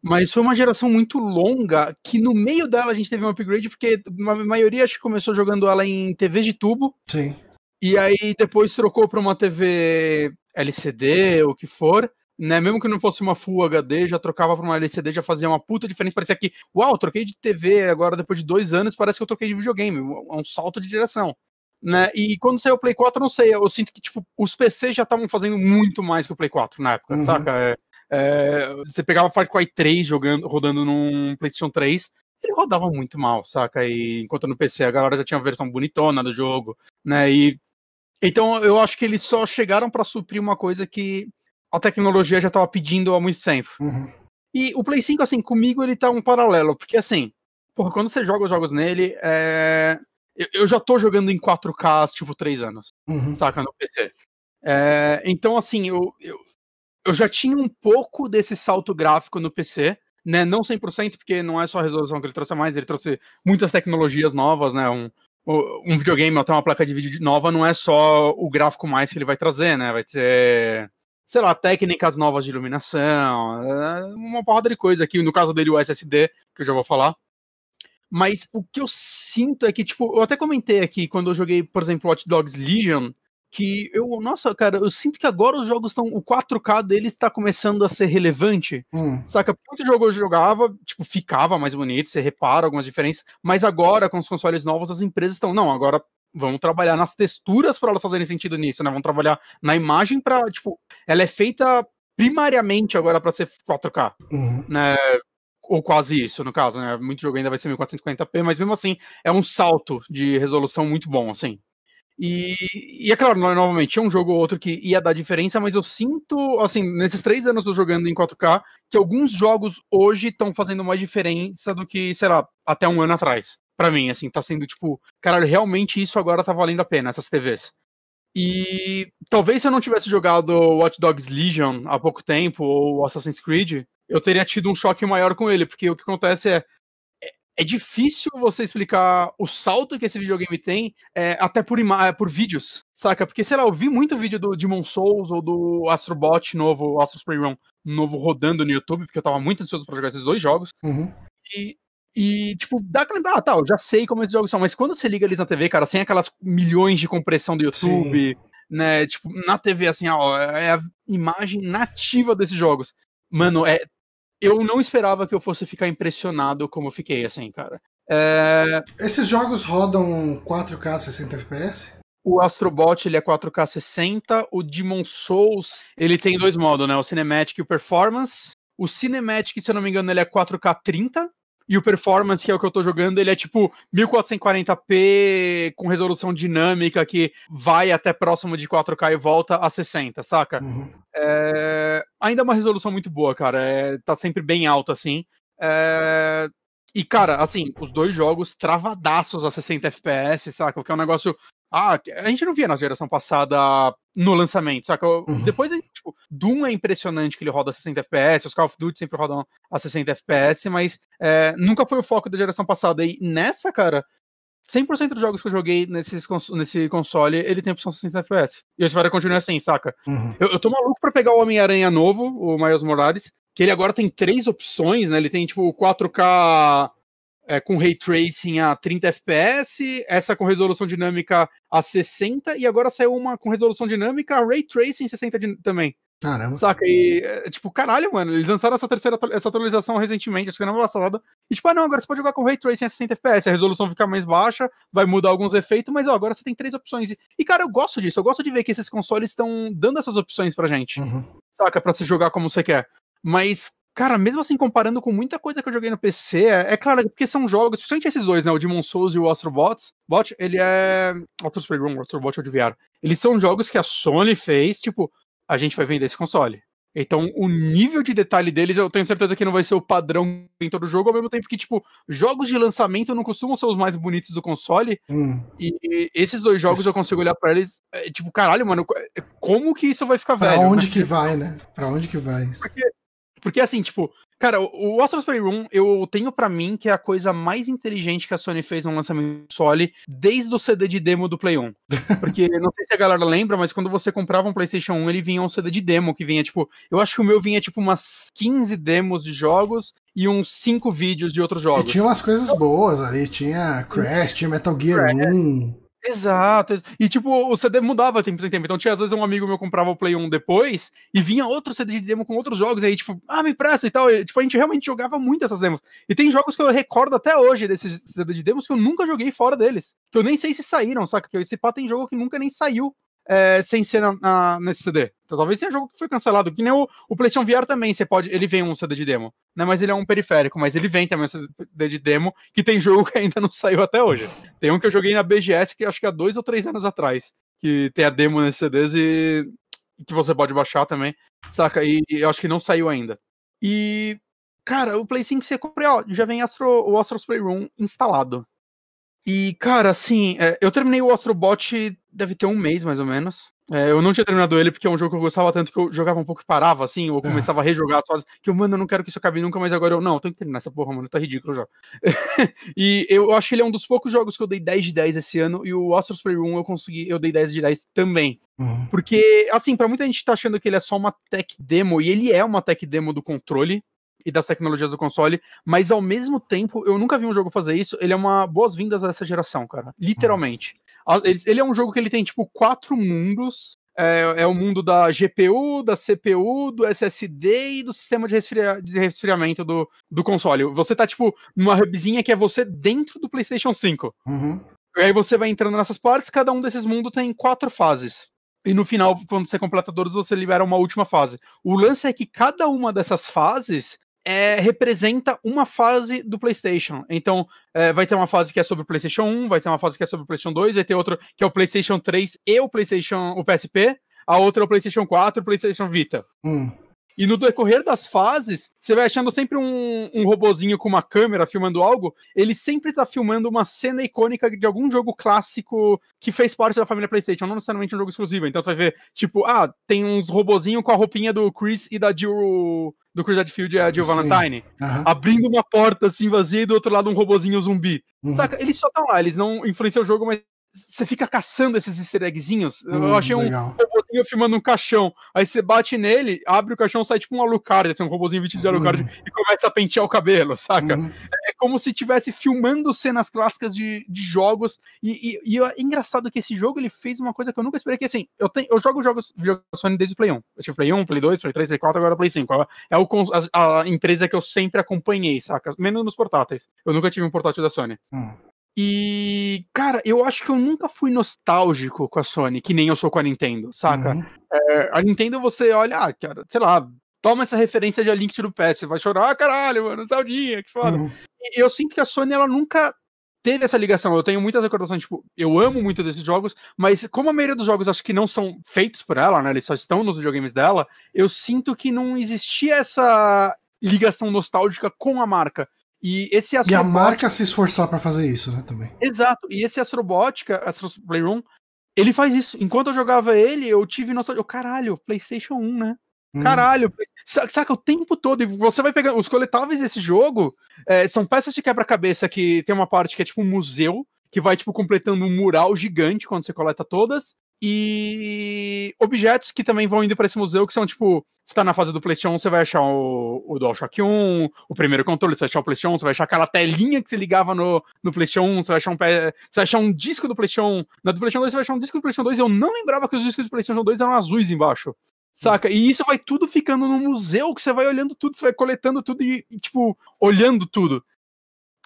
Mas foi uma geração muito longa, que no meio dela a gente teve um upgrade, porque a maioria acho que começou jogando ela em TV de tubo, Sim. e aí depois trocou para uma TV LCD ou o que for, né? Mesmo que não fosse uma Full HD, já trocava para uma LCD, já fazia uma puta diferença. Parecia que, uau, troquei de TV agora depois de dois anos, parece que eu troquei de videogame. É um salto de geração. Né? E quando saiu o Play 4, eu não sei, eu sinto que tipo, os PCs já estavam fazendo muito mais que o Play 4 na época, Uhum. saca? É, é, você pegava Far Cry 3 jogando, rodando num PlayStation 3, ele rodava muito mal, saca? E enquanto no PC a galera já tinha a versão bonitona do jogo, né? E então eu acho que eles só chegaram para suprir uma coisa que a tecnologia já estava pedindo há muito tempo. Uhum. E o Play 5, assim, comigo ele tá um paralelo, porque assim, porra, quando você joga os jogos nele, é... eu, eu já tô jogando em 4K há, tipo, 3 anos, Uhum. saca, no PC. É, Então, assim, eu, eu, eu já tinha um pouco desse salto gráfico no PC, né? Não 100%, porque não é só a resolução que ele trouxe mais, ele trouxe muitas tecnologias novas, né? Um, um videogame, até uma placa de vídeo nova, não é só o gráfico mais que ele vai trazer, né? Vai ter, sei lá, técnicas novas de iluminação, é, uma porrada de coisa aqui. No caso dele, o SSD, que eu já vou falar. Mas o que eu sinto é que, tipo, eu até comentei aqui quando eu joguei, por exemplo, Watch Dogs Legion, que eu, nossa, cara, eu sinto que agora os jogos estão, o 4K deles está começando a ser relevante. Uhum. Saca? Muito jogo eu jogava, tipo, ficava mais bonito, você repara algumas diferenças, mas agora, com os consoles novos, as empresas estão, não, agora vamos trabalhar nas texturas para elas fazerem sentido nisso, né? Vamos trabalhar na imagem para, tipo, ela é feita primariamente agora para ser 4K, Uhum. né? Ou quase isso, no caso, né? Muito jogo ainda vai ser 1440p, mas mesmo assim é um salto de resolução muito bom, assim. E, e é claro, no- novamente, é um jogo ou outro que ia dar diferença, mas eu sinto, assim, nesses três anos eu tô jogando em 4K, que alguns jogos hoje estão fazendo mais diferença do que, sei lá, até um ano atrás. Pra mim, assim, tá sendo tipo, caralho, realmente isso agora tá valendo a pena, essas TVs. E talvez se eu não tivesse jogado Watch Dogs Legion há pouco tempo, ou Assassin's Creed, eu teria tido um choque maior com ele, porque o que acontece é, é, difícil você explicar o salto que esse videogame tem, é, até por, por vídeos, saca? Porque, sei lá, eu vi muito vídeo do Demon Souls ou do Astrobot novo, Astro Spray Run novo rodando no YouTube, porque eu tava muito ansioso pra jogar esses dois jogos. Uhum. E, e, tipo, dá aquela. Ah, tá, eu já sei como esses jogos são, mas quando você liga eles na TV, cara, sem aquelas milhões de compressão do YouTube, Sim. né? Tipo, na TV, assim, ó, é a imagem nativa desses jogos. Mano, é eu não esperava que eu fosse ficar impressionado como eu fiquei, assim, cara. É... Esses jogos rodam 4K 60 FPS? O Astrobot ele é 4K 60, o Demon Souls ele tem dois modos, né? O Cinematic e o Performance. O Cinematic, se eu não me engano, ele é 4K 30 e o Performance, que é o que eu tô jogando, ele é tipo 1440p com resolução dinâmica que vai até próximo de 4K e volta a 60, saca? Uhum. É... Ainda é uma resolução muito boa, cara. É... Tá sempre bem alto, assim. É... E, cara, assim, os dois jogos travadaços a 60 FPS, saca? Que é um negócio ah, a gente não via na geração passada no lançamento, saca? Uhum. Depois, tipo, Doom é impressionante que ele roda a 60 FPS, os Call of Duty sempre rodam a 60 FPS, mas é, nunca foi o foco da geração passada. E nessa, cara, 100% dos jogos que eu joguei nesse, nesse console, ele tem opção 60 FPS. E eu espero continuar assim, saca? Uhum. Eu, eu tô maluco pra pegar o Homem-Aranha novo, o Miles Morales, que ele agora tem três opções, né? Ele tem, tipo, 4K é, com ray tracing a 30 FPS, essa com resolução dinâmica a 60, e agora saiu uma com resolução dinâmica a ray tracing 60 de, também. Caramba. Saca? E, é, tipo, caralho, mano, eles lançaram essa terceira essa atualização recentemente, acho que não passada. E tipo, ah, não, agora você pode jogar com ray tracing a 60 FPS, a resolução fica mais baixa, vai mudar alguns efeitos, mas ó, agora você tem três opções. E, e cara, eu gosto disso, eu gosto de ver que esses consoles estão dando essas opções pra gente. Uhum. Saca? Pra se jogar como você quer. Mas, Cara, mesmo assim, comparando com muita coisa que eu joguei no PC, é, é claro, porque são jogos, principalmente esses dois, né? O Demon Souls e o Astrobots. Bot, ele é. Astro Playroom, Astrobot é o de VR. Eles são jogos que a Sony fez, tipo, a gente vai vender esse console. Então, o nível de detalhe deles, eu tenho certeza que não vai ser o padrão em todo jogo, ao mesmo tempo que, tipo, jogos de lançamento não costumam ser os mais bonitos do console. Hum. E esses dois jogos isso. eu consigo olhar pra eles, é, tipo, caralho, mano, como que isso vai ficar pra velho? Pra onde né? que vai, né? Pra onde que vai isso? Porque porque assim, tipo, cara, o Astros Playroom eu tenho para mim que é a coisa mais inteligente que a Sony fez no lançamento do console desde o CD de demo do Play 1. Porque não sei se a galera lembra, mas quando você comprava um PlayStation 1, ele vinha um CD de demo que vinha tipo, eu acho que o meu vinha tipo umas 15 demos de jogos e uns 5 vídeos de outros jogos. E tinha umas coisas boas ali, tinha Crash, tinha Metal Gear Crash. 1. Exato. E tipo, o CD mudava tempo sem tempo. Então tinha às vezes um amigo meu comprava o Play 1 depois e vinha outro CD de demo com outros jogos. E aí, tipo, ah, me empresta e tal. E, tipo, a gente realmente jogava muito essas demos. E tem jogos que eu recordo até hoje desses CD de demos que eu nunca joguei fora deles. Que eu nem sei se saíram, saca? Que esse pá tem jogo que nunca nem saiu é, sem ser na, na, nesse CD. Então, talvez tenha jogo que foi cancelado, que nem o, o PlayStation VR também, você pode, ele vem um CD de demo, né, mas ele é um periférico, mas ele vem também um CD de demo, que tem jogo que ainda não saiu até hoje. Tem um que eu joguei na BGS, que acho que há dois ou três anos atrás, que tem a demo nesses CDs e que você pode baixar também, saca? E, e eu acho que não saiu ainda. E, cara, o Play 5 você compra, ó, já vem Astro, o Astro's Playroom instalado. E, cara, assim, é, eu terminei o Astrobot deve ter um mês, mais ou menos. É, eu não tinha terminado ele porque é um jogo que eu gostava tanto que eu jogava um pouco e parava, assim, ou começava a rejogar as fases, que eu, mano, eu não quero que isso acabe nunca, mas agora eu, não, eu tenho que terminar essa porra, mano, tá ridículo já. e eu acho que ele é um dos poucos jogos que eu dei 10 de 10 esse ano, e o Astro's Playroom eu consegui, eu dei 10 de 10 também. Uhum. Porque, assim, pra muita gente tá achando que ele é só uma tech demo, e ele é uma tech demo do controle, e das tecnologias do console, mas ao mesmo tempo, eu nunca vi um jogo fazer isso. Ele é uma boas-vindas a essa geração, cara. Literalmente. Uhum. Ele é um jogo que ele tem, tipo, quatro mundos. É, é, o mundo da GPU, da CPU, do SSD e do sistema de, resfria de resfriamento do, do console. Você tá, tipo, numa hubzinha que é você dentro do PlayStation 5. Uhum. E aí você vai entrando nessas partes, cada um desses mundos tem quatro fases. E no final, quando você completa todos, você libera uma última fase. O lance é que cada uma dessas fases é, representa uma fase do PlayStation. Então, é, vai ter uma fase que é sobre o PlayStation 1, vai ter uma fase que é sobre o PlayStation 2, vai ter outra que é o PlayStation 3 e o PlayStation, o PSP, a outra é o PlayStation 4 e o PlayStation Vita. Hum. E no decorrer das fases, você vai achando sempre um, um robozinho com uma câmera filmando algo. Ele sempre tá filmando uma cena icônica de algum jogo clássico que fez parte da família PlayStation, não necessariamente um jogo exclusivo. Então você vai ver, tipo, ah, tem uns robozinhos com a roupinha do Chris e da Jill do Chris Redfield e a Jill Valentine, uhum. abrindo uma porta assim vazia e do outro lado um robozinho zumbi. Uhum. Saca? Eles só estão lá, eles não influenciam o jogo, mas você fica caçando esses easter eggzinhos. Hum, eu achei um filmando um caixão. Aí você bate nele, abre o caixão, sai tipo um Alucard, assim, um robôzinho vestido de Alucard hum. e começa a pentear o cabelo, saca? Hum. É como se estivesse filmando cenas clássicas de, de jogos. E, e, e, é engraçado que esse jogo ele fez uma coisa que eu nunca esperei, que assim, eu, tenho, eu jogo jogos de Sony desde o Play 1. Eu tive Play 1, Play 2, Play 3, Play 4, agora Play 5. É o, a, a empresa que eu sempre acompanhei, saca? Menos nos portáteis. Eu nunca tive um portátil da Sony. Hum. E, cara, eu acho que eu nunca fui nostálgico com a Sony, que nem eu sou com a Nintendo, saca? Uhum. É, a Nintendo você olha, ah, cara, sei lá, toma essa referência de A Link to the Past, você vai chorar, ah, caralho, mano, Saldinha, que foda. Uhum. E eu sinto que a Sony, ela nunca teve essa ligação. Eu tenho muitas recordações, tipo, eu amo muito desses jogos, mas como a maioria dos jogos acho que não são feitos por ela, né, eles só estão nos videogames dela, eu sinto que não existia essa ligação nostálgica com a marca. E esse Astrobot... E a marca se esforçar para fazer isso, né, também. Exato. E esse Astrobótica, Astro Playroom, ele faz isso. Enquanto eu jogava ele, eu tive nossa, eu caralho, PlayStation 1, né? Hum. Caralho, saca o tempo todo, e você vai pegando os coletáveis desse jogo, é, são peças de quebra-cabeça que tem uma parte que é tipo um museu, que vai tipo completando um mural gigante quando você coleta todas, e objetos que também vão indo para esse museu, que são tipo, você tá na fase do PlayStation 1, você vai achar o, o DualShock 1, o primeiro controle, você vai achar o PlayStation 1, você vai achar aquela telinha que se ligava no, no PlayStation 1, você vai achar um você vai achar um disco do PlayStation 1, na do PlayStation 2 você vai achar um disco do PlayStation 2, eu não lembrava que os discos do PlayStation 2 eram azuis embaixo. Saca? E isso vai tudo ficando no museu, que você vai olhando tudo, você vai coletando tudo e, e tipo, olhando tudo.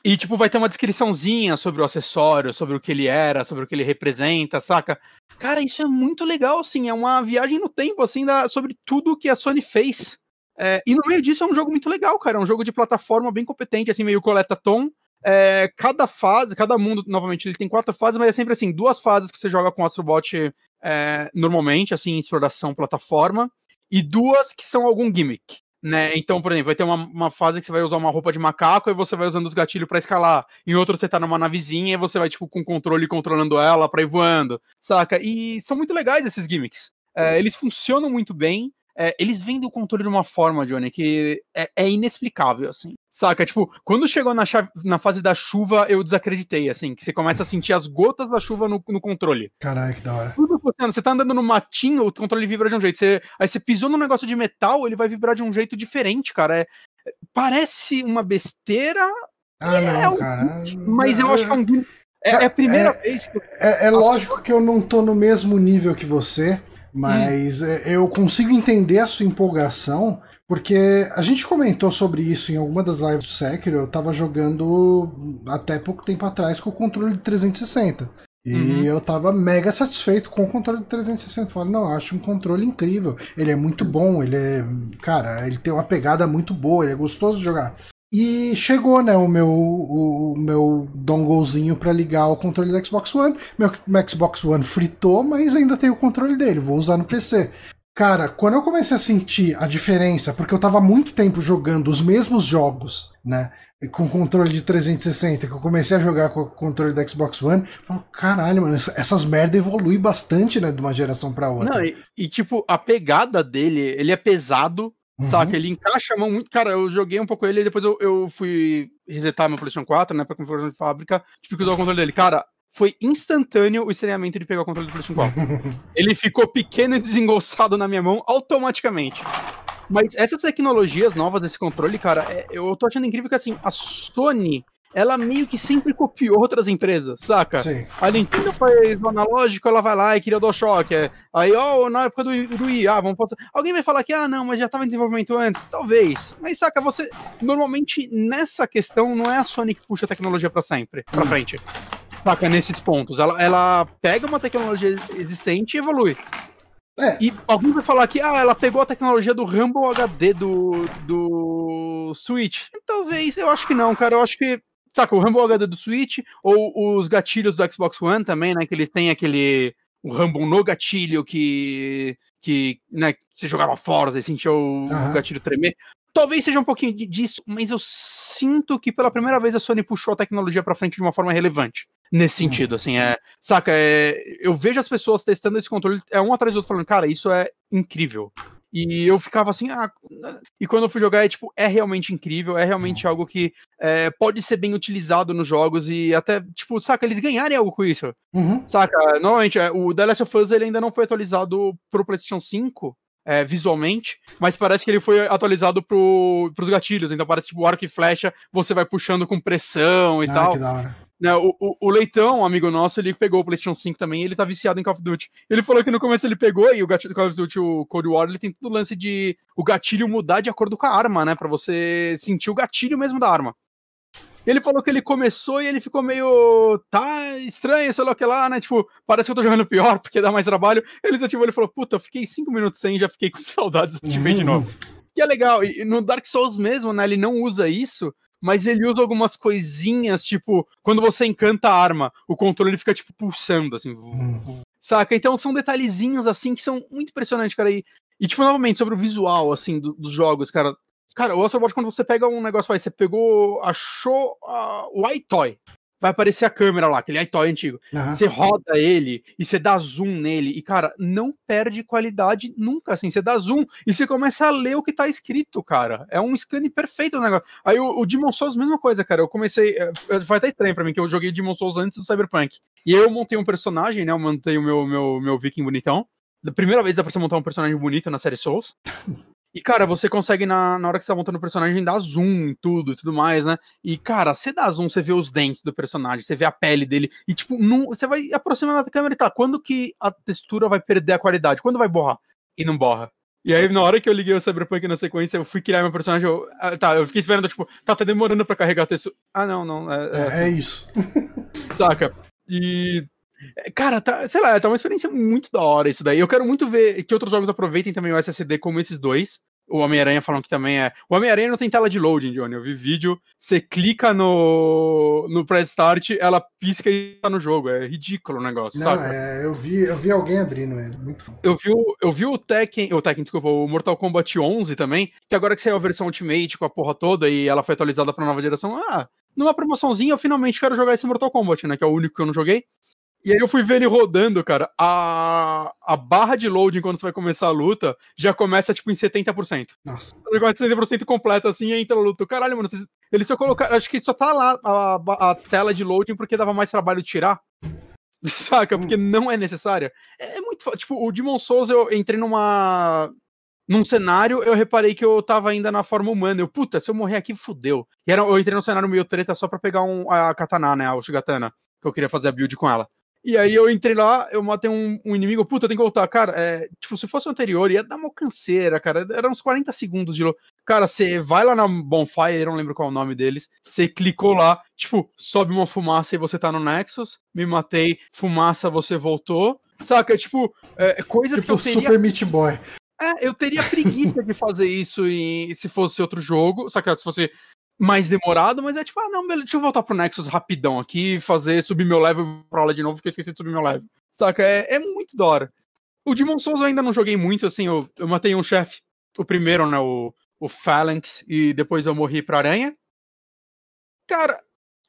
E, tipo, vai ter uma descriçãozinha sobre o acessório, sobre o que ele era, sobre o que ele representa, saca? Cara, isso é muito legal, assim, é uma viagem no tempo, assim, da, sobre tudo que a Sony fez. É, e no meio disso é um jogo muito legal, cara, é um jogo de plataforma bem competente, assim, meio coleta-tom. É, cada fase, cada mundo, novamente, ele tem quatro fases, mas é sempre assim, duas fases que você joga com o Astrobot é, normalmente, assim, exploração plataforma, e duas que são algum gimmick. Né? Então, por exemplo, vai ter uma, uma fase que você vai usar uma roupa de macaco e você vai usando os gatilhos para escalar. Em outra você tá numa navezinha e você vai, tipo, com controle controlando ela pra ir voando, saca? E são muito legais esses gimmicks. É, eles funcionam muito bem. É, eles vendem o controle de uma forma, Johnny, que é, é inexplicável, assim. Saca? Tipo, quando chegou na, chave, na fase da chuva, eu desacreditei, assim, que você começa a sentir as gotas da chuva no, no controle. Caralho, que da hora. Tudo funcionando. Você tá andando no matinho, o controle vibra de um jeito. Você, aí você pisou num negócio de metal, ele vai vibrar de um jeito diferente, cara. É, parece uma besteira. Ah, não, é um... cara. Mas eu acho que é um. É, é a primeira é, vez que eu... É, é lógico que eu não tô no mesmo nível que você, mas hum. eu consigo entender a sua empolgação porque a gente comentou sobre isso em alguma das lives do Sekiro, eu tava jogando até pouco tempo atrás com o controle de 360. E uhum. eu tava mega satisfeito com o controle de 360. Falei, não, eu acho um controle incrível. Ele é muito bom, ele é. Cara, ele tem uma pegada muito boa, ele é gostoso de jogar. E chegou, né, o meu, o, o meu donglezinho para ligar o controle do Xbox One. Meu, meu Xbox One fritou, mas ainda tem o controle dele, vou usar no PC. Cara, quando eu comecei a sentir a diferença, porque eu tava muito tempo jogando os mesmos jogos, né? Com controle de 360, que eu comecei a jogar com o controle do Xbox One, eu, caralho, mano, essas merda evoluem bastante, né, de uma geração pra outra. Não, e, e, tipo, a pegada dele, ele é pesado, uhum. saca? Ele encaixa a mão muito. Cara, eu joguei um pouco ele e depois eu, eu fui resetar meu PlayStation 4, né, pra configuração de fábrica, tive que usar o controle dele. Cara, foi instantâneo o estranhamento de pegar o controle do PlayStation 4. Ele ficou pequeno e desengolçado na minha mão automaticamente. Mas essas tecnologias novas desse controle, cara, é, eu tô achando incrível que assim, a Sony, ela meio que sempre copiou outras empresas, saca? Sim. A Nintendo faz o analógico, ela vai lá e cria o DualShock. É. Aí, ó, oh, na época do, do Wii, ah, vamos passar. Alguém vai falar que, ah, não, mas já tava em desenvolvimento antes. Talvez. Mas, saca, você. Normalmente, nessa questão, não é a Sony que puxa a tecnologia pra sempre, pra hum. frente saca, nesses pontos. Ela, ela pega uma tecnologia existente e evolui. É. E alguém vai falar que ah, ela pegou a tecnologia do Rumble HD do, do Switch. Talvez, eu acho que não, cara. Eu acho que, saca, o Rumble HD do Switch, ou os gatilhos do Xbox One também, né? Que eles têm aquele. O Rumble no gatilho que que, né, você jogava Forza e sentia o, Aham. o gatilho tremer. Talvez seja um pouquinho disso, mas eu sinto que pela primeira vez a Sony puxou a tecnologia pra frente de uma forma relevante. Nesse Hum. sentido, assim, é. Saca, é, eu vejo as pessoas testando esse controle, é um atrás do outro falando, cara, isso é incrível. E eu ficava assim, ah. E quando eu fui jogar, é tipo, é realmente incrível, é realmente algo que é, pode ser bem utilizado nos jogos e até, tipo, saca, eles ganharem algo com isso. Uhum. Saca, normalmente, é, o The Last of Us ele ainda não foi atualizado pro PlayStation 5. é, visualmente, mas parece que ele foi atualizado pro, pros gatilhos, então parece tipo arco e flecha, você vai puxando com pressão e Ah, tal. que da hora. Né, o, o, Leitão, um amigo nosso, ele pegou o PlayStation 5 também, e ele tá viciado em Call of Duty. Ele falou que no começo ele pegou e o gatilho do Call of Duty, o Cold War, ele tem todo o lance de o gatilho mudar de acordo com a arma, né, Pra você sentir o gatilho mesmo da arma. Ele falou que ele começou e ele ficou meio. Tá estranho, sei lá o que lá, né? Tipo, parece que eu tô jogando pior porque dá mais trabalho. Ele desativou ele falou: Puta, eu fiquei cinco minutos sem já fiquei com saudades de ver de Uhum. novo. Que é legal. E no Dark Souls mesmo, né? Ele não usa isso, mas ele usa algumas coisinhas, tipo, quando você encanta a arma, o controle fica, tipo, pulsando, assim. Hum. Saca? Então são detalhezinhos, assim, que são muito impressionantes, cara. E, e tipo, novamente, sobre o visual, assim, do- dos jogos, cara. Cara, o Astrobot, quando você pega um negócio, vai, você pegou, achou ah, o iToy. Vai aparecer a câmera lá, aquele iToy antigo. Aham. Você roda ele e você dá zoom nele. E, cara, não perde qualidade nunca, assim. Você dá zoom e você começa a ler o que tá escrito, cara. É um scan perfeito o negócio. Aí o, o Demon Souls, mesma coisa, cara. Eu comecei. é, Foi até estranho pra mim, que eu joguei Demon Souls antes do Cyberpunk. E eu montei um personagem, né? Eu montei o meu, meu, meu Viking bonitão. Da primeira vez dá pra você montar um personagem bonito na série Souls. E, cara, você consegue, na, na hora que você tá montando o personagem, dar zoom em tudo e tudo mais, né? E, cara, você dá zoom, você vê os dentes do personagem, você vê a pele dele, e, tipo, não, você vai aproximando da câmera e tá, quando que a textura vai perder a qualidade? Quando vai borrar? E não borra. E aí, na hora que eu liguei o Cyberpunk na sequência, eu fui criar meu personagem, eu, ah, tá, eu fiquei esperando, tipo, tá, tá demorando pra carregar a textura. Ah, não, não, é, é, É, é isso. saca? E. é, Cara, tá, sei lá, tá uma experiência muito da hora isso daí. Eu quero muito ver que outros jogos aproveitem também o SSD como esses dois. O Homem-Aranha falam que também é. O Homem-Aranha não tem tela de loading, Johnny. Eu vi vídeo, você clica no, no press start, ela pisca e tá no jogo. É ridículo o negócio, Não, saca? é, eu, vi, eu vi alguém abrindo ele. Muito foda. Eu vi, o, eu vi o Tekken, o Tekken, desculpa, o Mortal Kombat 11 também, que agora que saiu a versão Ultimate com a porra toda e ela foi atualizada pra nova geração, ah, numa promoçãozinha eu finalmente quero jogar esse Mortal Kombat, né, que é o único que eu não joguei. E aí eu fui ver ele rodando, cara, a, a barra de loading quando você vai começar a luta já começa, tipo, em 70%. Nossa. O negócio é 70% completo, assim, e entra a luta. Caralho, mano, vocês- ele só colocaram, acho que só tá lá a, a tela de loading porque dava mais trabalho tirar. Saca? Porque não é necessária. É, é muito. Tipo, o Demon Souls, eu entrei numa. Num cenário, eu reparei que eu tava ainda na forma humana. Eu, puta, se eu morrer aqui, fudeu. E era, eu entrei num cenário meio treta só pra pegar um, a katana, né? A Shigatana. Que eu queria fazer a build com ela. E aí eu entrei lá, eu matei um, um inimigo, puta, tem que voltar. Cara, é, tipo, se fosse o anterior, ia dar uma canseira, cara. Era uns 40 segundos de. lo- Cara, você vai lá na Bonfire, eu não lembro qual é o nome deles. Você clicou lá, tipo, sobe uma fumaça e você tá no Nexus. Me matei, fumaça, você voltou. Saca? Tipo, é, coisas que Tipo eu teria Super Meat Boy. é, eu teria preguiça de fazer isso em- se fosse outro jogo, saca? Se fosse mais demorado, mas é tipo, ah, não, beleza, deixa eu voltar pro Nexus rapidão aqui, fazer, subir meu level pra lá de novo, porque eu esqueci de subir meu level. Saca? É, é muito da hora. O Demon Souls eu ainda não joguei muito, assim, eu, eu matei um chefe, o primeiro, né, o, o Phalanx, e depois eu morri pra aranha. Cara,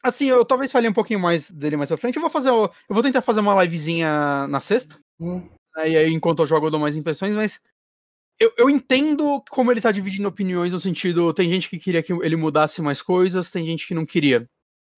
assim, eu talvez falei um pouquinho mais dele mais pra frente, eu vou fazer, eu vou tentar fazer uma livezinha na sexta, Hum, né, aí enquanto eu jogo eu dou mais impressões, mas eu, eu entendo como ele tá dividindo opiniões no sentido, tem gente que queria que ele mudasse mais coisas, tem gente que não queria.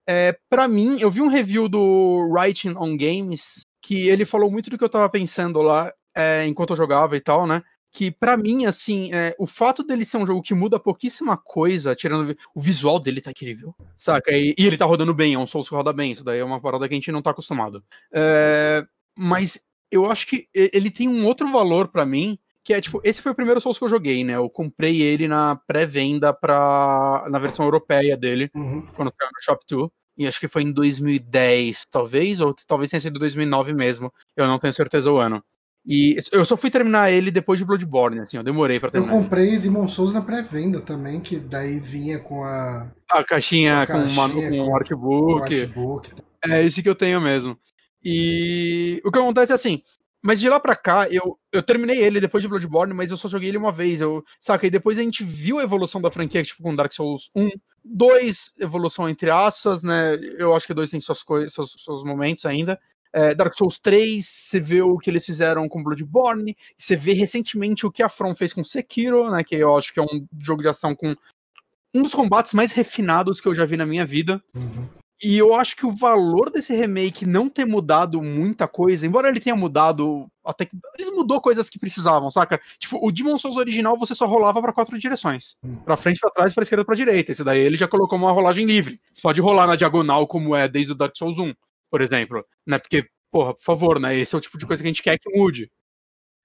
É, para mim, eu vi um review do Writing on Games que ele falou muito do que eu tava pensando lá é, enquanto eu jogava e tal, né? Que pra mim, assim, é, o fato dele ser um jogo que muda pouquíssima coisa, tirando o vi- o visual dele tá incrível, saca? E, e ele tá rodando bem, é um Souls que roda bem, isso daí é uma parada que a gente não tá acostumado. É, mas eu acho que ele tem um outro valor pra mim, que é tipo, esse foi o primeiro Souls que eu joguei, né? Eu comprei ele na pré-venda para na versão europeia dele, uhum. quando saiu no Shop 2. E acho que foi em 2010, talvez, ou talvez tenha sido 2009 mesmo. Eu não tenho certeza o ano. E eu só fui terminar ele depois de Bloodborne, assim, eu demorei pra Eu terminar. comprei Demon Souls na pré-venda também, que daí vinha com a A caixinha, A com, uma, caixinha com com- um com artbook. o artbook. É esse que eu tenho mesmo. E o que acontece é assim, mas de lá pra cá, eu, eu terminei ele depois de Bloodborne, mas eu só joguei ele uma vez. Eu, saca? E depois a gente viu a evolução da franquia, tipo, com Dark Souls 1. 2, evolução entre aspas, né? Eu acho que dois tem suas coisas, seus, seus momentos ainda. É, Dark Souls 3, você vê o que eles fizeram com Bloodborne, você vê recentemente o que a From fez com Sekiro, né? Que eu acho que é um jogo de ação com um dos combates mais refinados que eu já vi na minha vida. Uhum. E eu acho que o valor desse remake não ter mudado muita coisa, embora ele tenha mudado até que. Ele mudou coisas que precisavam, saca? Tipo, o Demon Souls original você só rolava para quatro direções. Hum. Pra frente, para trás, pra esquerda, pra direita. Esse daí ele já colocou uma rolagem livre. Você pode rolar na diagonal, como é desde o Dark Souls 1, por exemplo. Né? Porque, porra, por favor, né? Esse é o tipo de coisa que a gente quer que mude.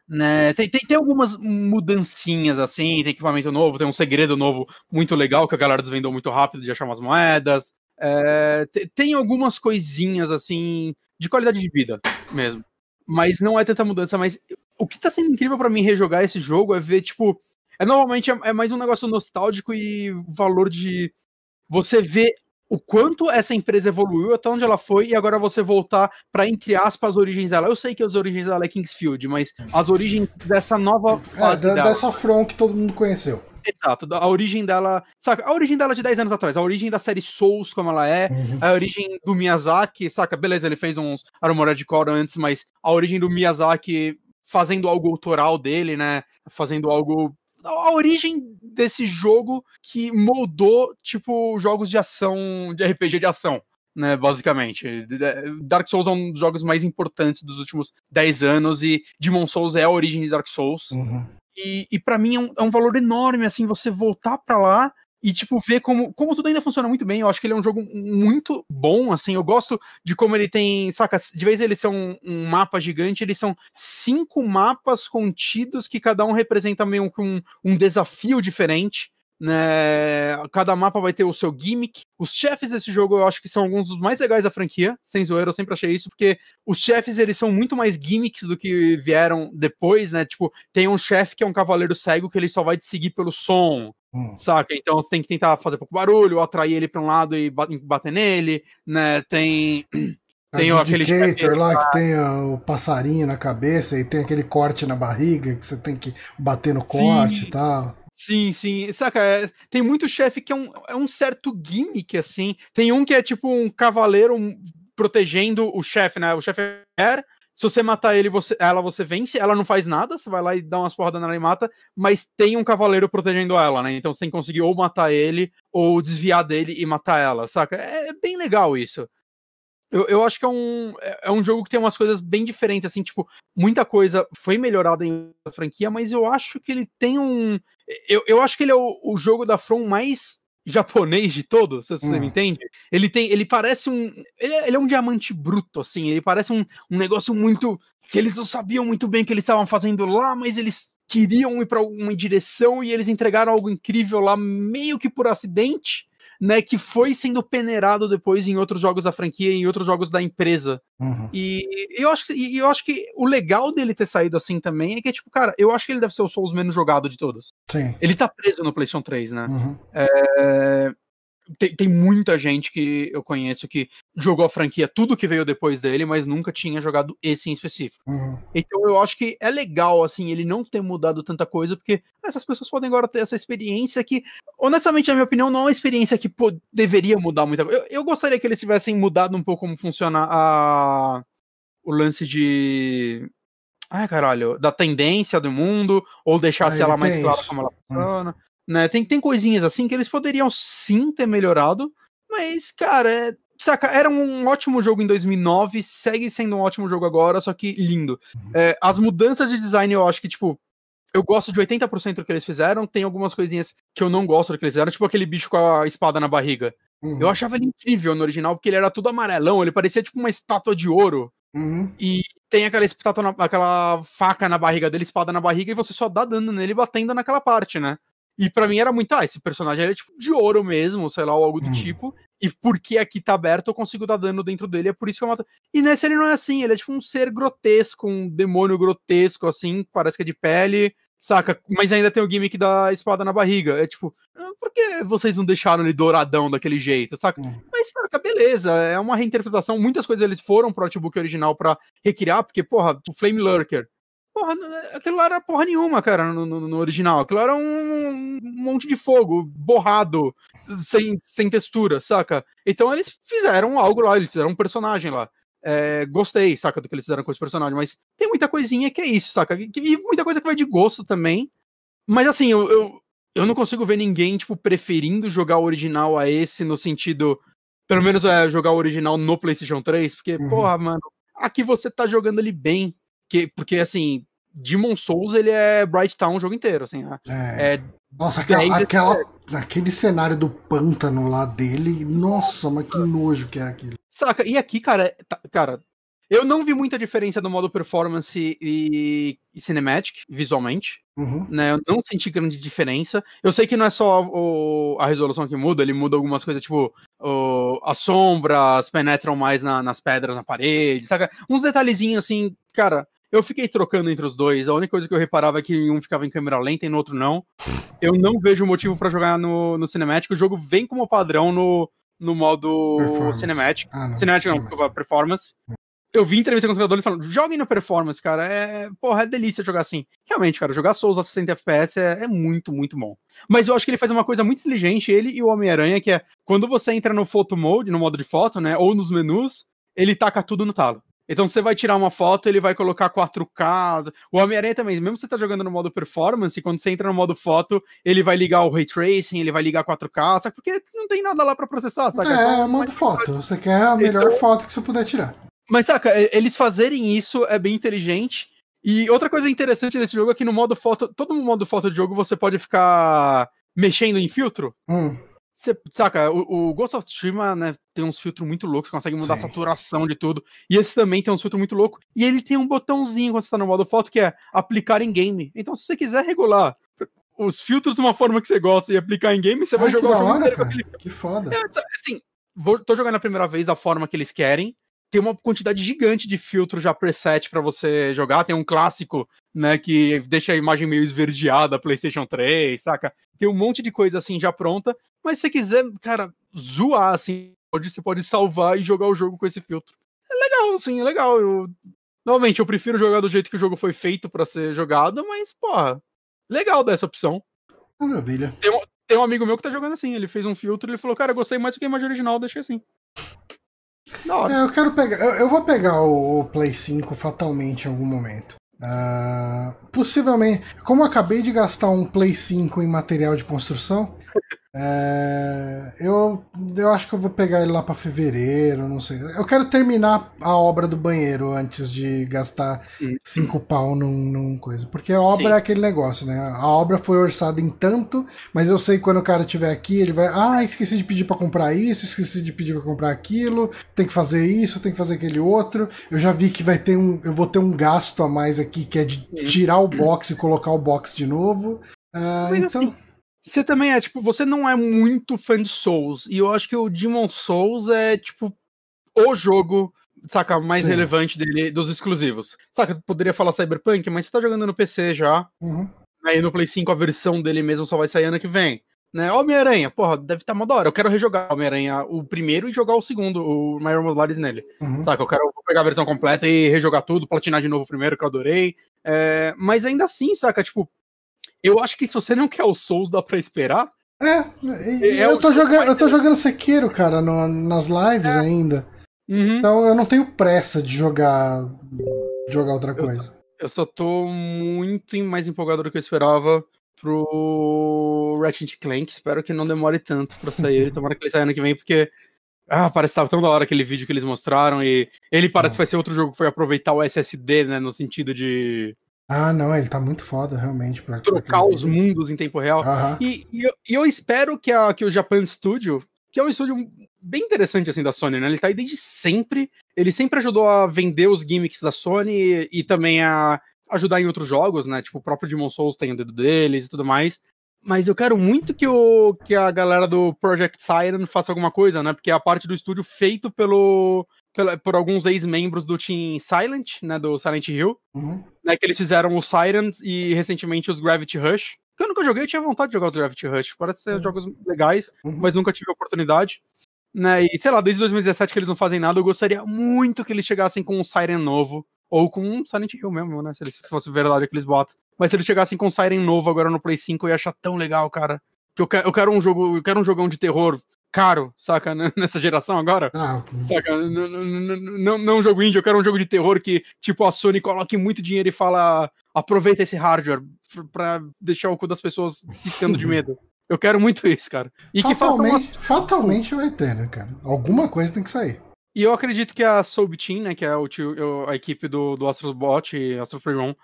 Né, tem, tem, tem algumas mudancinhas assim, tem equipamento novo, tem um segredo novo muito legal que a galera desvendou muito rápido de achar umas moedas. É, tem algumas coisinhas assim de qualidade de vida mesmo. Mas não é tanta mudança. Mas o que tá sendo incrível para mim rejogar esse jogo é ver, tipo. É normalmente é, é mais um negócio nostálgico e valor de você ver o quanto essa empresa evoluiu até onde ela foi e agora você voltar para entre aspas as origens dela. Eu sei que as origens dela é Kingsfield, mas as origens dessa nova é, fase é, dela. dessa front que todo mundo conheceu. Exato, a origem dela. Saca? A origem dela de 10 anos atrás, a origem da série Souls, como ela é, uhum. a origem do Miyazaki, saca? Beleza, ele fez uns Armored Core antes, mas a origem do Miyazaki fazendo algo autoral dele, né? Fazendo algo. A origem desse jogo que moldou, tipo, jogos de ação, de RPG de ação. Né, basicamente. Dark Souls é um dos jogos mais importantes dos últimos 10 anos e Demon Souls é a origem de Dark Souls. Uhum. E, e para mim é um, é um, valor enorme, assim, você voltar para lá e, tipo, ver como, como tudo ainda funciona muito bem. Eu acho que ele é um jogo muito bom, assim. Eu gosto de como ele tem, saca, de vez ele ser um, um mapa gigante, eles são cinco mapas contidos que cada um representa meio que um, um desafio diferente. Né? Cada mapa vai ter o seu gimmick. Os chefes desse jogo eu acho que são alguns dos mais legais da franquia, sem zoeira, eu sempre achei isso, porque os chefes eles são muito mais gimmicks do que vieram depois, né? Tipo, tem um chefe que é um cavaleiro cego que ele só vai te seguir pelo som. Hum. Saca? Então você tem que tentar fazer pouco barulho, atrair ele para um lado e bater nele, né? Tem tem aquele lá que tem o passarinho na cabeça e tem aquele corte na barriga que você tem que bater no corte Sim. e tal. Sim, sim. Saca, é, tem muito chefe que é um, é um certo gimmick, assim. Tem um que é tipo um cavaleiro protegendo o chefe, né? O chefe é. Se você matar ele, você, ela você vence, ela não faz nada, você vai lá e dá umas porradas nela e mata, mas tem um cavaleiro protegendo ela, né? Então você tem que conseguir ou matar ele, ou desviar dele e matar ela, saca? É, é bem legal isso. Eu, eu acho que é um, é, é um jogo que tem umas coisas bem diferentes, assim, tipo, muita coisa foi melhorada em franquia, mas eu acho que ele tem um. Eu, eu acho que ele é o, o jogo da From mais japonês de todos, se você hum. me entende. Ele tem, ele parece um, ele é, ele é, um diamante bruto, assim, ele parece um, um negócio muito que eles não sabiam muito bem o que eles estavam fazendo lá, mas eles queriam ir para uma direção e eles entregaram algo incrível lá, meio que por acidente né, que foi sendo peneirado depois em outros jogos da franquia, em outros jogos da empresa. Uhum. E eu acho, que, eu acho que o legal dele ter saído assim também é que, tipo, cara, eu acho que ele deve ser o Souls menos jogado de todos. Sim. Ele tá preso no PlayStation 3, né? Uhum. É, tem, tem, muita gente que eu conheço que jogou a franquia tudo que veio depois dele, mas nunca tinha jogado esse em específico. Uhum. Então eu acho que é legal, assim, ele não ter mudado tanta coisa, porque essas pessoas podem agora ter essa experiência que, honestamente, na minha opinião, não é uma experiência que pô, deveria mudar muita coisa. Eu, eu, gostaria que eles tivessem mudado um pouco como funciona a... o lance de. Ai, caralho, da tendência do mundo, ou deixasse ah, ela mais clara como ela hum. funciona. Né? Tem, tem coisinhas assim que eles poderiam sim ter melhorado, mas, cara, é, saca, era um ótimo jogo em 2009, segue sendo um ótimo jogo agora, só que lindo. Uhum. É, as mudanças de design eu acho que, tipo, eu gosto de 80% do que eles fizeram, tem algumas coisinhas que eu não gosto do que eles fizeram, tipo aquele bicho com a espada na barriga. Uhum. Eu achava ele incrível no original, porque ele era tudo amarelão, ele parecia tipo uma estátua de ouro. Uhum. E tem aquela, estátua aquela faca na barriga dele, espada na barriga, e você só dá dano nele batendo naquela parte, né? E para mim era muito, ah, esse personagem era tipo de ouro mesmo, sei lá, ou algo do hum. tipo. e porque aqui tá aberto eu consigo dar dano dentro dele, é por isso que eu mato. E nesse ele não é assim, ele é tipo um ser grotesco, um demônio grotesco, assim, parece que é de pele, saca? Mas ainda tem o gimmick da espada na barriga. É tipo, ah, por que vocês não deixaram ele douradão daquele jeito, saca? Hum. Mas, saca, beleza, é uma reinterpretação. Muitas coisas eles foram pro artbook original para recriar, porque, porra, o Flame Lurker Porra, aquilo lá era porra nenhuma, cara, no, no, no original. Aquilo era um, um, monte de fogo, borrado, sem, sem textura, saca? Então eles fizeram algo lá, eles fizeram um personagem lá. É, gostei, saca, do que eles fizeram com esse personagem, mas tem muita coisinha que é isso, saca? E muita coisa que vai de gosto também. Mas assim, eu, eu, eu não consigo ver ninguém, tipo, preferindo jogar o original a esse, no sentido. Pelo menos é jogar o original no PlayStation 3, porque, uhum. porra, mano, aqui você tá jogando ele bem, que, porque, assim, Demon Souls, ele é Bright Town o jogo inteiro, assim. Né? É. é nossa, aquela, aquela, aquele cenário do pântano lá dele, nossa, mas que nojo que é aquilo. Saca, e aqui, cara, tá, cara, eu não vi muita diferença no modo performance e, e cinematic, visualmente. Uhum. Né? Eu não senti grande diferença. Eu sei que não é só o, a resolução que muda, ele muda algumas coisas, tipo, o, as sombras penetram mais na, nas pedras na parede, saca? Uns detalhezinhos assim, cara. Eu fiquei trocando entre os dois. A única coisa que eu reparava é que um ficava em câmera lenta e no outro não. Eu não vejo motivo para jogar no, no cinemático. O jogo vem como padrão no, no modo cinemático. Ah, não. Cinemático não, performance. Eu vi entrevista com os jogadores falando, joguem no performance, cara. É, porra, é delícia jogar assim. Realmente, cara, jogar Souls a 60 FPS é, é, muito, muito bom. Mas eu acho que ele faz uma coisa muito inteligente, ele e o Homem-Aranha, que é quando você entra no photo mode, no modo de foto, né, ou nos menus, ele taca tudo no talo. Então você vai tirar uma foto, ele vai colocar 4K. O Homem-Aranha também, mesmo você tá jogando no modo performance, quando você entra no modo foto, ele vai ligar o ray tracing, ele vai ligar 4K, sabe? Porque não tem nada lá para processar, sabe? É, é modo foto. Você quer a melhor então... foto que você puder tirar. Mas saca, eles fazerem isso é bem inteligente. E outra coisa interessante desse jogo é que no modo foto, todo modo foto de jogo você pode ficar mexendo em filtro. Hum. Você, saca, o, o, Ghost of Tsushima, né, tem uns filtros muito loucos, consegue mudar Sim. a saturação de tudo. E esse também tem uns filtros muito loucos. E ele tem um botãozinho quando você tá no modo foto que é aplicar em game. Então, se você quiser regular os filtros de uma forma que você gosta e aplicar em game, você vai jogar o jogo hora, inteiro com aquele... Que foda. É, assim, vou, tô jogando a primeira vez da forma que eles querem tem uma quantidade gigante de filtros já preset para você jogar. Tem um clássico, né, que deixa a imagem meio esverdeada, PlayStation 3, saca? Tem um monte de coisa assim já pronta. Mas se você quiser, cara, zoar assim, você pode salvar e jogar o jogo com esse filtro. É legal, assim, é legal. Eu... Normalmente eu prefiro jogar do jeito que o jogo foi feito para ser jogado, mas, porra, legal dessa opção. Maravilha. Tem um, tem um amigo meu que tá jogando assim, ele fez um filtro e ele falou, cara, gostei mais do que a imagem original, deixei assim. É, eu quero pegar. Eu, eu, vou pegar o, o Play 5 fatalmente em algum momento. Uh, possivelmente. Como eu acabei de gastar um Play 5 em material de construção, é, eu, eu acho que eu vou pegar ele lá para fevereiro, não sei. Eu quero terminar a obra do banheiro antes de gastar cinco pau num, num coisa. Porque a obra Sim. é aquele negócio, né? A obra foi orçada em tanto, mas eu sei que quando o cara estiver aqui, ele vai. Ah, esqueci de pedir para comprar isso, esqueci de pedir para comprar aquilo, tem que fazer isso, tem que fazer aquele outro. Eu já vi que vai ter um. Eu vou ter um gasto a mais aqui, que é de tirar o box e colocar o box de novo. Uh, então. Assim você também é, tipo, você não é muito fã de Souls. E eu acho que o Demon Souls é, tipo, o jogo, saca, mais Sim. relevante dele, dos exclusivos. Saca, poderia falar Cyberpunk, mas você tá jogando no PC já. Uhum. Aí no Play 5 a versão dele mesmo só vai sair ano que vem. Né? Homem-Aranha, porra, deve estar tá uma hora. Eu quero rejogar Homem-Aranha o primeiro e jogar o segundo, o Myron Morales nele. Uhum. Saca, eu quero pegar a versão completa e rejogar tudo, platinar de novo o primeiro, que eu adorei. É, mas ainda assim, saca, tipo, eu acho que se você não quer o Souls, dá pra esperar. É, é eu, tô jogando, eu tô jogando Sekiro, cara, no, nas lives é. ainda. Uhum. Então eu não tenho pressa de jogar jogar outra coisa. Eu, eu só tô muito mais empolgado do que eu esperava pro Ratchet Clank. Espero que não demore tanto pra sair. Tomara que ele saia ano que vem, porque ah, parece que tava tão da hora aquele vídeo que eles mostraram. E ele parece é. que vai ser outro jogo que foi aproveitar o SSD, né? No sentido de ah, não, ele tá muito foda, realmente. Pra, Trocar pra os mundos em tempo real. E, e, eu, e, eu, espero que, a, que o Japan Studio, que é um estúdio bem interessante assim da Sony, né? Ele tá aí desde sempre. Ele sempre ajudou a vender os gimmicks da Sony e, e também a ajudar em outros jogos, né? Tipo, o próprio Demon Souls tem o dedo deles e tudo mais. Mas eu quero muito que, o, que a galera do Project Siren faça alguma coisa, né? Porque é a parte do estúdio feito pelo, pela, por alguns ex-membros do Team Silent, né? Do Silent Hill. Uhum. Né, que eles fizeram os Sirens e recentemente os Gravity Rush. Que eu nunca joguei, eu tinha vontade de jogar os Gravity Rush. Parece ser Uhum. jogos legais, Uhum. mas nunca tive a oportunidade. Né, e sei lá, desde 2017 que eles não fazem nada, eu gostaria muito que eles chegassem com um Siren novo. Ou com um Silent Hill mesmo, né? Se eles se fosse verdade aqueles boatos. Mas se eles chegassem com um Siren novo agora no Play 5, eu ia achar tão legal, cara. Que eu quero, eu quero um jogo, eu quero um jogão de terror caro, saca? Nessa geração agora. Ah, Saca? N- n- Não, não um jogo indie, eu quero um jogo de terror que, tipo, a Sony coloque muito dinheiro e fala: aproveita esse hardware pra- pra deixar o cu das pessoas piscando de medo. Eu quero muito isso, cara. E que faça uma... fatalmente, fatalmente vai ter, né, cara? Alguma coisa tem que sair. E eu acredito que a Soul Team, né, que é o tio- a equipe do, do Astrobot e Astro Playroom,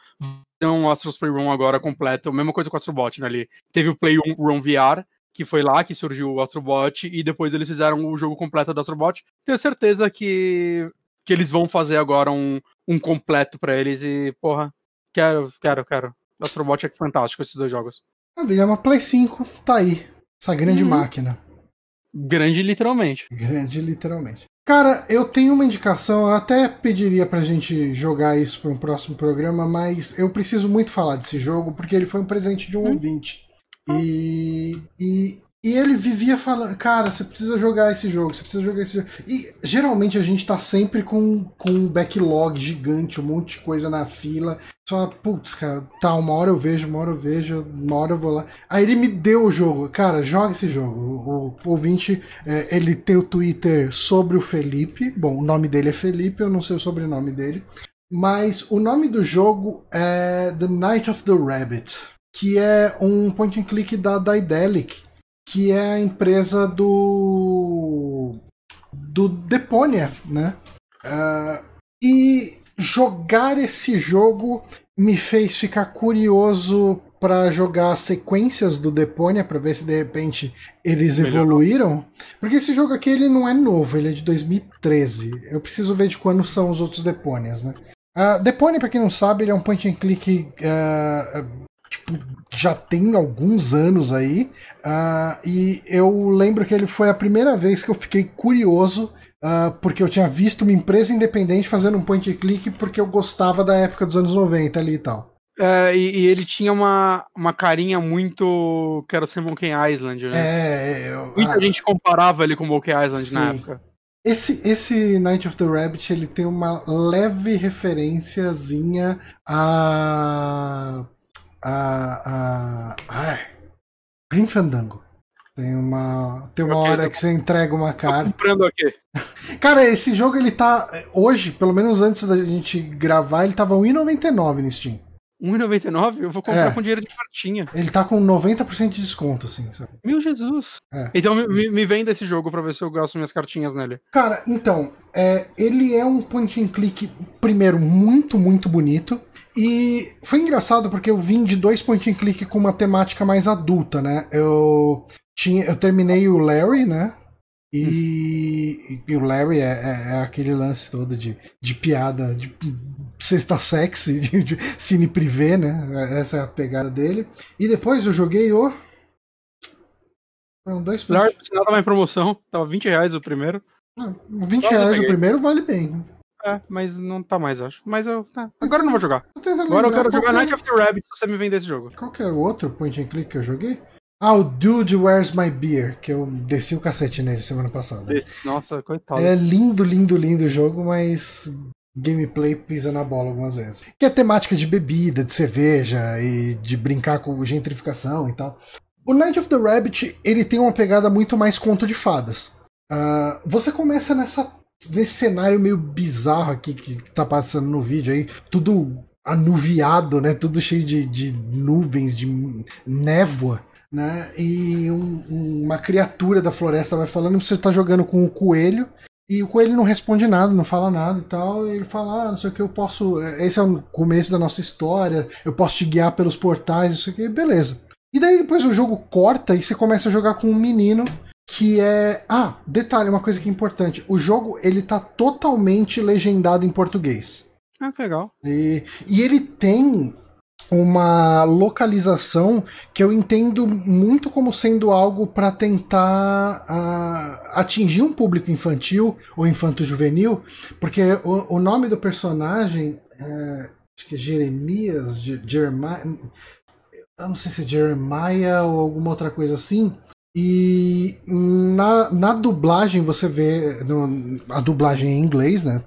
dão o Astro Playroom agora completo. Mesma coisa com o Astrobot, né? Ali. Teve o Playroom VR, que foi lá que surgiu o Astrobot, e depois eles fizeram o jogo completo do Astrobot. Tenho certeza que, que eles vão fazer agora um, um completo pra eles e, porra, quero, quero, quero. O Astrobot é fantástico, esses dois jogos. Maravilha, uma Play 5 tá aí. Essa grande Uhum. máquina. Grande, literalmente. Grande, literalmente. Cara, eu tenho uma indicação, eu até pediria pra gente jogar isso para um próximo programa, mas eu preciso muito falar desse jogo porque ele foi um presente de um Hum. ouvinte. E, e, e ele vivia falando, cara, você precisa jogar esse jogo, você precisa jogar esse jogo. E geralmente a gente tá sempre com, com um backlog gigante, um monte de coisa na fila. Só, putz, cara, tá, uma hora eu vejo, uma hora eu vejo, uma hora eu vou lá. Aí ele me deu o jogo, cara, joga esse jogo. O, o ouvinte, é, ele tem o Twitter sobre o Felipe. Bom, o nome dele é Felipe, eu não sei o sobrenome dele. Mas o nome do jogo é The Night of the Rabbit, que é um point and click da Daedalic, que é a empresa do do Deponia, né? Ah, e jogar esse jogo me fez ficar curioso para jogar sequências do Deponia para ver se de repente eles Melhorou. evoluíram. Porque esse jogo aqui ele não é novo, ele é de 2013. Eu preciso ver de quando são os outros Deponias, né? Uh, Deponia, pra quem não sabe, ele é um point and click ah, ah, tipo, já tem alguns anos aí. ah, e eu lembro que ele foi a primeira vez que eu fiquei curioso, ah, porque eu tinha visto uma empresa independente fazendo um point and click porque eu gostava da época dos anos 90 ali e tal. É, e, e ele tinha uma, uma carinha muito. Quero ser Monkey Island, né? É, eu- Muita ah, gente comparava ele com Monkey Island na Sim. época. Esse, esse Night of the Rabbit ele tem uma leve referenciazinha a. a. a. Ai, Green Fandango. Tem uma, tem uma Ok, hora tá que você entrega uma carta. comprando aqui. Cara, esse jogo ele tá. Hoje, pelo menos antes da gente gravar, ele tava 1,99 no Steam. 1,99? Eu vou comprar É. com dinheiro de cartinha. Ele tá com 90% de desconto, assim, sabe? Meu Jesus. É. Então me, me- me venda esse jogo pra ver se eu gasto minhas cartinhas nele. Cara, então, é, ele é um point and click, primeiro, muito, muito bonito. E foi engraçado porque eu vim de dois point and click com uma temática mais adulta, né? Eu, tinha, eu terminei o Larry, né? E, e o Larry é, é- é aquele lance todo de, de piada, de sexta sexy, de, de cine privê, né? Essa é a pegada dele. E depois eu joguei o. Foram dois Claro, se nada tava em promoção, tava 20 reais o primeiro. Não, 20 Quase reais o primeiro vale bem. É, mas não tá mais, acho. Mas eu. tá. Agora eu não vou jogar. Agora eu quero jogar é- Night of the Rabbit se você me vender esse jogo. Qual que era o outro point and click que eu joguei? Ah, o Dude Where's My Beer, que eu desci o cacete nele semana passada. Nossa, coitado. É lindo, lindo, lindo o jogo, mas gameplay pisa na bola algumas vezes. Que é temática de bebida, de cerveja e de brincar com gentrificação e tal. O Night of the Rabbit, ele tem uma pegada muito mais conto de fadas. Ah, você começa nessa, nesse cenário meio bizarro aqui que, que tá passando no vídeo aí, tudo anuviado, né? Tudo cheio de, de nuvens, de névoa. Né? E um- um- uma criatura da floresta vai falando, você tá jogando com o coelho, e o coelho não responde nada, não fala nada e tal. E ele fala: Ah, não sei o que, eu posso. Esse é o começo da nossa história, eu posso te guiar pelos portais, não sei o que, beleza. E daí depois o jogo corta e você começa a jogar com um menino que é. Ah, detalhe, uma coisa que é importante: o jogo ele tá totalmente legendado em português. Ah, que legal. E, e ele tem uma localização que eu entendo muito como sendo algo para tentar uh, atingir um público infantil ou infanto-juvenil, porque o, o, nome do personagem, é, acho que é Jeremias, Jeremiah, eu não sei se é Jeremiah ou alguma outra coisa assim. E na, na dublagem você vê no, a dublagem em inglês, né?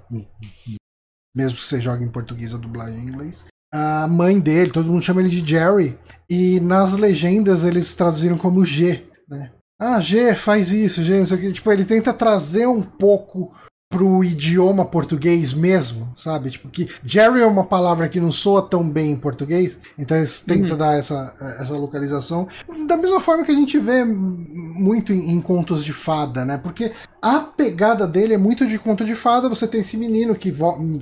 Mesmo que você jogue em português, a dublagem em inglês a mãe dele, todo mundo chama ele de Jerry, e nas legendas eles traduziram como G, né? Ah, G faz isso, G, isso aqui. Tipo, ele tenta trazer um pouco pro idioma português mesmo, sabe? Tipo, que Jerry é uma palavra que não soa tão bem em português, então eles tentam uhum. dar essa, essa localização. Da mesma forma que a gente vê muito em, em, contos de fada, né? Porque a pegada dele é muito de conto de fada. Você tem esse menino que,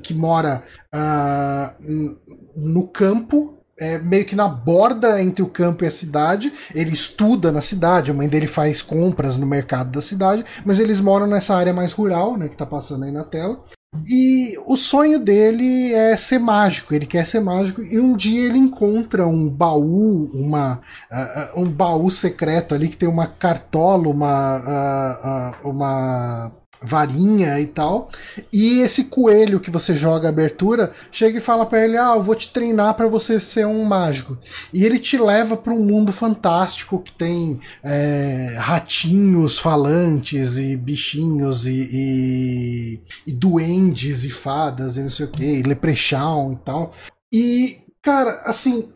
que mora uh, no campo é, meio que na borda entre o campo e a cidade. Ele estuda na cidade, a mãe dele faz compras no mercado da cidade, mas eles moram nessa área mais rural, né, que tá passando aí na tela. E o sonho dele é ser mágico, ele quer ser mágico, e um dia ele encontra um baú, uma, uh, um baú secreto ali que tem uma cartola, uma, uh, uh, uma varinha e tal. E esse coelho que você joga a abertura chega e fala para ele: "Ah, eu vou te treinar para você ser um mágico". E ele te leva para um mundo fantástico que tem é, ratinhos falantes e bichinhos e, e, e, duendes e fadas e não sei o que, leprechaun e tal. E cara, assim,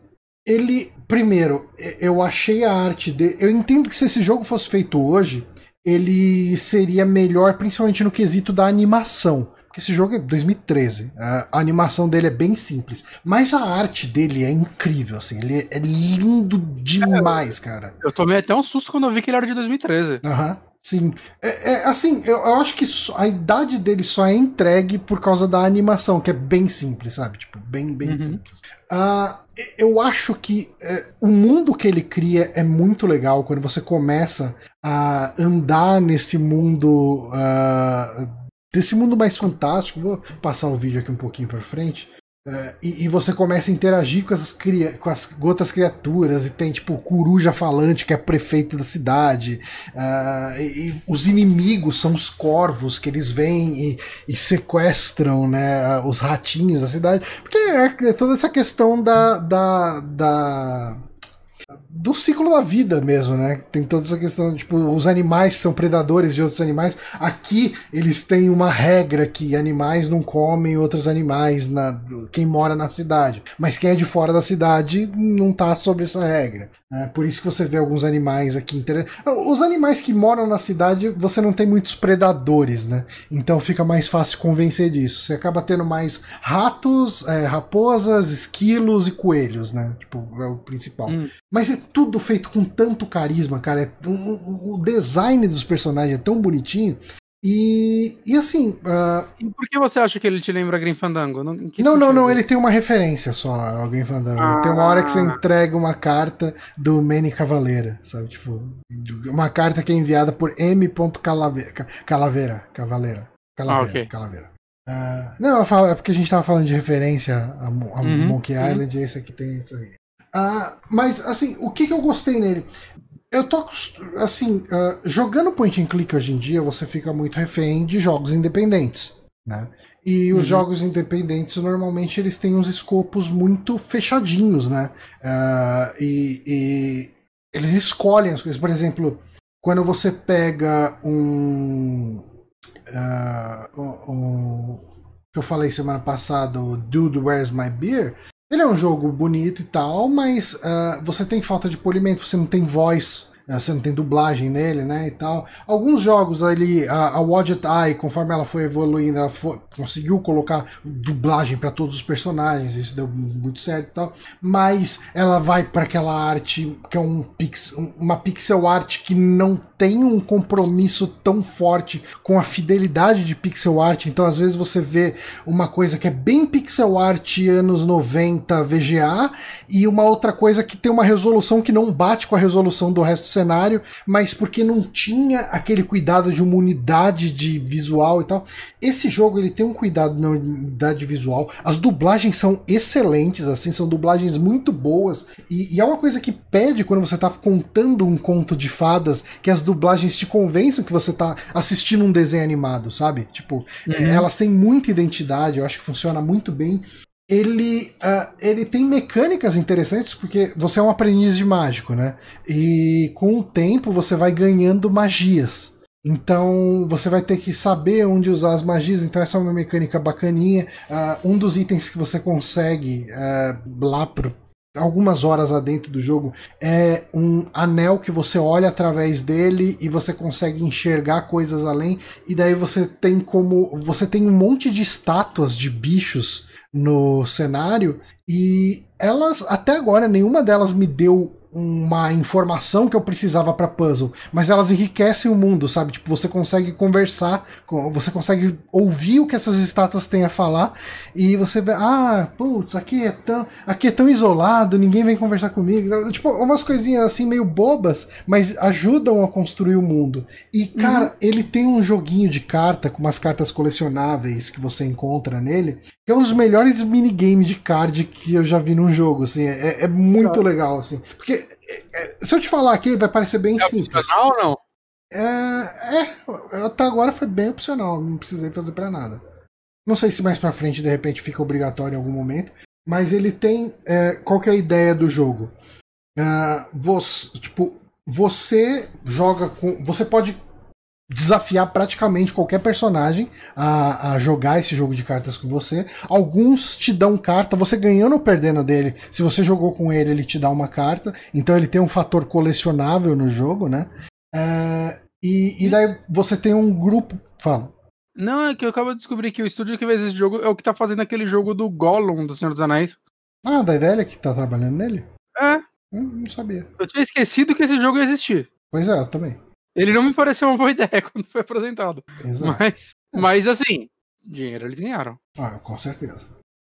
ele primeiro, eu achei a arte dele. Eu entendo que se esse jogo fosse feito hoje, ele seria melhor, principalmente no quesito da animação. Porque esse jogo é 2013. A animação dele é bem simples. Mas a arte dele é incrível, assim. Ele é lindo demais, cara. Eu tomei até um susto quando eu vi que ele era de 2013. Aham. Uhum. Sim. É, é, assim, eu, eu, acho que a idade dele só é entregue por causa da animação, que é bem simples, sabe? Tipo, bem, bem uhum. simples. Uh, eu acho que uh, o mundo que ele cria é muito legal quando você começa a andar nesse mundo. Uh, desse mundo mais fantástico. Vou passar o vídeo aqui um pouquinho para frente. Uh, e, e, você começa a interagir com, essas com as outras criaturas, e tem tipo o coruja falante, que é prefeito da cidade, uh, e, e, os inimigos são os corvos que eles vêm e, e sequestram né, os ratinhos da cidade, porque é, é toda essa questão da, da, da do ciclo da vida mesmo, né? Tem toda essa questão, tipo, os animais são predadores de outros animais. Aqui eles têm uma regra que animais não comem outros animais, na, quem mora na cidade. Mas quem é de fora da cidade não tá sobre essa regra. É por isso que você vê alguns animais aqui interessantes. Os animais que moram na cidade, você não tem muitos predadores, né? Então fica mais fácil convencer disso. Você acaba tendo mais ratos, é, raposas, esquilos e coelhos, né? Tipo, é o principal. Hum. Mas é tudo feito com tanto carisma, cara. É, o, o design dos personagens é tão bonitinho e, e assim. Uh... E por que você acha que ele te lembra Green Fandango? Não, não, não, não, ele tem uma referência só ao Green Fandango. Ah. Tem uma hora que você entrega uma carta do Manny Cavaleira, sabe? Tipo, uma carta que é enviada por M. Calaveira. Calaveira. Cavaleira. Calaveira. Ah, okay. Uh, não, é porque a gente tava falando de referência a, a uhum, Monkey uhum. Island e esse aqui tem isso aí. Uh, mas, assim, o que, que eu gostei nele? eu tô assim, uh, jogando point and click hoje em dia, você fica muito refém de jogos independentes, né? E os uhum. jogos independentes normalmente eles têm uns escopos muito fechadinhos, né? Uh, e, e, eles escolhem as coisas. Por exemplo, quando você pega um, uh, um que eu falei semana passada, o Dude Where's My Beer, ele é um jogo bonito e tal, mas uh, você tem falta de polimento, você não tem voz, uh, você não tem dublagem nele, né, e tal. Alguns jogos ali, a, a Wadget Eye, conforme ela foi evoluindo, ela foi, conseguiu colocar dublagem para todos os personagens, isso deu muito certo e tal. Mas ela vai para aquela arte que é um pix, uma pixel art que não tem um compromisso tão forte com a fidelidade de pixel art, então às vezes você vê uma coisa que é bem pixel art anos 90 VGA e uma outra coisa que tem uma resolução que não bate com a resolução do resto do cenário, mas porque não tinha aquele cuidado de uma unidade de visual e tal. Esse jogo ele tem um cuidado na unidade visual, as dublagens são excelentes, assim, são dublagens muito boas e, e é uma coisa que pede quando você tá contando um conto de fadas que as dublagens te convençam que você tá assistindo um desenho animado, sabe? Tipo, uhum. é, elas têm muita identidade, eu acho que funciona muito bem. Ele, uh, ele tem mecânicas interessantes porque você é um aprendiz de mágico, né? E com o tempo você vai ganhando magias. Então você vai ter que saber onde usar as magias. Então essa é uma mecânica bacaninha. Uh, um dos itens que você consegue uh, lá pro, algumas horas adentro do jogo é um anel que você olha através dele e você consegue enxergar coisas além e daí você tem como você tem um monte de estátuas de bichos no cenário e elas até agora nenhuma delas me deu uma informação que eu precisava para puzzle, mas elas enriquecem o mundo, sabe? Tipo, você consegue conversar, você consegue ouvir o que essas estátuas têm a falar e você vê, ah, putz, aqui é tão, aqui é tão isolado, ninguém vem conversar comigo. Tipo, umas coisinhas assim meio bobas, mas ajudam a construir o mundo. E cara, uhum. ele tem um joguinho de carta com umas cartas colecionáveis que você encontra nele, que é um dos melhores minigames de card que eu já vi num jogo, assim, é, é muito legal, assim. Porque, se eu te falar aqui, vai parecer bem é simples. Opcional ou não? É, é, até agora foi bem opcional, não precisei fazer para nada. Não sei se mais pra frente, de repente, fica obrigatório em algum momento, mas ele tem, é, qual que é a ideia do jogo? Uh, você, tipo, você joga com, você pode desafiar praticamente qualquer personagem a, a, jogar esse jogo de cartas com você. Alguns te dão carta, você ganhando ou perdendo dele. Se você jogou com ele, ele te dá uma carta. Então ele tem um fator colecionável no jogo, né? É, e, e daí você tem um grupo. Fala. Não, é que eu acabo de descobrir que o estúdio que fez esse jogo é o que tá fazendo aquele jogo do Gollum do Senhor dos Anéis. Ah, da ideia que tá trabalhando nele? É. Hum, não sabia. Eu tinha esquecido que esse jogo ia existir. Pois é, eu também. Ele não me pareceu uma boa ideia quando foi apresentado. Exato. Mas, é. mas assim, dinheiro eles ganharam. Ah, com certeza.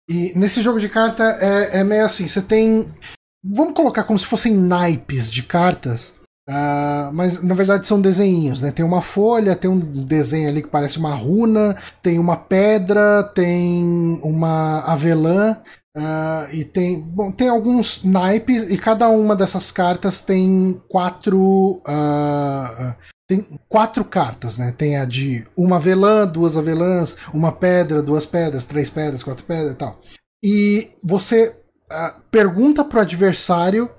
E nesse jogo de carta é, é meio assim, você tem. Vamos colocar como se fossem naipes de cartas. Uh, mas na verdade são desenhinhos, né? Tem uma folha, tem um desenho ali que parece uma runa, tem uma pedra, tem uma avelã, Uh, e tem, bom, tem alguns naipes e cada uma dessas cartas tem quatro uh, tem quatro cartas, né? Tem a de uma avelã, duas avelãs, uma pedra, duas pedras, três pedras, quatro pedras e tal. E você uh, pergunta pro adversário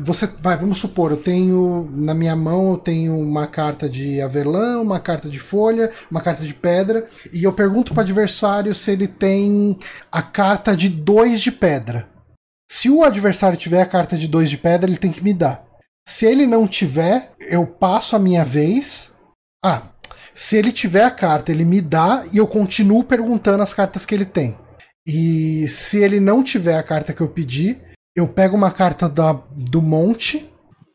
você vai, vamos supor, eu tenho na minha mão eu tenho uma carta de avelã, uma carta de folha, uma carta de pedra, e eu pergunto para o adversário se ele tem a carta de dois de pedra. Se o adversário tiver a carta de dois de pedra, ele tem que me dar. Se ele não tiver, eu passo a minha vez. Ah, se ele tiver a carta, ele me dá e eu continuo perguntando as cartas que ele tem. E se ele não tiver a carta que eu pedi, eu pego uma carta da, do monte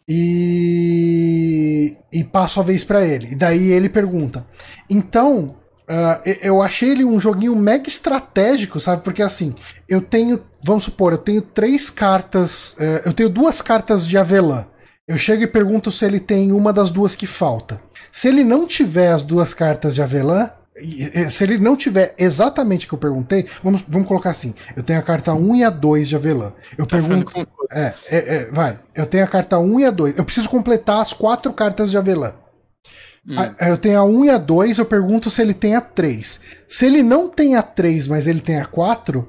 e, e passo a vez para ele. E daí ele pergunta. Então, uh, eu achei ele um joguinho mega estratégico, sabe? Porque assim, eu tenho, vamos supor, eu tenho três cartas, uh, eu tenho duas cartas de avelã. Eu chego e pergunto se ele tem uma das duas que falta. Se ele não tiver as duas cartas de avelã, se ele não tiver exatamente o que eu perguntei, vamos, vamos colocar assim: eu tenho a carta 1 e a 2 de avelã. Eu tá pergunto. É, é, é, vai. Eu tenho a carta 1 e a 2. Eu preciso completar as quatro cartas de avelã. Hum. Eu tenho a 1 e a 2, eu pergunto se ele tem a 3. Se ele não tem a 3, mas ele tem a 4,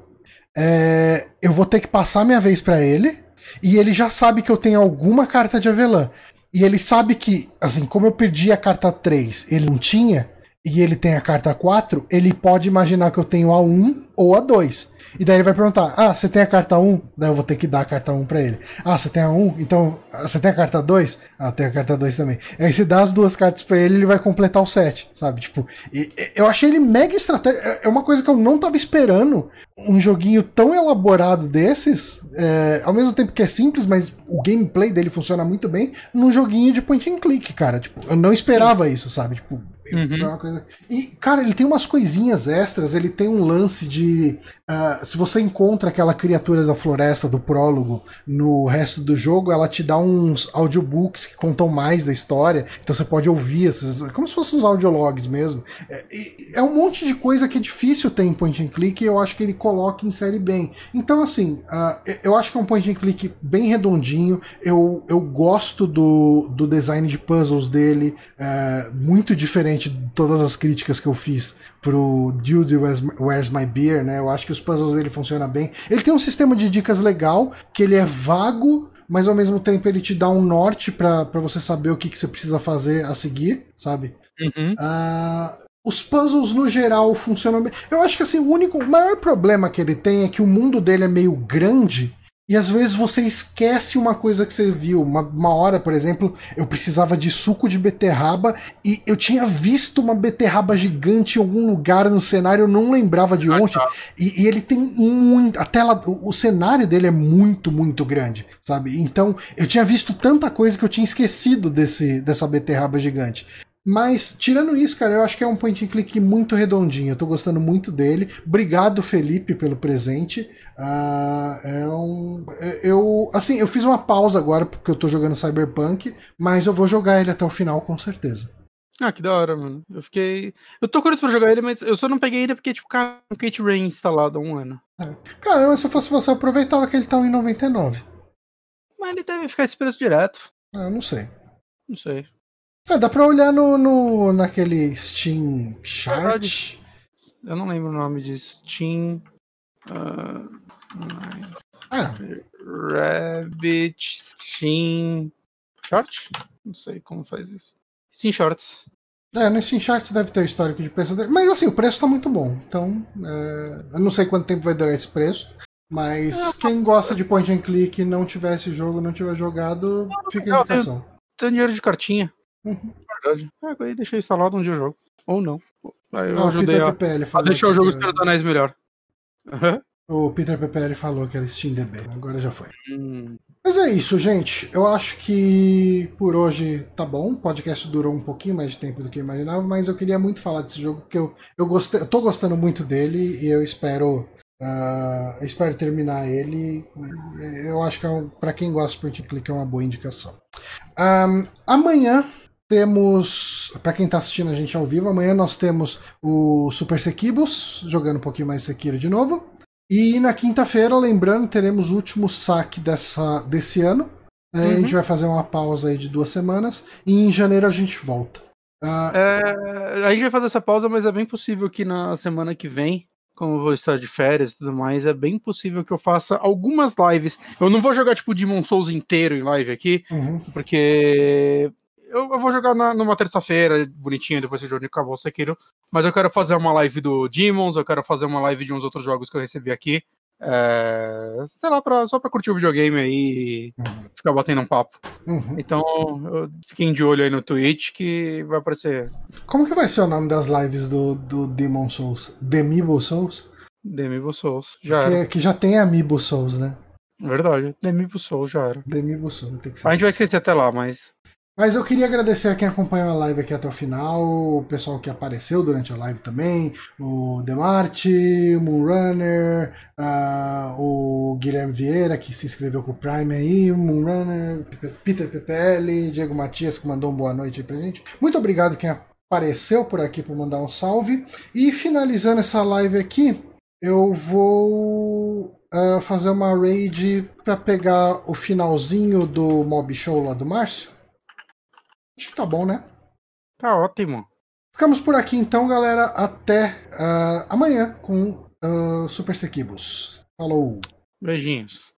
é, eu vou ter que passar minha vez para ele. E ele já sabe que eu tenho alguma carta de avelã. E ele sabe que, assim, como eu perdi a carta 3, ele não tinha, e ele tem a carta 4, ele pode imaginar que eu tenho a 1 ou a 2. E daí ele vai perguntar: Ah, você tem a carta 1? Daí eu vou ter que dar a carta 1 pra ele. Ah, você tem a 1? Então, ah, você tem a carta 2? Ah, tenho a carta 2 também. Aí você dá as duas cartas pra ele ele vai completar o set, sabe? Tipo, e, e, eu achei ele mega estratégico. É, é uma coisa que eu não tava esperando. Um joguinho tão elaborado desses, é, ao mesmo tempo que é simples, mas o gameplay dele funciona muito bem, num joguinho de point and click, cara. Tipo, eu não esperava isso, sabe? Tipo, Uhum. Coisa... E, cara, ele tem umas coisinhas extras, ele tem um lance de. Uh, se você encontra aquela criatura da floresta do prólogo no resto do jogo, ela te dá uns audiobooks que contam mais da história. Então você pode ouvir esses. Como se fossem uns audiologs mesmo. É, é um monte de coisa que é difícil ter em point and click e eu acho que ele coloca em série bem. Então, assim, uh, eu acho que é um point and click bem redondinho. Eu, eu gosto do, do design de puzzles dele, uh, muito diferente de todas as críticas que eu fiz pro Dude Where's My Beer, né? Eu acho que os puzzles dele funcionam bem. Ele tem um sistema de dicas legal, que ele é vago, mas ao mesmo tempo ele te dá um norte para você saber o que, que você precisa fazer a seguir, sabe? Uhum. Uh, os puzzles no geral funcionam bem. Eu acho que assim, o único, o maior problema que ele tem é que o mundo dele é meio grande e às vezes você esquece uma coisa que você viu. Uma, uma, hora, por exemplo, eu precisava de suco de beterraba e eu tinha visto uma beterraba gigante em algum lugar no cenário, eu não lembrava de onde. E, e, ele tem muito. A tela. O, o, cenário dele é muito, muito grande, sabe? Então eu tinha visto tanta coisa que eu tinha esquecido desse, dessa beterraba gigante. Mas, tirando isso, cara, eu acho que é um point and click muito redondinho. Eu tô gostando muito dele. Obrigado, Felipe, pelo presente. Uh, é um. É, eu. Assim, eu fiz uma pausa agora porque eu tô jogando Cyberpunk, mas eu vou jogar ele até o final, com certeza. Ah, que da hora, mano. Eu fiquei. Eu tô curioso pra jogar ele, mas eu só não peguei ele porque, tipo, cara, o Kate Rain instalado há um ano. É. Cara, se eu fosse você, eu aproveitava que ele tá em 99. Mas ele deve ficar esse preço direto. Ah, eu não sei. Não sei. É, dá pra olhar no, no, naquele Steam Chart. Eu não lembro o nome disso. Steam. Uh, ah. Rabbit Steam Chart? Não sei como faz isso. Steam Shorts. É, no Steam Charts deve ter o histórico de preço dele. Mas assim, o preço tá muito bom. Então, é... eu não sei quanto tempo vai durar esse preço. Mas é, quem gosta de point and click e não tiver esse jogo, não tiver jogado, fica a indicação. Tem dinheiro de cartinha. Uhum. Verdade. É, aí deixei instalado um dia o jogo. Ou não. Aí eu ah, ajudei a, a deixar o jogo Senhor dos Anéis melhor. Uhum. O Peter PPL falou que era SteamDB, agora já foi. Hum. Mas é isso, gente. Eu acho que por hoje tá bom. O podcast durou um pouquinho mais de tempo do que eu imaginava, mas eu queria muito falar desse jogo porque eu, eu, gostei, eu tô gostando muito dele e eu espero Uh, espero terminar ele. Eu acho que é um, para quem gosta de point click é uma boa indicação. Um, amanhã temos, para quem está assistindo a gente ao vivo, amanhã nós temos o Super Sekibos, jogando um pouquinho mais Sekiro de novo. E na quinta-feira, lembrando, teremos o último saque dessa, desse ano. Uhum. A gente uhum. vai fazer uma pausa aí de duas semanas e em janeiro a gente volta. Uh... É, a gente vai fazer essa pausa, mas é bem possível que na semana que vem, como eu vou estar de férias e tudo mais, é bem possível que eu faça algumas lives. Eu não vou jogar tipo Demon Souls inteiro em live aqui, uhum. porque eu, eu vou jogar na, numa terça-feira, bonitinha, depois que o jogo acabou o Sekiro. Mas eu quero fazer uma live do Demons, eu quero fazer uma live de uns outros jogos que eu recebi aqui. É, sei lá, pra, só pra curtir o videogame aí e uhum. ficar batendo um papo. Uhum. Então, fiquem de olho aí no Twitch que vai aparecer. Como que vai ser o nome das lives do, do Demon Souls? Demibo Souls? Demibo Souls, já que, que já tem Amiibo Souls, né? Verdade, Demibo Souls já era. Demibo Souls, tem que ser. A gente vai esquecer até lá, mas mas eu queria agradecer a quem acompanhou a live aqui até o final, o pessoal que apareceu durante a live também, o Demarte, o Moonrunner, uh, o Guilherme Vieira, que se inscreveu com o Prime aí, o Moonrunner, Peter PPL, Diego Matias, que mandou uma boa noite aí pra gente. Muito obrigado quem apareceu por aqui para mandar um salve. E finalizando essa live aqui, eu vou uh, fazer uma raid para pegar o finalzinho do Mob Show lá do Márcio. Acho que tá bom, né? Tá ótimo. Ficamos por aqui então, galera. Até uh, amanhã com uh, Super Sequibus. Falou! Beijinhos.